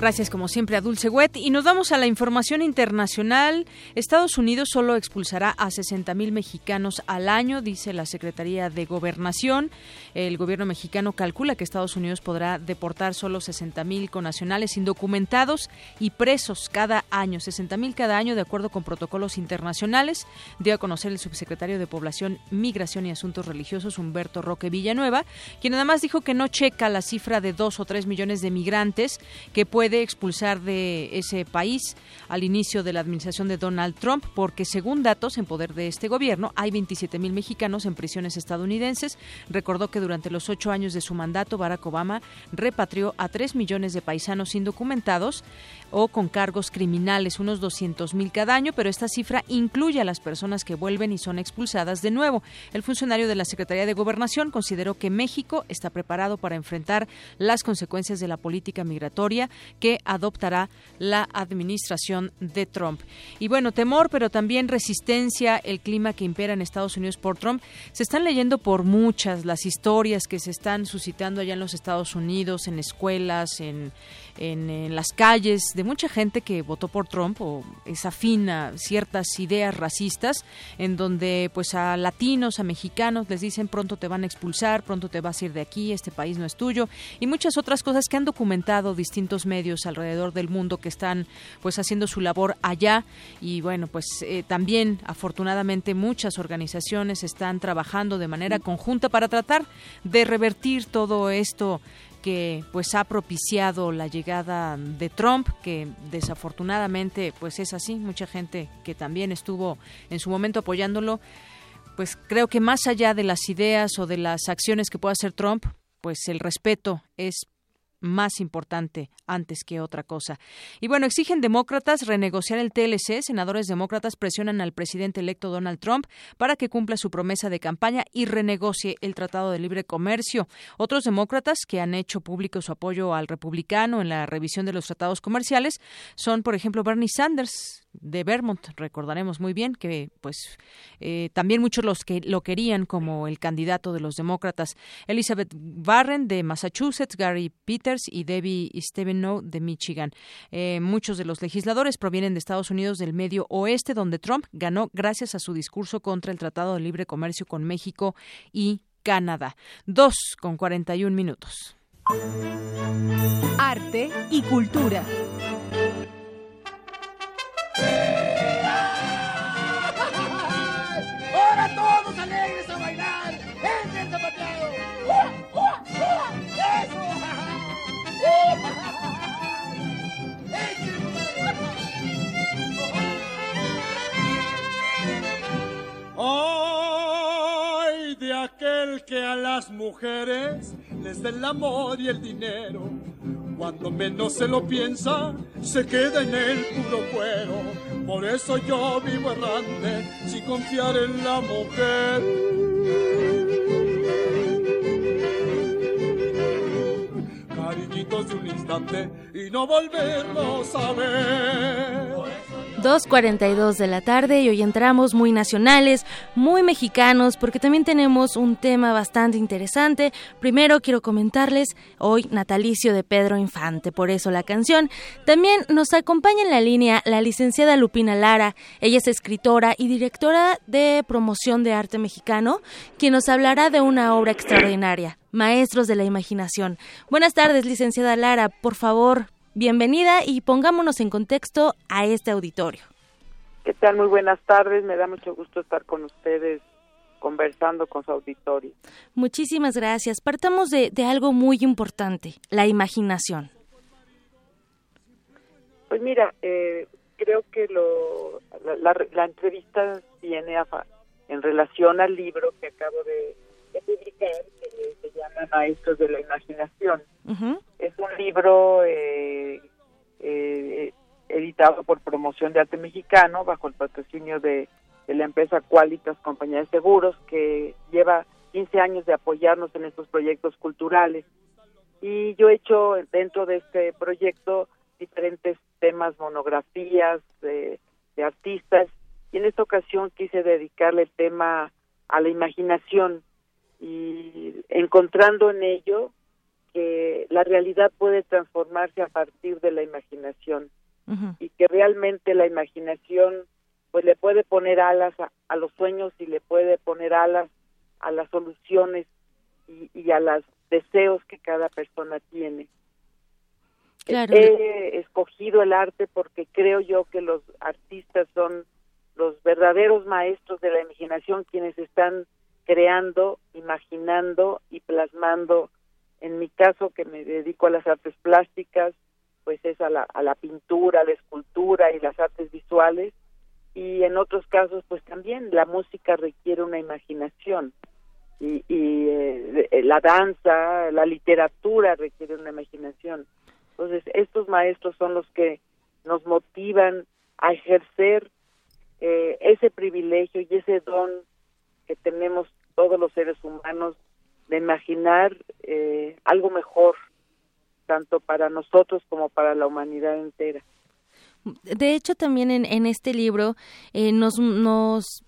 Gracias como siempre a Dulce Wet. Y nos vamos a la información internacional. Estados Unidos solo expulsará a 60 mil mexicanos al año, dice la Secretaría de Gobernación. El gobierno mexicano calcula que Estados Unidos podrá deportar solo 60 mil conacionales indocumentados y presos cada año, 60 mil cada año de acuerdo con protocolos internacionales. Dio a conocer el subsecretario de Población, Migración y Asuntos Religiosos, Humberto Roque Villanueva, quien además dijo que no checa la cifra de dos o tres millones de migrantes que puede puede expulsar de ese país al inicio de la administración de Donald Trump, porque según datos en poder de este gobierno, hay 27 mil mexicanos en prisiones estadounidenses. Recordó que durante los ocho años de su mandato, Barack Obama repatrió a tres millones de paisanos indocumentados o con cargos criminales, unos 200 mil cada año, pero esta cifra incluye a las personas que vuelven y son expulsadas de nuevo. El funcionario de la Secretaría de Gobernación consideró que México está preparado para enfrentar las consecuencias de la política migratoria que adoptará la administración de Trump. Y bueno, temor, pero también resistencia, el clima que impera en Estados Unidos por Trump. Se están leyendo por muchas las historias que se están suscitando allá en los Estados Unidos, en escuelas, en en, las calles de mucha gente que votó por Trump o es afín a ciertas ideas racistas, en donde pues a latinos, a mexicanos les dicen pronto te van a expulsar, pronto te vas a ir de aquí, este país no es tuyo, y muchas otras cosas que han documentado distintos medios alrededor del mundo que están pues haciendo su labor allá. Y bueno pues eh, también afortunadamente muchas organizaciones están trabajando de manera conjunta para tratar de revertir todo esto pues ha propiciado la llegada de Trump, que desafortunadamente pues es así, mucha gente que también estuvo en su momento apoyándolo, pues creo que más allá de las ideas o de las acciones que pueda hacer Trump, pues el respeto es más importante antes que otra cosa. Y bueno, exigen demócratas renegociar el TLC. Senadores demócratas presionan al presidente electo Donald Trump para que cumpla su promesa de campaña y renegocie el Tratado de Libre Comercio. Otros demócratas que han hecho público su apoyo al republicano en la revisión de los tratados comerciales son, por ejemplo, Bernie Sanders, de Vermont, recordaremos muy bien que pues eh, también muchos los que lo querían como el candidato de los demócratas. Elizabeth Warren de Massachusetts, Gary Peters y Debbie Stabenow de Michigan. Eh, muchos de los legisladores provienen de Estados Unidos del medio oeste, donde Trump ganó gracias a su discurso contra el Tratado de Libre Comercio con México y Canadá. Dos con 41 minutos.
Arte y cultura.
¡Ay! De aquel que a las mujeres les da el amor y el dinero. Cuando menos se lo piensa, se queda en el puro cuero. Por eso yo vivo errante, sin confiar en la mujer. Cariñitos de un instante y no volverlos a ver.
2.42 de la tarde y hoy entramos muy nacionales, muy mexicanos, porque también tenemos un tema bastante interesante. Primero quiero comentarles hoy natalicio de Pedro Infante, por eso la canción. También nos acompaña en la línea la licenciada Lupina Lara, ella es escritora y directora de promoción de arte mexicano, quien nos hablará de una obra extraordinaria, Maestros de la Imaginación. Buenas tardes, licenciada Lara, por favor, bienvenida y pongámonos en contexto a este auditorio.
¿Qué tal? Muy buenas tardes. Me da mucho gusto estar con ustedes conversando con su auditorio.
Muchísimas gracias. Partamos de, de algo muy importante, la imaginación.
Pues mira, eh, creo que lo, la, la, la entrevista viene a, en relación al libro que acabo de, de publicar, que se llama Maestros de la Imaginación. Uh -huh. Es un libro eh, eh, editado por Promoción de Arte Mexicano bajo el patrocinio de, de, la empresa Qualitas Compañía de Seguros, que lleva 15 años de apoyarnos en estos proyectos culturales. Y yo he hecho dentro de este proyecto diferentes temas, monografías de, de artistas, y en esta ocasión quise dedicarle el tema a la imaginación y encontrando en ello que la realidad puede transformarse a partir de la imaginación uh -huh. y que realmente la imaginación pues le puede poner alas a, a, los sueños y le puede poner alas a las soluciones y, y a los deseos que cada persona tiene. Claro. He escogido el arte porque creo yo que los artistas son los verdaderos maestros de la imaginación quienes están creando, imaginando y plasmando. En mi caso, que me dedico a las artes plásticas, pues es a la, a la pintura, la escultura y las artes visuales. Y en otros casos, pues también la música requiere una imaginación. Y, y eh, la danza, la literatura requiere una imaginación. Entonces, estos maestros son los que nos motivan a ejercer eh, ese privilegio y ese don que tenemos todos los seres humanos de imaginar eh, algo mejor, tanto para nosotros como para la humanidad entera.
De hecho, también en, en este libro eh, nos, nos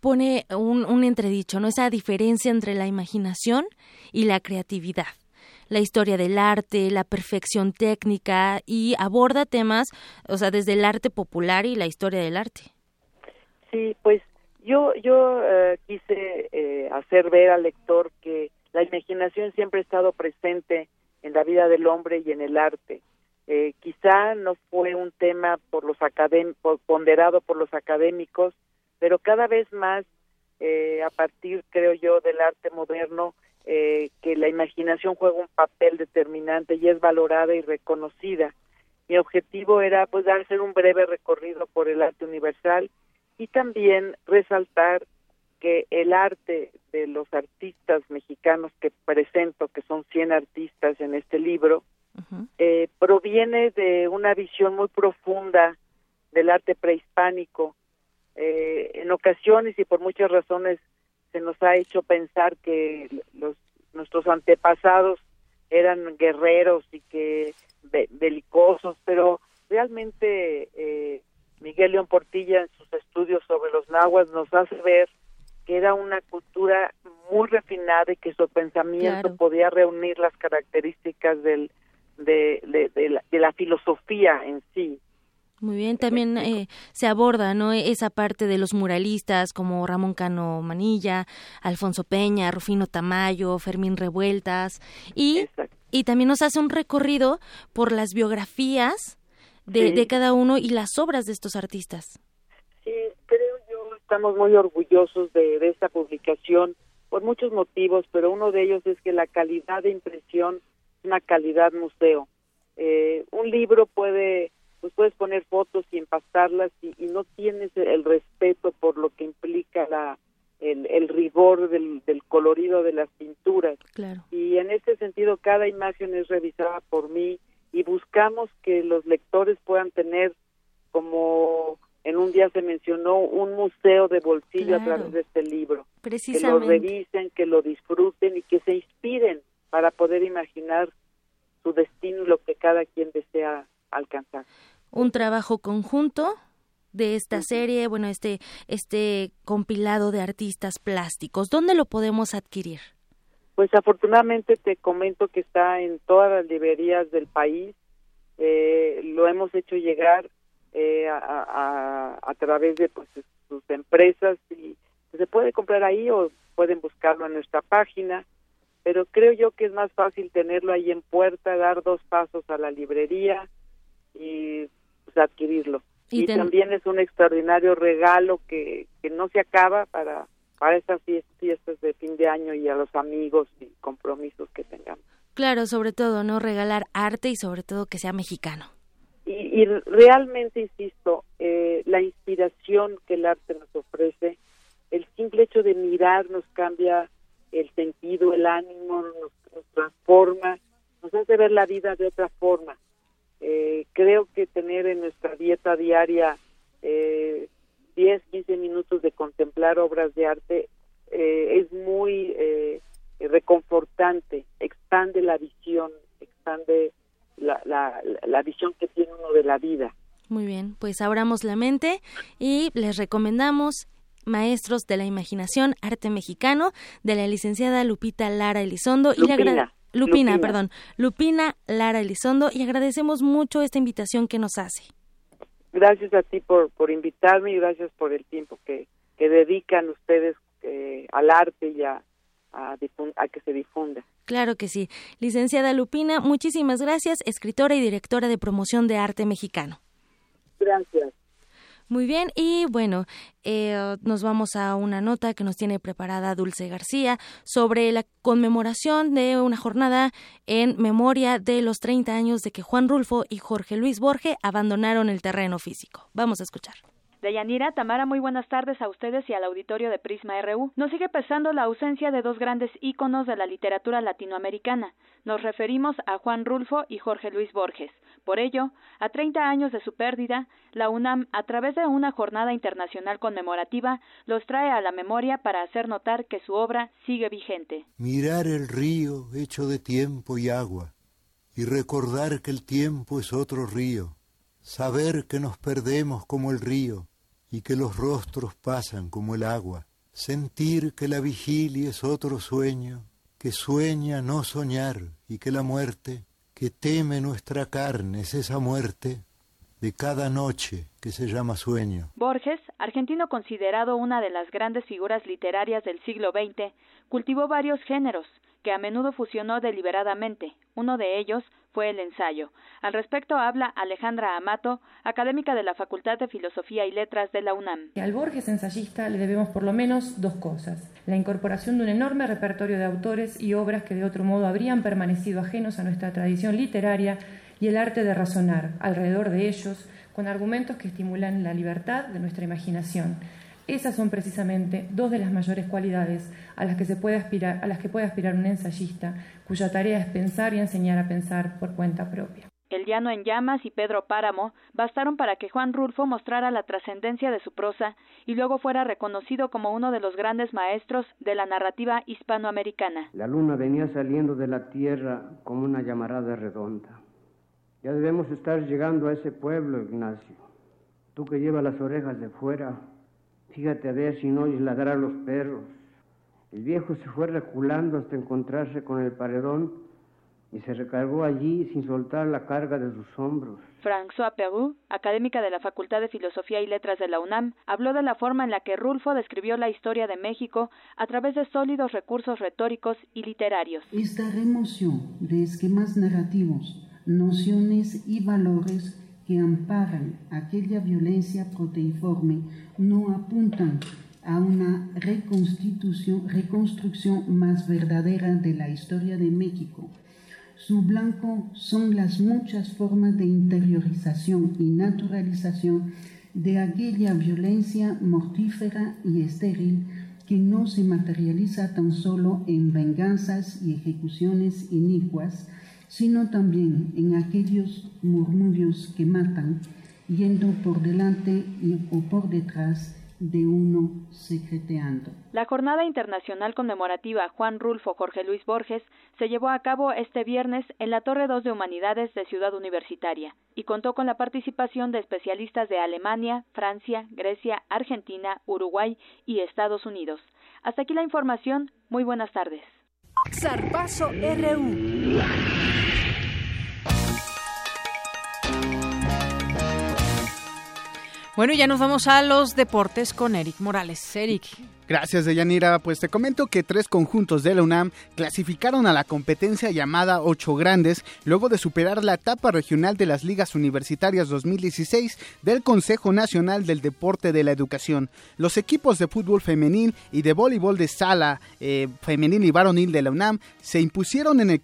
pone un, un entredicho, ¿no? Esa diferencia entre la imaginación y la creatividad la historia del arte, la perfección técnica y aborda temas, o sea, desde el arte popular y la historia del arte.
Sí, pues yo yo eh, quise eh, hacer ver al lector que la imaginación siempre ha estado presente en la vida del hombre y en el arte. Eh, quizá no fue un tema por los académicos, ponderado por los académicos, pero cada vez más eh, a partir, creo yo, del arte moderno, eh, que la imaginación juega un papel determinante y es valorada y reconocida. Mi objetivo era pues hacer un breve recorrido por el arte universal y también resaltar que el arte de los artistas mexicanos que presento, que son 100 artistas en este libro, uh -huh. eh, proviene de una visión muy profunda del arte prehispánico. Eh, en ocasiones y por muchas razones se nos ha hecho pensar que los nuestros antepasados eran guerreros y que be belicosos, pero realmente eh, Miguel León Portilla en sus estudios sobre los nahuas nos hace ver que era una cultura muy refinada y que su pensamiento podía reunir las características del, de, de, la, filosofía en sí.
Muy bien, también eh, se aborda ¿no? esa parte de los muralistas como Ramón Cano Manilla, Alfonso Peña, Rufino Tamayo, Fermín Revueltas y, y también nos hace un recorrido por las biografías de, de cada uno y las obras de estos artistas.
Sí, creo yo, estamos muy orgullosos de, de esta publicación por muchos motivos, pero uno de ellos es que la calidad de impresión es una calidad museo. Eh, un libro puede pues puedes poner fotos y empastarlas y, no tienes el respeto por lo que implica la el, rigor del, colorido de las pinturas. Y en ese sentido cada imagen es revisada por mí y buscamos que los lectores puedan tener como en un día se mencionó un museo de bolsillo a través de este libro. Que lo revisen, que lo disfruten y que se inspiren para poder imaginar su destino y lo que cada quien desea alcanzar
un trabajo conjunto de esta serie, bueno, este, este compilado de artistas plásticos. ¿Dónde lo podemos adquirir?
Pues afortunadamente te comento que está en todas las librerías del país. Eh, lo hemos hecho llegar eh, a, a, través de pues, sus empresas y se puede comprar ahí o pueden buscarlo en nuestra página. Pero creo yo que es más fácil tenerlo ahí en puerta, dar dos pasos a la librería y pues, adquirirlo. Y, también es un extraordinario regalo que, que no se acaba para, para estas fiestas de fin de año y a los amigos y compromisos que tengamos.
Claro, sobre todo, ¿no? Regalar arte y sobre todo que sea mexicano.
Y, y realmente, insisto, eh, la inspiración que el arte nos ofrece, el simple hecho de mirar nos cambia el sentido, el ánimo, nos transforma, nos hace ver la vida de otra forma. Eh, creo que tener en nuestra dieta diaria eh, 10, 15 minutos de contemplar obras de arte eh, es muy eh, reconfortante, expande la visión, expande la, la, la visión que tiene uno de la vida.
Muy bien, pues abramos la mente y les recomendamos Maestros de la Imaginación, Arte Mexicano, de la licenciada Lupita Lara Elizondo. Y
la
Lupina, perdón, Lupina Lara Elizondo, y agradecemos mucho esta invitación que nos hace.
Gracias a ti por, por invitarme y gracias por el tiempo que, que dedican ustedes eh, al arte y a, a, a, que se difunda.
Claro que sí. Licenciada Lupina, muchísimas gracias, escritora y directora de promoción de arte mexicano.
Gracias.
Muy bien, y bueno, eh, nos vamos a una nota que nos tiene preparada Dulce García sobre la conmemoración de una jornada en memoria de los 30 años de que Juan Rulfo y Jorge Luis Borge abandonaron el terreno físico. Vamos a escuchar.
Deyanira, Tamara, muy buenas tardes a ustedes y al auditorio de Prisma RU. Nos sigue pesando la ausencia de dos grandes íconos de la literatura latinoamericana. Nos referimos a Juan Rulfo y Jorge Luis Borges. Por ello, a 30 años de su pérdida, la UNAM, a través de una jornada internacional conmemorativa, los trae a la memoria para hacer notar que su obra sigue vigente.
Mirar el río hecho de tiempo y agua, y recordar que el tiempo es otro río, saber que nos perdemos como el río, y que los rostros pasan como el agua, sentir que la vigilia es otro sueño, que sueña no soñar y que la muerte, que teme nuestra carne es esa muerte de cada noche que se llama sueño.
Borges, argentino considerado una de las grandes figuras literarias del siglo XX, cultivó varios géneros, que a menudo fusionó deliberadamente. Uno de ellos fue el ensayo. Al respecto habla Alejandra Amato, académica de la Facultad de Filosofía y Letras de la UNAM.
Al Borges ensayista le debemos por lo menos dos cosas. La incorporación de un enorme repertorio de autores y obras que de otro modo habrían permanecido ajenos a nuestra tradición literaria y el arte de razonar alrededor de ellos con argumentos que estimulan la libertad de nuestra imaginación esas son precisamente dos de las mayores cualidades a las que, se puede aspirar, a las que puede aspirar un ensayista, cuya tarea es pensar y enseñar a pensar por cuenta propia.
El llano en llamas y Pedro Páramo bastaron para que Juan Rulfo mostrara la trascendencia de su prosa y luego fuera reconocido como uno de los grandes maestros de la narrativa hispanoamericana.
La luna venía saliendo de la tierra como una llamarada redonda. Ya debemos estar llegando a ese pueblo, Ignacio.
Tú que llevas las orejas de fuera, fíjate a ver si no oyes ladrar los perros. El viejo se fue reculando hasta encontrarse con el paredón y se recargó allí sin soltar la carga de sus hombros.
François Perú, académica de la Facultad de Filosofía y Letras de la UNAM, habló de la forma en la que Rulfo describió la historia de México a través de sólidos recursos retóricos y literarios.
Esta remoción de esquemas narrativos, nociones y valores que amparan aquella violencia proteiforme no apuntan a una reconstrucción más verdadera de la historia de México. Su blanco son las muchas formas de interiorización y naturalización de aquella violencia mortífera y estéril que no se materializa tan solo en venganzas y ejecuciones inicuas, sino también en aquellos murmullos que matan, yendo por delante y, o por detrás de uno secreteando.
La Jornada Internacional Conmemorativa Juan Rulfo Jorge Luis Borges se llevó a cabo este viernes en la Torre 2 de Humanidades de Ciudad Universitaria y contó con la participación de especialistas de Alemania, Francia, Grecia, Argentina, Uruguay y Estados Unidos. Hasta aquí la información. Muy buenas tardes. RU.
Bueno, ya nos vamos a los deportes con Eric Morales. Eric.
Gracias, Deyanira. Pues te comento que tres conjuntos de la UNAM clasificaron a la competencia llamada Ocho Grandes luego de superar la etapa regional de las Ligas Universitarias 2016 del Consejo Nacional del Deporte de la Educación. Los equipos de fútbol femenil y de voleibol de sala eh, femenil y varonil de la UNAM se impusieron en el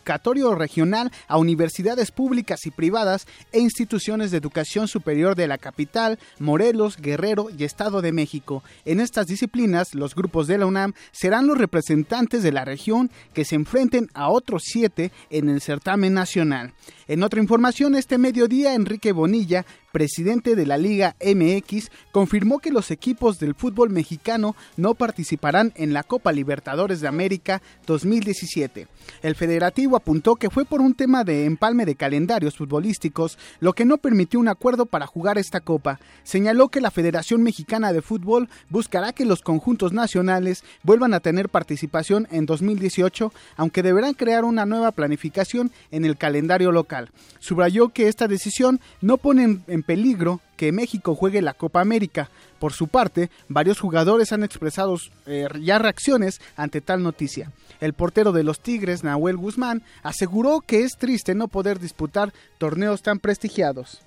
clasificatorio regional a universidades públicas y privadas e instituciones de educación superior de la capital, Morelos, Guerrero y Estado de México. En estas disciplinas, los grupos de la UNAM serán los representantes de la región que se enfrenten a otros siete en el certamen nacional. En otra información, este mediodía, Enrique Bonilla, presidente de la Liga MX, confirmó que los equipos del fútbol mexicano no participarán en la Copa Libertadores de América 2017. El federativo apuntó que fue por un tema de empalme de calendarios futbolísticos lo que no permitió un acuerdo para jugar esta copa. Señaló que la Federación Mexicana de Fútbol buscará que los conjuntos nacionales vuelvan a tener participación en 2018, aunque deberán crear una nueva planificación en el calendario local. Subrayó que esta decisión no pone en peligro que México juegue la Copa América. Por su parte, varios jugadores han expresado eh, ya reacciones ante tal noticia. El portero de los Tigres, Nahuel Guzmán, aseguró que es triste no poder disputar torneos tan prestigiados.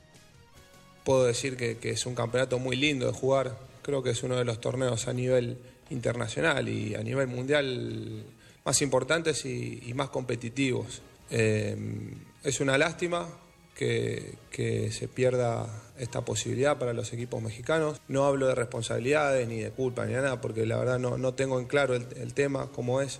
Puedo decir que, es un campeonato muy lindo de jugar. Creo que es uno de los torneos a nivel internacional y a nivel mundial más importantes y, más competitivos. Eh, es una lástima que, se pierda esta posibilidad para los equipos mexicanos. No hablo de responsabilidades ni de culpa ni nada, porque la verdad no, no tengo en claro el, tema, cómo es.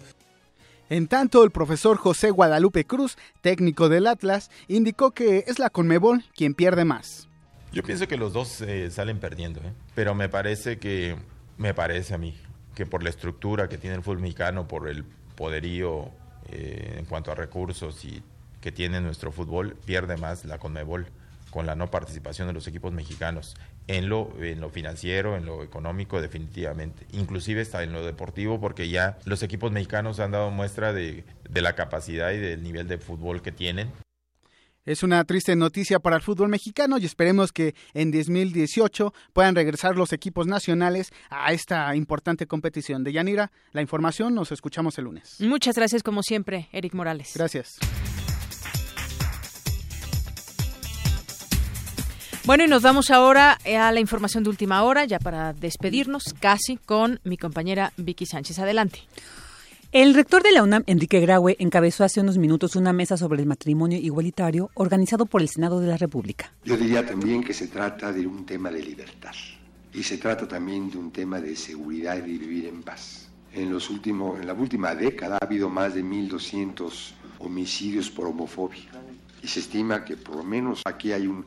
En tanto, el profesor José Guadalupe Cruz, técnico del Atlas, indicó que es la Conmebol quien pierde más.
Yo pienso que los dos eh, salen perdiendo, ¿eh? pero me parece que, me parece a mí, que por la estructura que tiene el fútbol mexicano, por el poderío eh, en cuanto a recursos y que tiene nuestro fútbol, pierde más la Conmebol con la no participación de los equipos mexicanos en lo, en lo financiero, en lo económico, definitivamente. Inclusive está en lo deportivo, porque ya los equipos mexicanos han dado muestra de, de la capacidad y del nivel de fútbol que tienen.
Es una triste noticia para el fútbol mexicano y esperemos que en 2018 puedan regresar los equipos nacionales a esta importante competición. De Yanira, la información nos escuchamos el lunes.
Muchas gracias como siempre, Eric Morales.
Gracias.
Bueno, y nos vamos ahora a la información de última hora, ya para despedirnos casi con mi compañera Vicky Sánchez. Adelante.
El rector de la UNAM, Enrique Graue, encabezó hace unos minutos una mesa sobre el matrimonio igualitario organizado por el Senado de la República.
Yo diría también que se trata de un tema de libertad y se trata también de un tema de seguridad y de vivir en paz. En, los últimos, en la última década ha habido más de 1.200 homicidios por homofobia y se estima que por lo menos aquí hay un,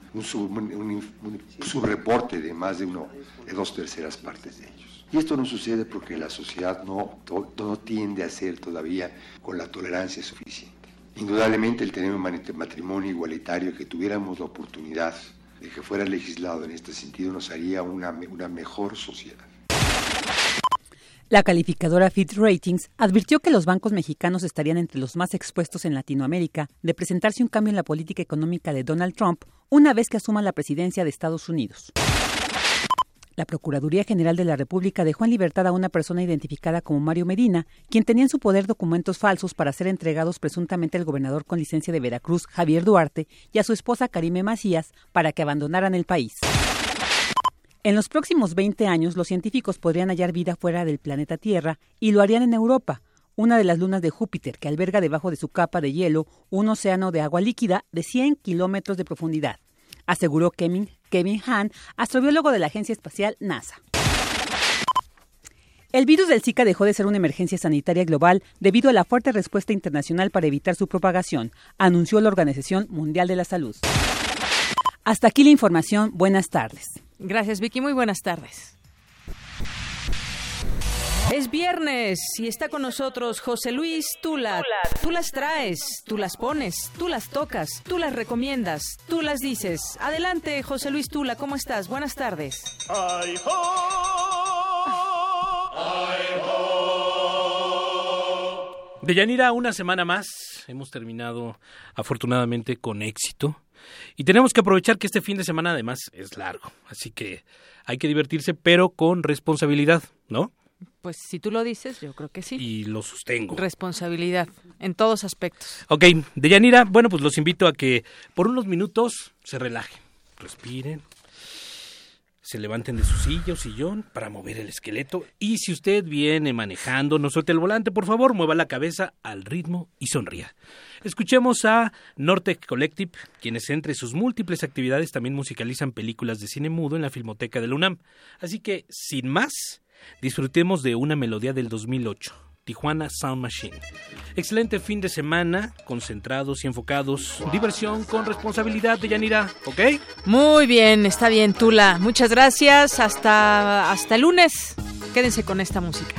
subreporte de más de, uno, de dos terceras partes de ellos. Y esto no sucede porque la sociedad no, no tiende a ser todavía con la tolerancia suficiente. Indudablemente el tener un matrimonio igualitario, que tuviéramos la oportunidad de que fuera legislado en este sentido nos haría una, una mejor sociedad.
La calificadora Fit Ratings advirtió que los bancos mexicanos estarían entre los más expuestos en Latinoamérica de presentarse un cambio en la política económica de Donald Trump una vez que asuma la presidencia de Estados Unidos. La Procuraduría General de la República dejó en libertad a una persona identificada como Mario Medina, quien tenía en su poder documentos falsos para ser entregados presuntamente al gobernador con licencia de Veracruz, Javier Duarte, y a su esposa Karime Macías para que abandonaran el país. En los próximos 20 años, los científicos podrían hallar vida fuera del planeta Tierra y lo harían en Europa, una de las lunas de Júpiter, que alberga debajo de su capa de hielo un océano de agua líquida de 100 kilómetros de profundidad, aseguró Kevin, Kevin Hahn, astrobiólogo de la Agencia Espacial NASA. El virus del Zika dejó de ser una emergencia sanitaria global debido a la fuerte respuesta internacional para evitar su propagación, anunció la Organización Mundial de la Salud. Hasta aquí la información. Buenas tardes.
Gracias, Vicky. Muy buenas tardes. Es viernes y está con nosotros José Luis Tula. Tú las traes, tú las pones, tú las tocas, tú las recomiendas, tú las dices. Adelante, José Luis Tula, ¿cómo estás? Buenas tardes. Ay,
De Yanira, una semana más. Hemos terminado afortunadamente con éxito. Y tenemos que aprovechar que este fin de semana además es largo. Así que hay que divertirse, pero con responsabilidad, ¿no?
Pues si tú lo dices, yo creo que sí.
Y lo sostengo.
Responsabilidad en todos aspectos.
Ok, Deyanira, bueno, pues los invito a que por unos minutos se relajen, respiren, se levanten de su silla o sillón para mover el esqueleto. Y si usted viene manejando, no suelte el volante, por favor, mueva la cabeza al ritmo y sonría. Escuchemos a Nortec Collective, quienes entre sus múltiples actividades también musicalizan películas de cine mudo en la Filmoteca de la UNAM. Así que, sin más, disfrutemos de una melodía del 2008, Tijuana Sound Machine. Excelente fin de semana, concentrados y enfocados. Diversión con responsabilidad de Yanira, ¿ok?
Muy bien, está bien, Tula. Muchas gracias. Hasta, hasta el lunes. Quédense con esta música.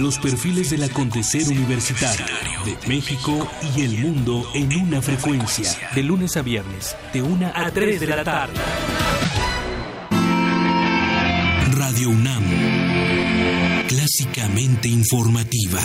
Los perfiles del acontecer universitario de México y el mundo en una frecuencia.
De lunes a viernes, de 1 a 3 de la tarde.
Radio UNAM, clásicamente informativa.